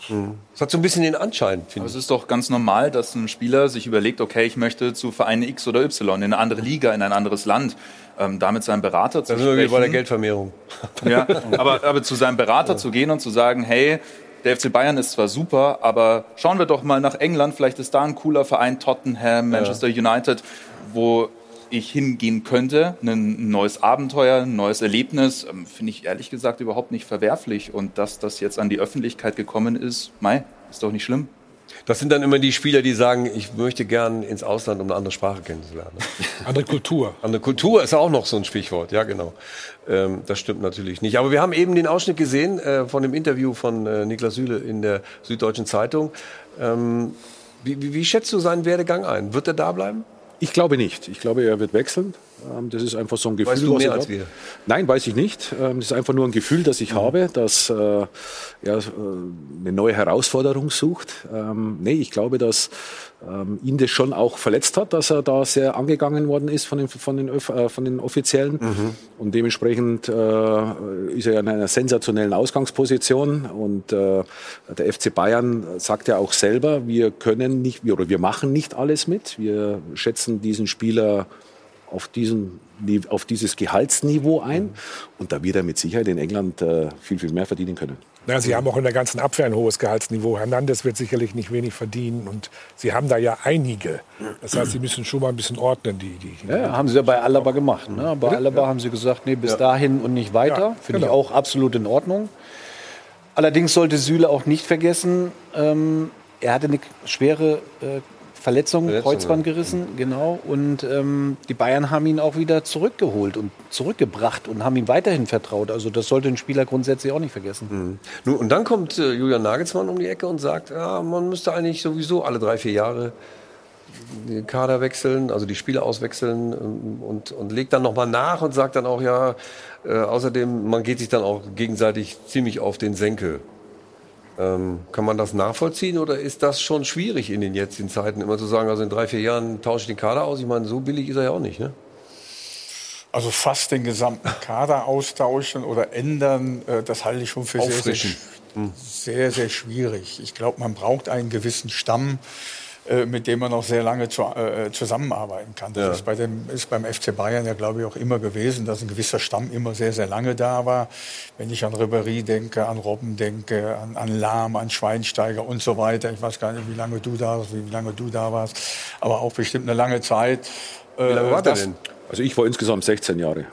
Es hat so ein bisschen den Anschein, finde es ist doch ganz normal, dass ein Spieler sich überlegt, okay, ich möchte zu Vereine X oder Y, in eine andere Liga, in ein anderes Land, ähm, damit seinem Berater zu Da sind wir wieder bei der. Geldvermehrung. Ja, aber, aber zu seinem Berater zu gehen und zu sagen, hey, der FC Bayern ist zwar super, aber schauen wir doch mal nach England, vielleicht ist da ein cooler Verein, Tottenham, Manchester United, wo ich hingehen könnte, ein neues Abenteuer, ein neues Erlebnis, ähm, finde ich ehrlich gesagt überhaupt nicht verwerflich. Und dass das jetzt an die Öffentlichkeit gekommen ist, mei, ist doch nicht schlimm. Das sind dann immer die Spieler, die sagen, ich möchte gern ins Ausland, um eine andere Sprache kennenzulernen. Andere Kultur. Andere Kultur ist auch noch so ein Stichwort, ja genau. Ähm, das stimmt natürlich nicht. Aber wir haben eben den Ausschnitt gesehen äh, von dem Interview von äh, Niklas Süle in der Süddeutschen Zeitung. Ähm, wie, wie, wie schätzt du seinen Werdegang ein? Wird er da bleiben? Ich glaube nicht. Ich glaube, er wird wechseln. Ähm, Das ist einfach so ein Gefühl. Weißt du mehr als wir? Nein, weiß ich nicht. Ähm, Das ist einfach nur ein Gefühl, das ich habe, dass äh, er äh, eine neue Herausforderung sucht. Ähm, nee, ich glaube, dass ähm, ihn das schon auch verletzt hat, dass er da sehr angegangen worden ist von den, von den, Öff- äh, von den Offiziellen. Und dementsprechend äh, ist er in einer sensationellen Ausgangsposition. Und äh, der FC Bayern sagt ja auch selber, wir können nicht, wir, oder wir machen nicht alles mit. Wir schätzen diesen Spieler auf, diesen, auf dieses Gehaltsniveau ein. Und da wird er mit Sicherheit in England äh, viel, viel mehr verdienen können. Na, sie haben auch in der ganzen Abwehr ein hohes Gehaltsniveau. Hernandez wird sicherlich nicht wenig verdienen. Und sie haben da ja einige. Das heißt, sie müssen schon mal ein bisschen ordnen, die. die Ja, haben sie ja bei Alaba gemacht. Ne? Bei Alaba haben sie gesagt, nee, bis Ja. dahin und nicht weiter. Ja, Finde ich genau. auch absolut in Ordnung. Allerdings sollte Süle auch nicht vergessen, ähm, er hatte eine schwere äh, Verletzung, Verletzung, Kreuzband gerissen, genau. Und ähm, die Bayern haben ihn auch wieder zurückgeholt und zurückgebracht und haben ihm weiterhin vertraut. Also das sollte ein Spieler grundsätzlich auch nicht vergessen. Nun, und dann kommt äh, Julian Nagelsmann um die Ecke und sagt, ja, man müsste eigentlich sowieso alle drei, vier Jahre den Kader wechseln, also die Spieler auswechseln ähm, und, und legt dann nochmal nach und sagt dann auch, ja, äh, außerdem, man geht sich dann auch gegenseitig ziemlich auf den Senkel. Ähm, kann man das nachvollziehen oder ist das schon schwierig in den jetzigen Zeiten, immer zu sagen, also in drei, vier Jahren tausche ich den Kader aus? Ich meine, so billig ist er ja auch nicht, ne? Also fast den gesamten Kader austauschen oder ändern, äh, das halte ich schon für sehr, sehr, Auffrischen. sch- sehr, sehr schwierig. Ich glaube, man braucht einen gewissen Stamm, mit dem man noch sehr lange zu, äh, zusammenarbeiten kann. Das Ja. ist, bei dem, ist beim FC Bayern ja, glaube ich, auch immer gewesen, dass ein gewisser Stamm immer sehr, sehr lange da war. Wenn ich an Ribéry denke, an Robben denke, an, an Lahm, an Schweinsteiger und so weiter. Ich weiß gar nicht, wie lange du da warst, wie lange du da warst, aber auch bestimmt eine lange Zeit. Wie lange war der das- denn? Also ich war insgesamt 16 Jahre.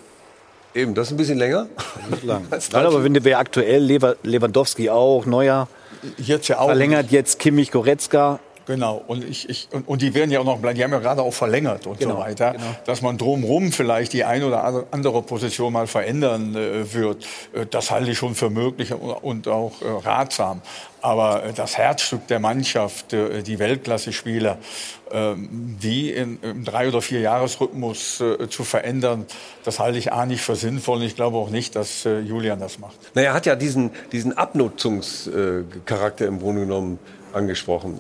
Eben, das ist ein bisschen länger. Nein, aber wenn wir aktuell Lever- Lewandowski auch, Neuer Jetzt ja auch. verlängert jetzt Kimmich Goretzka. Genau, und, ich, ich, und, und die werden ja auch noch bleiben, die haben ja gerade auch verlängert und Genau, so weiter, genau. dass man drumherum vielleicht die eine oder andere Position mal verändern äh, wird. Äh, das halte ich schon für möglich und, auch äh, ratsam. Aber äh, das Herzstück der Mannschaft, äh, die Weltklasse-Spieler, ähm, die in, im Drei- oder Vier-Jahres-Rhythmus äh, zu verändern, das halte ich A nicht für sinnvoll und ich glaube auch nicht, dass Julian das macht. Naja, er hat ja diesen, diesen Abnutzungscharakter im Grunde genommen angesprochen.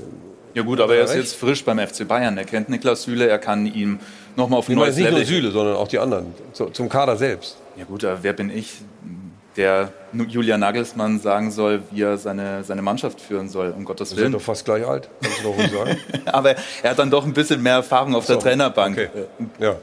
Ja gut, aber er ist jetzt frisch beim FC Bayern. Er kennt Niklas Süle, er kann ihm nochmal auf ein Ich meine neues nicht nur Level... Süle, sondern auch die anderen, zu, zum Kader selbst. Ja gut, aber wer bin ich, der Julian Nagelsmann sagen soll, wie er seine, seine Mannschaft führen soll, um Gottes Wir sind Willen. doch fast gleich alt, du doch ruhig sagen. aber er hat dann doch ein bisschen mehr Erfahrung auf der So, Trainerbank. okay. Ja.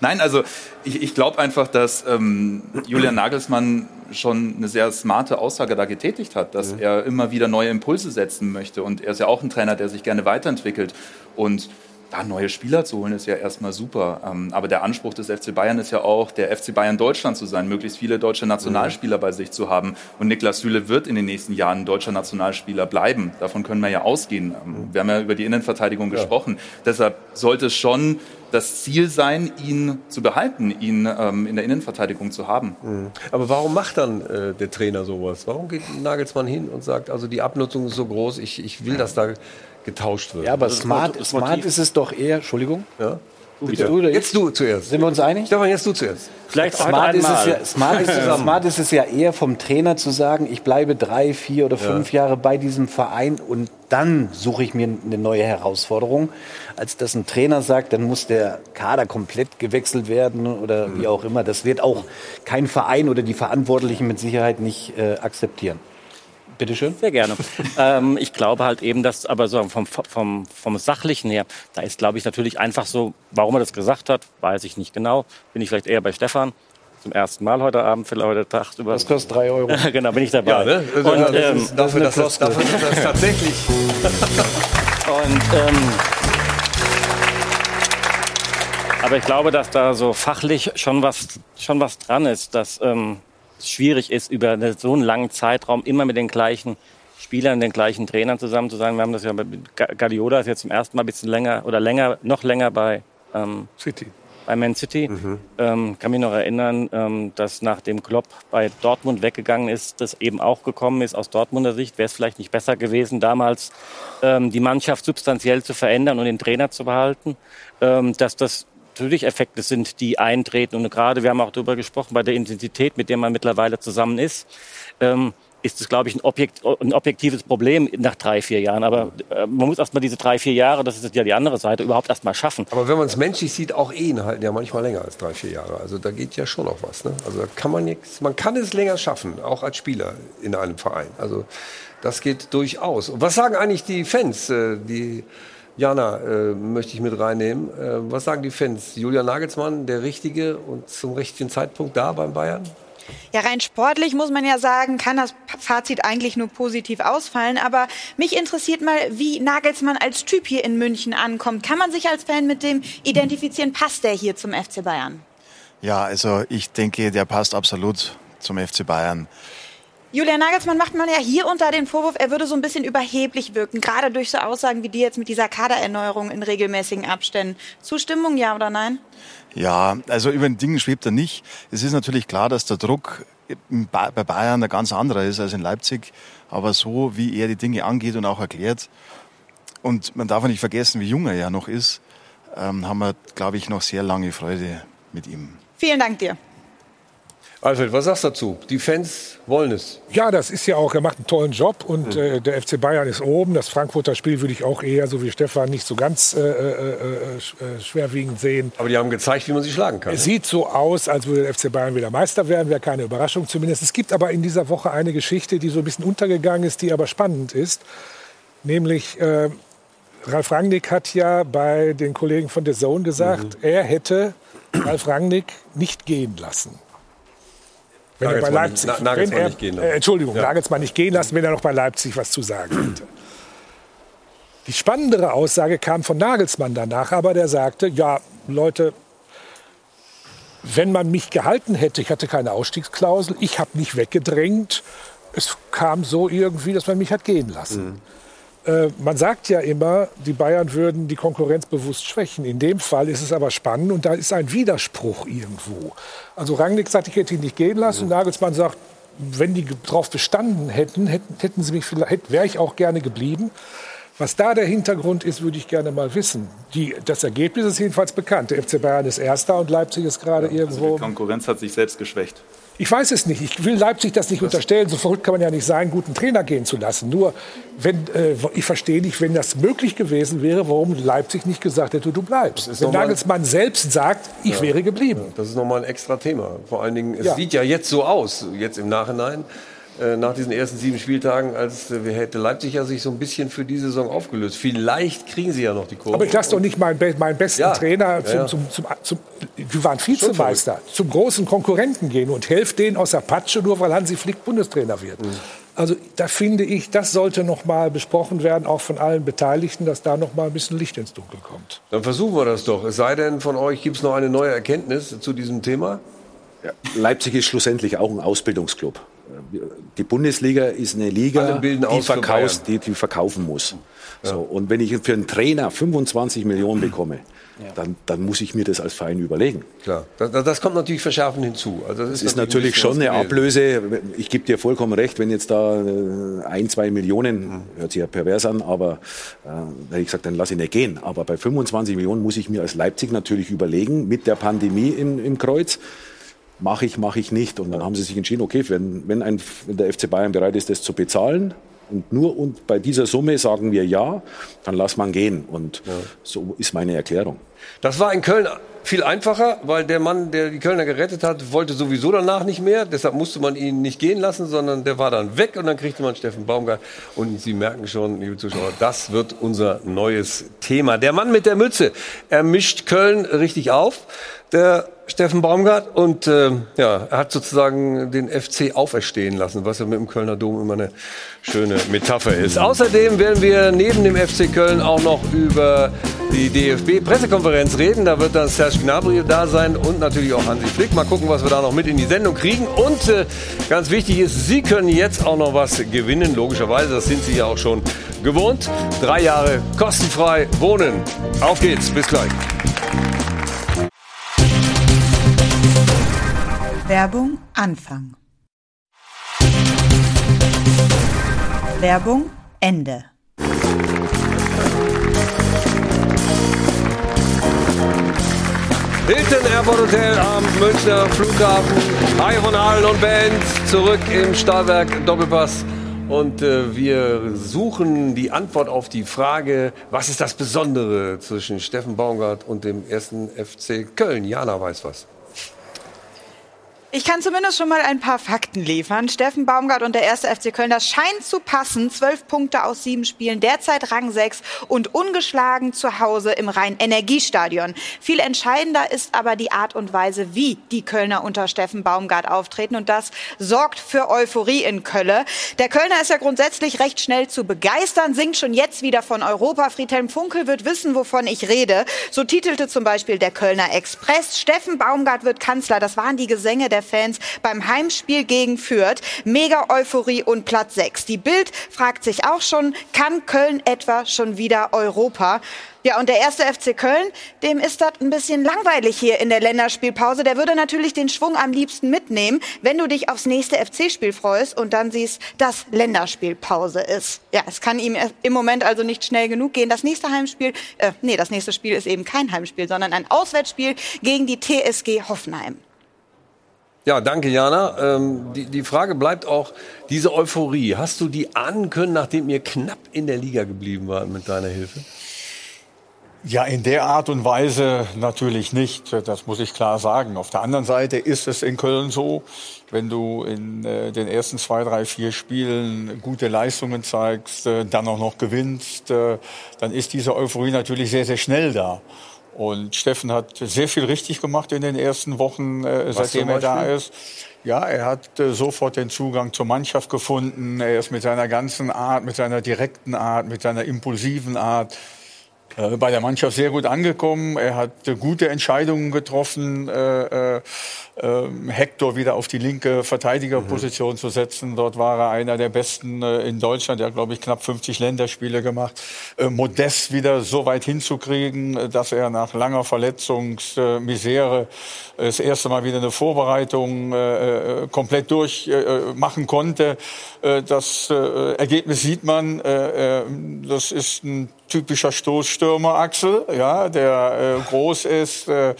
Nein, also ich, ich glaube einfach, dass ähm, Julian Nagelsmann schon eine sehr smarte Aussage da getätigt hat, dass er immer wieder neue Impulse setzen möchte. Und er ist ja auch ein Trainer, der sich gerne weiterentwickelt. Und da neue Spieler zu holen, ist ja erstmal super. Ähm, aber der Anspruch des FC Bayern ist ja auch, der FC Bayern Deutschland zu sein, möglichst viele deutsche Nationalspieler bei sich zu haben. Und Niklas Süle wird in den nächsten Jahren deutscher Nationalspieler bleiben. Davon können wir ja ausgehen. Ähm, Wir haben ja über die Innenverteidigung gesprochen. Deshalb sollte es schon das Ziel sein, ihn zu behalten, ihn ähm, in der Innenverteidigung zu haben. Mhm. Aber warum macht dann äh, der Trainer sowas? Warum geht Nagelsmann hin und sagt, also die Abnutzung ist so groß, ich, ich will, dass da getauscht wird? Ja, aber Das ist smart, smart ist es doch eher, Entschuldigung. Ja? Du, ich? Jetzt du zuerst. Sind wir uns einig? Stefan, jetzt du zuerst. Vielleicht Smart ist, es ja, smart, ist es, smart ist es ja eher vom Trainer zu sagen, ich bleibe drei, vier oder Ja. fünf Jahre bei diesem Verein und dann suche ich mir eine neue Herausforderung. Als dass ein Trainer sagt, dann muss der Kader komplett gewechselt werden oder Mhm. wie auch immer. Das wird auch kein Verein oder die Verantwortlichen mit Sicherheit nicht äh, akzeptieren. Bitte schön. Sehr gerne. ähm, ich glaube halt eben, dass aber so vom, vom, vom Sachlichen her, da ist, glaube ich, natürlich einfach so, warum er das gesagt hat, weiß ich nicht genau. Bin ich vielleicht eher bei Stefan. Zum ersten Mal heute Abend, vielleicht heute Tag über. Das kostet drei Euro. genau, bin ich dabei. Ja, ne? Also, Und, das ähm, ist, dafür, dass das, dafür, dass das tatsächlich. Und, ähm, aber ich glaube, dass da so fachlich schon was, schon was dran ist, dass ähm, schwierig ist, über so einen langen Zeitraum immer mit den gleichen Spielern, den gleichen Trainern zusammen zu sein. Wir haben das ja mit Ga- Guardiola ist jetzt zum ersten Mal ein bisschen länger oder länger, noch länger bei ähm, City. bei Man City. Ähm, kann mich noch erinnern, ähm, dass nachdem Klopp bei Dortmund weggegangen ist, das eben auch gekommen ist aus Dortmunder Sicht. Wäre es vielleicht nicht besser gewesen, damals ähm, die Mannschaft substanziell zu verändern und den Trainer zu behalten. Ähm, dass das natürlich Effekte sind, die eintreten. Und gerade, wir haben auch darüber gesprochen, bei der Intensität, mit der man mittlerweile zusammen ist, ähm, ist es, glaube ich, ein, Objekt, ein objektives Problem nach drei, vier Jahren. Aber äh, man muss erst mal diese drei, vier Jahre, das ist ja die andere Seite, überhaupt erst mal schaffen. Aber wenn man es menschlich sieht, auch Ehen halten ja manchmal länger als drei, vier Jahre. Also da geht ja schon noch was. Ne? Also da kann man nichts, man kann es länger schaffen, auch als Spieler in einem Verein. Also das geht durchaus. Und was sagen eigentlich die Fans? Äh, Die Jana äh, möchte ich mit reinnehmen. Äh, was sagen die Fans? Julian Nagelsmann, der Richtige und zum richtigen Zeitpunkt da beim Bayern? Ja, rein sportlich muss man ja sagen, kann das Fazit eigentlich nur positiv ausfallen. Aber mich interessiert mal, wie Nagelsmann als Typ hier in München ankommt. Kann man sich als Fan mit dem identifizieren? Passt der hier zum FC Bayern? Ja, also ich denke, der passt absolut zum FC Bayern. Julian Nagelsmann macht man ja hier unter den Vorwurf, er würde so ein bisschen überheblich wirken, gerade durch so Aussagen wie die jetzt mit dieser Kadererneuerung in regelmäßigen Abständen. Zustimmung, ja oder nein? Ja, also über den Dingen schwebt er nicht. Es ist natürlich klar, dass der Druck bei Bayern ein ganz anderer ist als in Leipzig. Aber so, wie er die Dinge angeht und auch erklärt, und man darf auch nicht vergessen, wie jung er ja noch ist, ähm, haben wir, glaube ich, noch sehr lange Freude mit ihm. Vielen Dank dir. Alfred, was sagst du dazu? Die Fans wollen es. Ja, das ist ja auch, er macht einen tollen Job und äh, der FC Bayern ist oben. Das Frankfurter Spiel würde ich auch eher, so wie Stefan, nicht so ganz äh, äh, äh, äh, schwerwiegend sehen. Aber die haben gezeigt, wie man sie schlagen kann. Es sieht so aus, als würde der FC Bayern wieder Meister werden, wäre keine Überraschung zumindest. Es gibt aber in dieser Woche eine Geschichte, die so ein bisschen untergegangen ist, die aber spannend ist. Nämlich, äh, Ralf Rangnick hat ja bei den Kollegen von The Zone gesagt, er hätte Ralf Rangnick nicht gehen lassen. Wenn er bei Nagelsmann Leipzig, nicht- Na- Nagelsmann wenn er, nicht gehen lassen. Äh, Entschuldigung, Ja. Nagelsmann nicht gehen lassen, wenn er noch bei Leipzig was zu sagen hätte. Die spannendere Aussage kam von Nagelsmann danach, aber der sagte, ja, Leute, wenn man mich gehalten hätte, ich hatte keine Ausstiegsklausel, ich habe nicht weggedrängt, es kam so irgendwie, dass man mich hat gehen lassen. Äh, man sagt ja immer, die Bayern würden die Konkurrenz bewusst schwächen. In dem Fall ist es aber spannend und da ist ein Widerspruch irgendwo. Also Rangnick sagt, ich hätte ihn nicht gehen lassen. Mhm. Nagelsmann sagt, wenn die darauf bestanden hätten, hätten, hätten sie mich vielleicht, wäre ich auch gerne geblieben. Was da der Hintergrund ist, würde ich gerne mal wissen. Die, das Ergebnis ist jedenfalls bekannt. Der FC Bayern ist Erster und Leipzig ist gerade ja, irgendwo. Also die Konkurrenz hat sich selbst geschwächt. Ich weiß es nicht. Ich will Leipzig das nicht unterstellen. So verrückt kann man ja nicht sein, guten Trainer gehen zu lassen. Nur, wenn, äh, ich verstehe nicht, wenn das möglich gewesen wäre, warum Leipzig nicht gesagt hätte, du bleibst. Wenn Nagelsmann selbst sagt, ich ja. wäre geblieben. Das ist nochmal ein extra Thema. Vor allen Dingen, es ja. sieht ja jetzt so aus, jetzt im Nachhinein, nach diesen ersten sieben Spieltagen, als äh, hätte Leipzig ja sich so ein bisschen für die Saison aufgelöst. Vielleicht kriegen sie ja noch die Kurve. Aber ich lasse doch nicht meinen, meinen besten ja. Trainer, zum, ja. Zum, zum, zum, wir waren Vizemeister, zum großen Konkurrenten gehen und helft denen aus der Patsche, nur weil Hansi Flick Bundestrainer wird. Mhm. Also da finde ich, das sollte noch mal besprochen werden, auch von allen Beteiligten, dass da noch mal ein bisschen Licht ins Dunkel kommt. Dann versuchen wir das doch. Es sei denn, von euch gibt es noch eine neue Erkenntnis zu diesem Thema. Ja. Leipzig ist schlussendlich auch ein Ausbildungsclub die Bundesliga ist eine Liga, die, verkaufst, die, die, verkaufen muss. Ja. So, und wenn ich für einen Trainer 25 Millionen bekomme, ja. dann, dann, muss ich mir das als Verein überlegen. Klar, das, das kommt natürlich verschärfend hinzu. Also das ist, ist natürlich, natürlich schon eine Ablöse. Ich gebe dir vollkommen recht, wenn jetzt da äh, ein, zwei Millionen, mhm. hört sich ja pervers an, aber äh, ich gesagt, dann lasse ich nicht gehen. Aber bei 25 Millionen muss ich mir als Leipzig natürlich überlegen, mit der Pandemie im, im Kreuz, mache ich, mache ich nicht. Und dann haben sie sich entschieden, okay, wenn, wenn, ein, wenn der FC Bayern bereit ist, das zu bezahlen, und nur und bei dieser Summe sagen wir ja, dann lass man gehen. Und ja. so ist meine Erklärung. Das war in Köln viel einfacher, weil der Mann, der die Kölner gerettet hat, wollte sowieso danach nicht mehr. Deshalb musste man ihn nicht gehen lassen, sondern der war dann weg und dann kriegte man Steffen Baumgart. Und Sie merken schon, liebe Zuschauer, das wird unser neues Thema. Der Mann mit der Mütze, er mischt Köln richtig auf der Steffen Baumgart. Und äh, ja, er hat sozusagen den FC auferstehen lassen, was ja mit dem Kölner Dom immer eine schöne Metapher ist. Außerdem werden wir neben dem FC Köln auch noch über die DFB-Pressekonferenz reden. Da wird dann Serge Gnabry da sein und natürlich auch Hansi Flick. Mal gucken, was wir da noch mit in die Sendung kriegen. Und äh, ganz wichtig ist, Sie können jetzt auch noch was gewinnen. Logischerweise, das sind Sie ja auch schon gewohnt. Drei Jahre kostenfrei wohnen. Auf geht's, bis gleich. Werbung Anfang. Werbung Ende. Hilton Airport Hotel am Münchner Flughafen. Hi Ronald und Band zurück im Stahlwerk Doppelpass. Und äh, wir suchen die Antwort auf die Frage, was ist das Besondere zwischen Steffen Baumgart und dem ersten FC Köln? Jana weiß was. Ich kann zumindest schon mal ein paar Fakten liefern. Steffen Baumgart und der erste FC Köln, das scheint zu passen. Zwölf Punkte aus sieben Spielen, derzeit Rang 6 und ungeschlagen zu Hause im Rhein-Energiestadion. Viel entscheidender ist aber die Art und Weise, wie die Kölner unter Steffen Baumgart auftreten. Und das sorgt für Euphorie in Kölle. Der Kölner ist ja grundsätzlich recht schnell zu begeistern, singt schon jetzt wieder von Europa. Friedhelm Funkel wird wissen, wovon ich rede. So titelte zum Beispiel der Kölner Express. Steffen Baumgart wird Kanzler. Das waren die Gesänge der Fans beim Heimspiel gegen Fürth. Mega Euphorie und Platz 6. Die Bild fragt sich auch schon, kann Köln etwa schon wieder Europa? Ja, und der erste FC Köln, dem ist das ein bisschen langweilig hier in der Länderspielpause. Der würde natürlich den Schwung am liebsten mitnehmen, wenn du dich aufs nächste FC-Spiel freust und dann siehst, dass Länderspielpause ist. Ja, es kann ihm im Moment also nicht schnell genug gehen. Das nächste Heimspiel, äh, nee, das nächste Spiel ist eben kein Heimspiel, sondern ein Auswärtsspiel gegen die TSG Hoffenheim. Ja, danke, Jana. Ähm, die, die Frage bleibt auch, diese Euphorie, hast du die ahnen können, nachdem ihr knapp in der Liga geblieben wart mit deiner Hilfe? Ja, in der Art und Weise natürlich nicht. Das muss ich klar sagen. Auf der anderen Seite ist es in Köln so, wenn du in äh, den ersten zwei, drei, vier Spielen gute Leistungen zeigst, äh, dann auch noch gewinnst, äh, dann ist diese Euphorie natürlich sehr, sehr schnell da. Und Steffen hat sehr viel richtig gemacht in den ersten Wochen, äh, seitdem er da ist. Ja, er hat äh, sofort den Zugang zur Mannschaft gefunden. Er ist mit seiner ganzen Art, mit seiner direkten Art, mit seiner impulsiven Art bei der Mannschaft sehr gut angekommen. Er hat äh, gute Entscheidungen getroffen, äh, äh, äh, Hector wieder auf die linke Verteidigerposition Mhm. zu setzen. Dort war er einer der besten äh, in Deutschland. Er hat, glaube ich, knapp 50 Länderspiele gemacht. Äh, Modest wieder so weit hinzukriegen, äh, dass er nach langer Verletzungsmisere äh, das erste Mal wieder eine Vorbereitung äh, äh, komplett durchmachen äh, machen konnte. Äh, das äh, Ergebnis sieht man. Äh, das ist ein typischer Stoßstürmer Axel, ja, der äh, groß ist, äh,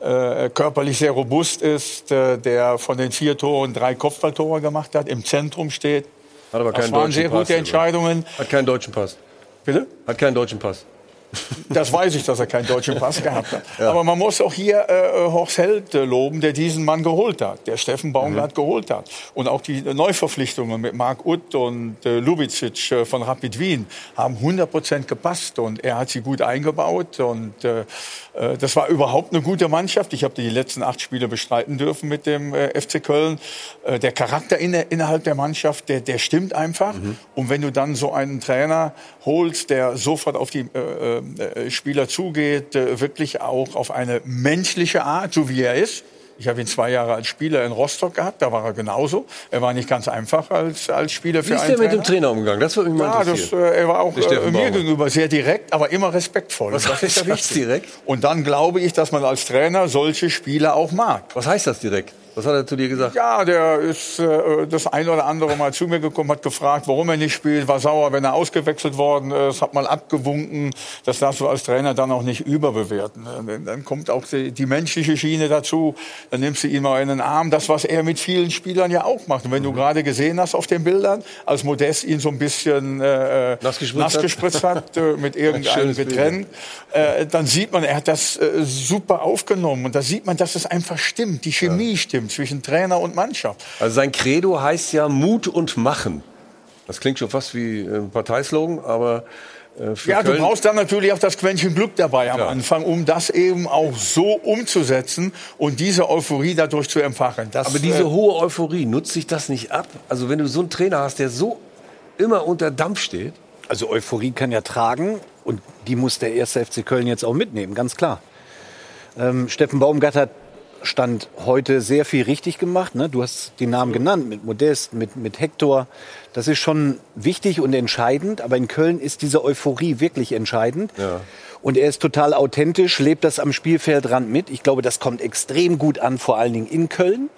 äh, körperlich sehr robust ist, der von den vier Toren drei Kopfballtore gemacht hat, im Zentrum steht. Hat aber das keinen waren deutschen sehr Pass, gute. Entscheidungen. Hat keinen deutschen Pass. Bitte? Hat keinen deutschen Pass. Das weiß ich, dass er keinen deutschen Pass gehabt hat. Aber man muss auch hier äh, Horst Held äh, loben, der diesen Mann geholt hat, der Steffen Baumgart geholt hat. Und auch die Neuverpflichtungen mit Marc Utt und äh, Lubicic äh, von Rapid Wien haben 100 Prozent gepasst. Und er hat sie gut eingebaut. Und äh, äh, das war überhaupt eine gute Mannschaft. Ich habe die letzten acht Spiele bestreiten dürfen mit dem äh, FC Köln. Äh, der Charakter inne, innerhalb der Mannschaft, der, der stimmt einfach. Und wenn du dann so einen Trainer holst, der sofort auf die äh, äh, Spieler zugeht, äh, wirklich auch auf eine menschliche Art, so wie er ist. Ich habe ihn zwei Jahre als Spieler in Rostock gehabt, da war er genauso. Er war nicht ganz einfach als, als Spieler Wie für ist einen der mit dem Trainer. Umgegangen? Das würde mich mal Ja, das, interessieren. äh, er war auch äh, mir gegenüber sehr direkt, aber immer respektvoll. Was das heißt ist ja das wichtig. direkt? Und dann glaube ich, dass man als Trainer solche Spieler auch mag. Was heißt das direkt? Was hat er zu dir gesagt? Ja, der ist äh, das ein oder andere Mal zu mir gekommen, hat gefragt, warum er nicht spielt, war sauer, wenn er ausgewechselt worden ist, hat mal abgewunken. Das darfst du als Trainer dann auch nicht überbewerten. Dann- Dann kommt auch die, die menschliche Schiene dazu. Dann nimmst du ihn mal in den Arm. Das, was er mit vielen Spielern ja auch macht. Und wenn du gerade gesehen hast auf den Bildern, als Modest ihn so ein bisschen äh, Nass gespritzt nass hat. gespritzt hat äh, mit irgendeinem Getränk, äh, dann sieht man, er hat das äh, super aufgenommen. Und da sieht man, dass es einfach stimmt. Die Chemie stimmt zwischen Trainer und Mannschaft. Also sein Credo heißt ja Mut und Machen. Das klingt schon fast wie ein Parteislogan, aber äh, für Ja, Köln du brauchst dann natürlich auch das Quäntchen Glück dabei am Klar. Anfang, um das eben auch so umzusetzen und diese Euphorie dadurch zu empfachen. Das, Aber diese äh, hohe Euphorie, nutzt sich das nicht ab? Also wenn du so einen Trainer hast, der so immer unter Dampf steht. Also Euphorie kann ja tragen und die muss der erste FC Köln jetzt auch mitnehmen, ganz klar. Ähm, Steffen Baumgart hat Stand heute sehr viel richtig gemacht. Ne? Du hast die Namen genannt, mit Modest, mit, mit Hector. Das ist schon wichtig und entscheidend. Aber in Köln ist diese Euphorie wirklich entscheidend. Ja. Und er ist total authentisch, lebt das am Spielfeldrand mit. Ich glaube, das kommt extrem gut an, vor allen Dingen in Köln.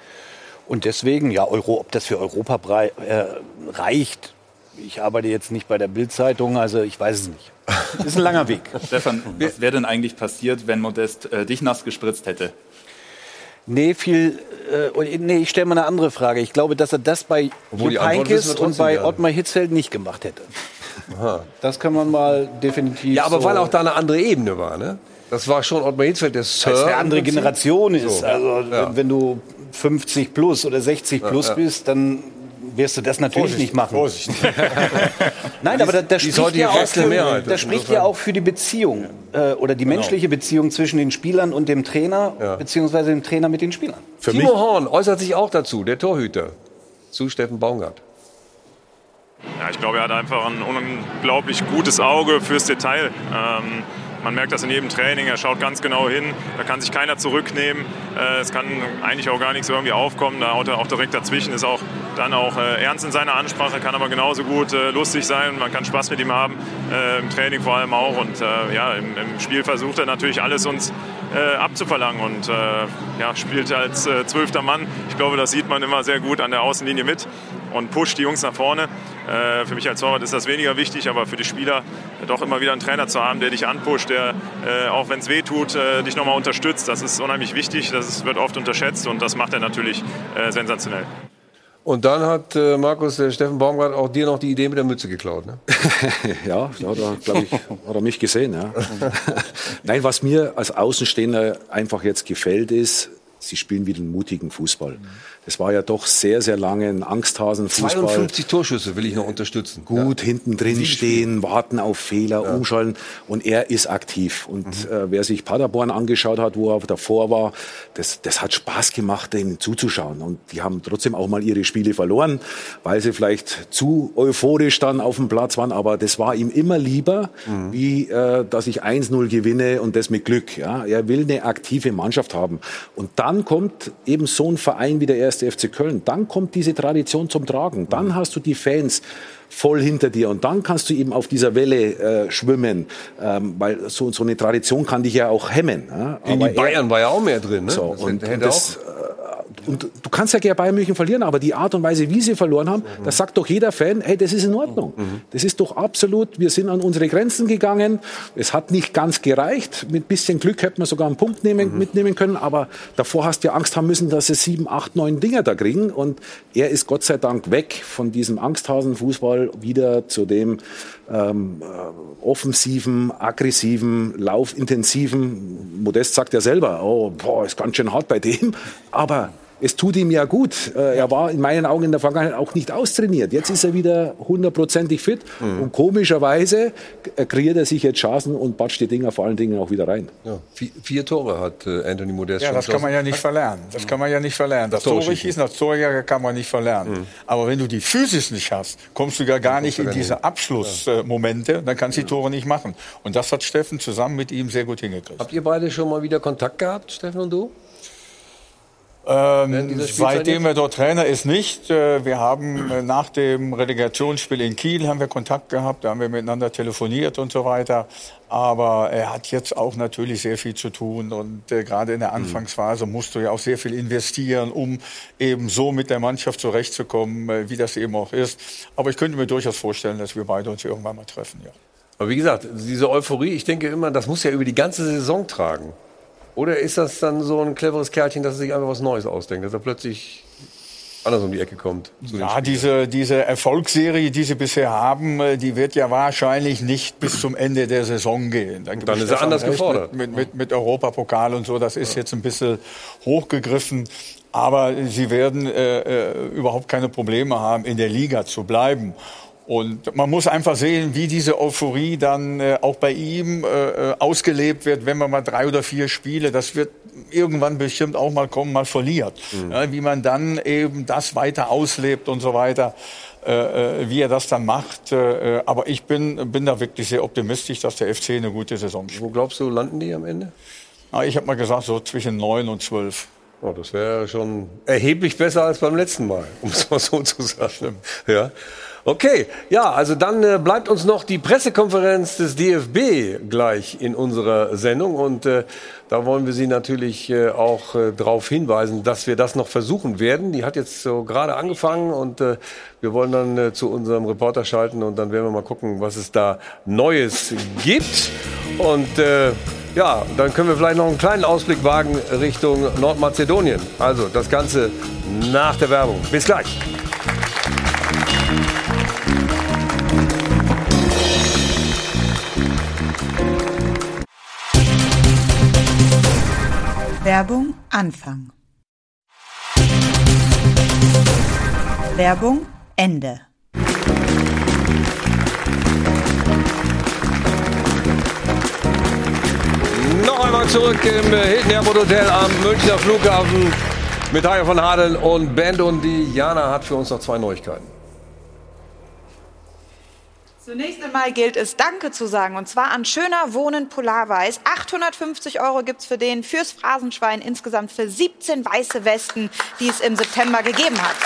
Und deswegen, ja, Euro, ob das für Europa brei- äh, reicht, ich arbeite jetzt nicht bei der Bildzeitung, also ich weiß es nicht. Ist ein langer Weg. Stefan, was wäre denn eigentlich passiert, wenn Modest äh, dich nass gespritzt hätte? Nee, viel. Äh, nee, ich stelle mal eine andere Frage. Ich glaube, dass er das bei Jupp Heynckes und bei gerne. Ottmar Hitzfeld nicht gemacht hätte. Das kann man mal definitiv. Ja, aber so weil auch da eine andere Ebene war, ne? Das war schon Ottmar Hitzfeld, der Sir. Weil es eine andere. Generation ist. So. Also Ja. wenn, wenn du 50 plus oder 60 Ja, plus ja. bist, dann wirst du das natürlich Vorsicht, nicht machen. Vorsicht. Nein, aber da, da spricht, ja auch, für, Mehrheit. da spricht ja auch für die Beziehung äh, oder die menschliche Beziehung zwischen den Spielern und dem Trainer, Ja. beziehungsweise dem Trainer mit den Spielern. Für mich, Timo Horn äußert sich auch dazu, der Torhüter. Zu Steffen Baumgart. Ja, ich glaube, er hat einfach ein unglaublich gutes Auge fürs Detail. Ähm, man merkt das in jedem Training, er schaut ganz genau hin, da kann sich keiner zurücknehmen. Äh, es kann eigentlich auch gar nichts irgendwie aufkommen, da haut er auch direkt dazwischen, ist auch dann auch äh, ernst in seiner Ansprache, kann aber genauso gut äh, lustig sein, man kann Spaß mit ihm haben, im Training vor allem auch. Und ja, im, Spiel versucht er natürlich alles uns abzuverlangen und ja, spielt als zwölfter Mann. Ich glaube, das sieht man immer sehr gut an der Außenlinie mit und pusht die Jungs nach vorne. Äh, für mich als Torwart ist das weniger wichtig, aber für die Spieler äh, doch immer wieder einen Trainer zu haben, der dich anpusht, der äh, auch wenn es weh tut, äh, dich nochmal unterstützt. Das ist unheimlich wichtig, das ist, wird oft unterschätzt und das macht er natürlich äh, sensationell. Und dann hat äh, Markus, der Steffen Baumgart, auch dir noch die Idee mit der Mütze geklaut, ne? ja, da hat er, glaube ich, hat er mich gesehen. Ja. Nein, was mir als Außenstehender einfach jetzt gefällt, ist, sie spielen wieder einen mutigen Fußball. Das war ja doch sehr, sehr lange ein Angsthasenfußball. 52 Torschüsse will ich noch unterstützen. Gut hinten drin stehen, warten auf Fehler, umschalten. Und er ist aktiv. Und äh, wer sich Paderborn angeschaut hat, wo er davor war, das, das hat Spaß gemacht, denen zuzuschauen. Und die haben trotzdem auch mal ihre Spiele verloren, weil sie vielleicht zu euphorisch dann auf dem Platz waren. Aber das war ihm immer lieber, wie äh, dass ich 1-0 gewinne und das mit Glück. Ja? Er will eine aktive Mannschaft haben. Und dann kommt eben so ein Verein wie der erste FC Köln. Dann kommt diese Tradition zum Tragen. Dann hast du die Fans voll hinter dir und dann kannst du eben auf dieser Welle äh, schwimmen, ähm, weil so, so eine Tradition kann dich ja auch hemmen. Ja? Die Aber er- Bayern war ja auch mehr drin. Ne? so, Das und, hätte und, das, äh, und du kannst ja gegen Bayern München verlieren, aber die Art und Weise, wie sie verloren haben, das sagt doch jeder Fan, hey, das ist in Ordnung. Das ist doch absolut, wir sind an unsere Grenzen gegangen. Es hat nicht ganz gereicht. Mit bisschen Glück hätten wir sogar einen Punkt nehmen, mitnehmen können, aber davor hast du ja Angst haben müssen, dass sie sieben, acht, neun Dinger da kriegen. Und er ist Gott sei Dank weg von diesem Angsthasenfußball wieder zu dem ähm, äh, offensiven, aggressiven, laufintensiven. Modest sagt ja selber, oh, boah, ist ganz schön hart bei dem. Aber es tut ihm ja gut. Äh, Er war in meinen Augen in der Vergangenheit auch nicht austrainiert. Jetzt ist er wieder hundertprozentig fit. Und komischerweise äh, kreiert er sich jetzt Chancen und batscht die Dinger vor allen Dingen auch wieder rein. Ja, vier, vier Tore hat äh, Anthony Modest Ja, schon das kann man ja nicht verlernen. Das kann man ja nicht verlernen. Das Tore Tore schießen. das Torjäger kann man nicht verlernen. Aber wenn du die Physis nicht hast, kommst du ja gar nicht in diese Abschlussmomente, dann kannst du die Tore nicht machen. Und das hat Steffen zusammen mit ihm sehr gut hingekriegt. Habt ihr beide schon mal wieder Kontakt gehabt, Steffen und du? Ähm, seitdem er dort Trainer ist, nicht. Äh, Wir haben äh, nach dem Relegationsspiel in Kiel haben wir Kontakt gehabt, da haben wir miteinander telefoniert und so weiter. Aber er hat jetzt auch natürlich sehr viel zu tun und äh, gerade in der Anfangsphase musst du ja auch sehr viel investieren, um eben so mit der Mannschaft zurechtzukommen, äh, wie das eben auch ist. Aber ich könnte mir durchaus vorstellen, dass wir beide uns irgendwann mal treffen. Ja. Aber wie gesagt, diese Euphorie, ich denke immer, das muss ja über die ganze Saison tragen. Oder ist das dann so ein cleveres Kerlchen, dass er sich einfach was Neues ausdenkt, dass er plötzlich anders um die Ecke kommt? Ja, diese, diese Erfolgsserie, die sie bisher haben, äh, die wird ja wahrscheinlich nicht bis zum Ende der Saison gehen. Dann es ist er anders gefordert. Mit, mit, mit, Europapokal und so, das ist jetzt ein bisschen hochgegriffen. Aber sie werden äh, äh, überhaupt keine Probleme haben, in der Liga zu bleiben. Und man muss einfach sehen, wie diese Euphorie dann äh, auch bei ihm äh, äh, ausgelebt wird, wenn man mal drei oder vier Spiele, das wird irgendwann bestimmt auch mal kommen, mal verliert. Ja, wie man dann eben das weiter auslebt und so weiter, äh, äh, wie er das dann macht. Äh, äh, aber ich bin, bin da wirklich sehr optimistisch, dass der FC eine gute Saison spielt. Wo glaubst du, landen die am Ende? Ah, ich habe mal gesagt, so zwischen neun und zwölf. Oh, das wäre schon erheblich besser als beim letzten Mal, um es mal so zu sagen. Ja. Okay, ja, also dann äh, bleibt uns noch die Pressekonferenz des DFB gleich in unserer Sendung und äh, da wollen wir Sie natürlich äh, auch äh, darauf hinweisen, dass wir das noch versuchen werden. Die hat jetzt so gerade angefangen und äh, wir wollen dann äh, zu unserem Reporter schalten und dann werden wir mal gucken, was es da Neues gibt. Und ja, dann können wir vielleicht noch einen kleinen Ausblick wagen Richtung Nordmazedonien. Also das Ganze nach der Werbung. Bis gleich. Werbung Anfang. Werbung Ende. Noch einmal zurück im Hilton Airport Hotel am Münchner Flughafen mit Hajo von Hadeln und Band und die Jana hat für uns noch zwei Neuigkeiten. Zunächst einmal gilt es Danke zu sagen und zwar an Schöner Wohnen Polarweiß. 850 Euro gibt's für den fürs Phrasenschwein insgesamt für 17 weiße Westen, die es im September gegeben hat.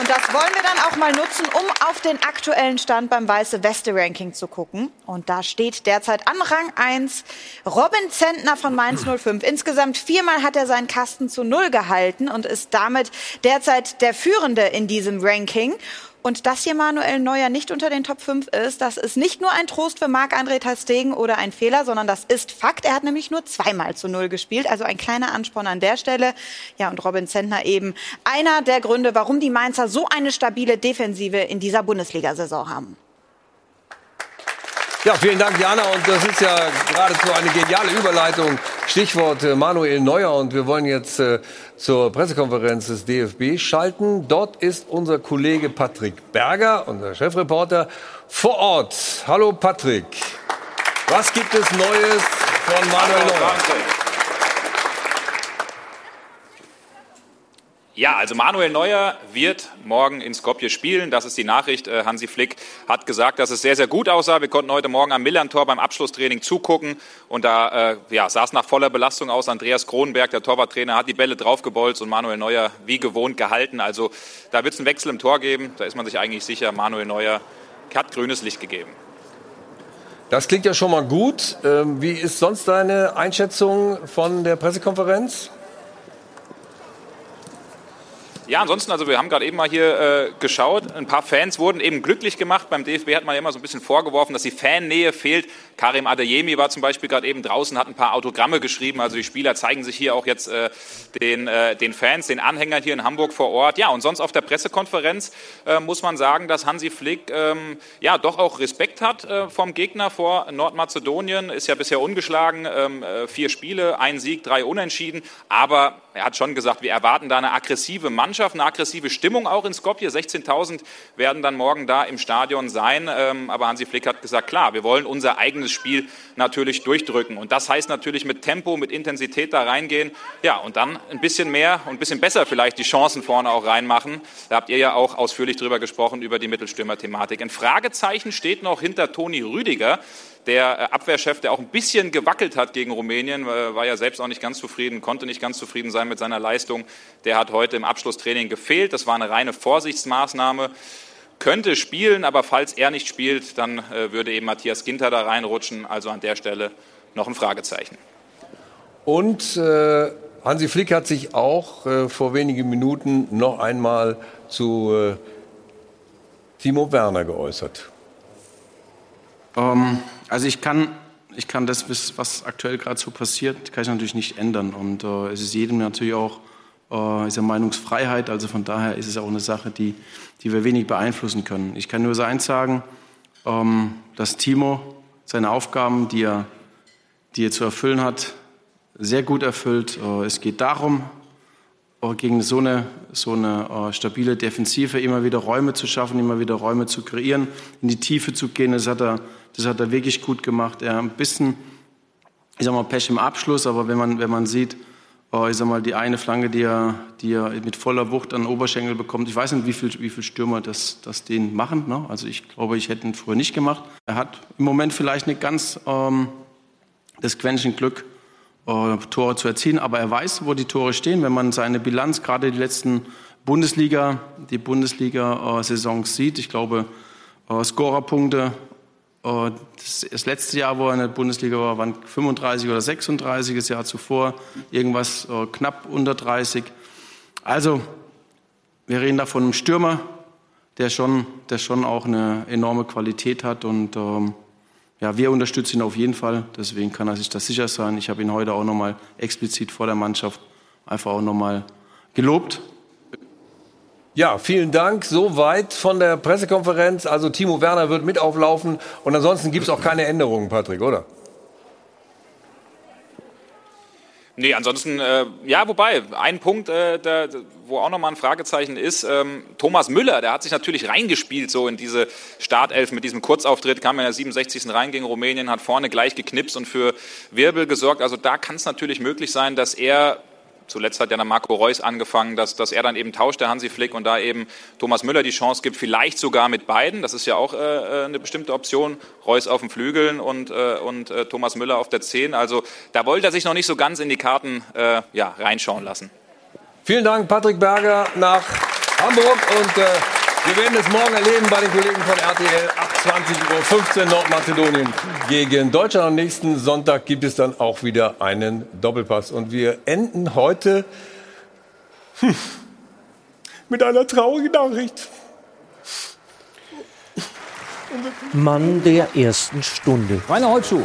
Und das wollen wir dann auch mal nutzen, um auf den aktuellen Stand beim Weiße Weste Ranking zu gucken. Und da steht derzeit an Rang 1 Robin Zentner von Mainz 05. Insgesamt viermal hat er seinen Kasten zu Null gehalten und ist damit derzeit der Führende in diesem Ranking. Und dass hier Manuel Neuer nicht unter den Top 5 ist, das ist nicht nur ein Trost für Marc-André Ter oder ein Fehler, sondern das ist Fakt. Er hat nämlich nur zweimal zu Null gespielt. Also ein kleiner Ansporn an der Stelle. Ja, und Robin Zentner eben einer der Gründe, warum die Mainzer so eine stabile Defensive in dieser Bundesliga-Saison haben. Ja, vielen Dank, Jana. Und das ist ja geradezu eine geniale Überleitung. Stichwort äh, Manuel Neuer. Und wir wollen jetzt äh, zur Pressekonferenz des DFB schalten. Dort ist unser Kollege Patrick Berger, unser Chefreporter, vor Ort. Hallo Patrick. Was gibt es Neues von Manuel Neuer? Ja, also Manuel Neuer wird morgen in Skopje spielen. Das ist die Nachricht. Äh, Hansi Flick hat gesagt, dass es sehr, sehr gut aussah. Wir konnten heute Morgen am Millantor beim Abschlusstraining zugucken. Und da äh, ja, sah es nach voller Belastung aus. Andreas Kronenberg, der Torwarttrainer, hat die Bälle draufgebolzt und Manuel Neuer wie gewohnt gehalten. Also da wird es einen Wechsel im Tor geben. Da ist man sich eigentlich sicher. Manuel Neuer hat grünes Licht gegeben. Das klingt ja schon mal gut. Ähm, wie ist sonst deine Einschätzung von der Pressekonferenz? Ja, ansonsten, also wir haben gerade eben mal hier äh, geschaut. Ein paar Fans wurden eben glücklich gemacht. Beim DFB hat man ja immer so ein bisschen vorgeworfen, dass die Fannähe fehlt. Karim Adeyemi war zum Beispiel gerade eben draußen, hat ein paar Autogramme geschrieben. Also die Spieler zeigen sich hier auch jetzt äh, den, äh, den Fans, den Anhängern hier in Hamburg vor Ort. Ja, und sonst auf der Pressekonferenz äh, muss man sagen, dass Hansi Flick ähm, ja doch auch Respekt hat äh, vom Gegner vor Nordmazedonien. Ist ja bisher ungeschlagen, ähm, äh, vier Spiele, ein Sieg, drei Unentschieden. Aber er hat schon gesagt, wir erwarten da eine aggressive Mannschaft, eine aggressive Stimmung auch in Skopje. 16.000 werden dann morgen da im Stadion sein. Ähm, aber Hansi Flick hat gesagt, klar, wir wollen unser eigenes Spiel natürlich durchdrücken. Und das heißt natürlich mit Tempo, mit Intensität da reingehen. Ja, und dann ein bisschen mehr und ein bisschen besser vielleicht die Chancen vorne auch reinmachen. Da habt ihr ja auch ausführlich drüber gesprochen, über die Mittelstürmer-Thematik. Ein Fragezeichen steht noch hinter Toni Rüdiger der äh, Abwehrchef, der auch ein bisschen gewackelt hat gegen Rumänien, äh, war ja selbst auch nicht ganz zufrieden, konnte nicht ganz zufrieden sein mit seiner Leistung. Der hat heute im Abschlusstraining gefehlt. Das war eine reine Vorsichtsmaßnahme. Könnte spielen, aber falls er nicht spielt, dann äh, würde eben Matthias Ginter da reinrutschen. Also an der Stelle noch ein Fragezeichen. Und äh, Hansi Flick hat sich auch äh, vor wenigen Minuten noch einmal zu äh, Timo Werner geäußert. Ähm, also ich kann, ich kann das, was aktuell gerade so passiert, kann ich natürlich nicht ändern. Und äh, es ist jedem natürlich auch äh, ist ja Meinungsfreiheit. Also von daher ist es auch eine Sache, die, die wir wenig beeinflussen können. Ich kann nur so eins sagen, ähm, dass Timo seine Aufgaben, die er, die er zu erfüllen hat, sehr gut erfüllt. Äh, es geht darum, äh, gegen so eine, so eine äh, stabile Defensive immer wieder Räume zu schaffen, immer wieder Räume zu kreieren, in die Tiefe zu gehen. Das hat er, das hat er wirklich gut gemacht. Er ein bisschen, ich sag mal, Pech im Abschluss, aber wenn man, wenn man sieht, äh, ich sag mal, die eine Flanke, die er, die er mit voller Wucht an den Oberschenkel bekommt, ich weiß nicht, wie viele wie viel Stürmer das, das den machen. Ne? Also ich glaube, ich hätte ihn früher nicht gemacht. Er hat im Moment vielleicht nicht ganz ähm, das Quäntchen Glück, äh, Tore zu erzielen. Aber er weiß, wo die Tore stehen. Wenn man seine Bilanz, gerade die letzten Bundesliga, die Bundesliga-Saisons sieht, ich glaube, äh, Scorerpunkte, äh, das, letzte Jahr, wo er in der Bundesliga war, waren 35 oder 36, das Jahr zuvor irgendwas knapp unter 30. Also, wir reden da von einem Stürmer, der schon, der schon auch eine enorme Qualität hat und ähm, ja, wir unterstützen ihn auf jeden Fall. Deswegen kann er sich das sicher sein. Ich habe ihn heute auch nochmal explizit vor der Mannschaft einfach auch nochmal gelobt. Ja, vielen Dank. Soweit von der Pressekonferenz. Also Timo Werner wird mit auflaufen. Und ansonsten gibt es auch keine Änderungen, Patrick, oder? Nee, ansonsten, äh, ja, wobei, ein Punkt, äh, der, wo auch nochmal ein Fragezeichen ist, ähm, Thomas Müller, der hat sich natürlich reingespielt so in diese Startelf mit diesem Kurzauftritt, kam in der 67. rein gegen Rumänien, hat vorne gleich geknipst und für Wirbel gesorgt. Also da kann es natürlich möglich sein, dass er Zuletzt hat ja dann Marco Reus angefangen, dass, dass er dann eben tauscht, der Hansi Flick, und da eben Thomas Müller die Chance gibt, vielleicht sogar mit beiden. Das ist ja auch äh, äh eine bestimmte Option. Reus auf den Flügeln und, äh, und äh, Thomas Müller auf der 10. Also da wollte er sich noch nicht so ganz in die Karten äh, ja, reinschauen lassen. Vielen Dank, Patrick Berger nach Hamburg und äh, wir werden es morgen erleben bei den Kollegen von RTL ab 20.15 Uhr Nordmazedonien gegen Deutschland. Am nächsten Sonntag gibt es dann auch wieder einen Doppelpass. Und wir enden heute hm, mit einer traurigen Nachricht. Mann der ersten Stunde. Rainer Holtschuh,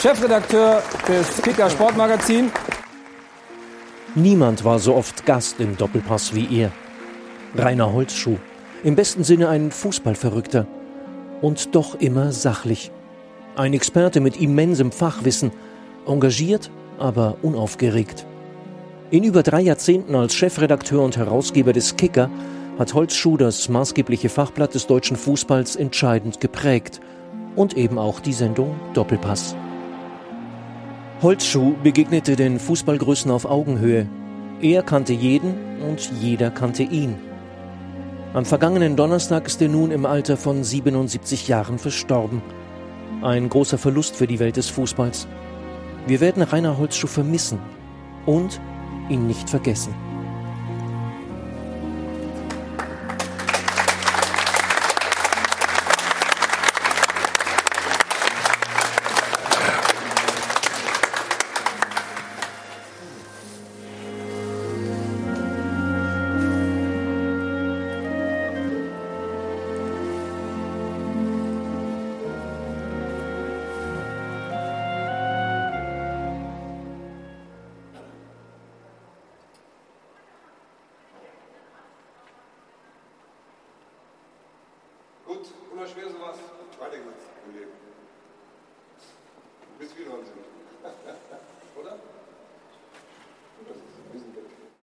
Chefredakteur des Kicker Sportmagazin. Niemand war so oft Gast im Doppelpass wie er. Rainer Holzschuh. Im besten Sinne ein Fußballverrückter. Und doch immer sachlich. Ein Experte mit immensem Fachwissen, engagiert, aber unaufgeregt. In über drei Jahrzehnten als Chefredakteur und Herausgeber des Kicker hat Holzschuh das maßgebliche Fachblatt des deutschen Fußballs entscheidend geprägt und eben auch die Sendung Doppelpass. Holzschuh begegnete den Fußballgrößen auf Augenhöhe. Er kannte jeden und jeder kannte ihn. Am vergangenen Donnerstag ist er nun im Alter von 77 Jahren verstorben. Ein großer Verlust für die Welt des Fußballs. Wir werden Rainer Holzschuh vermissen und ihn nicht vergessen.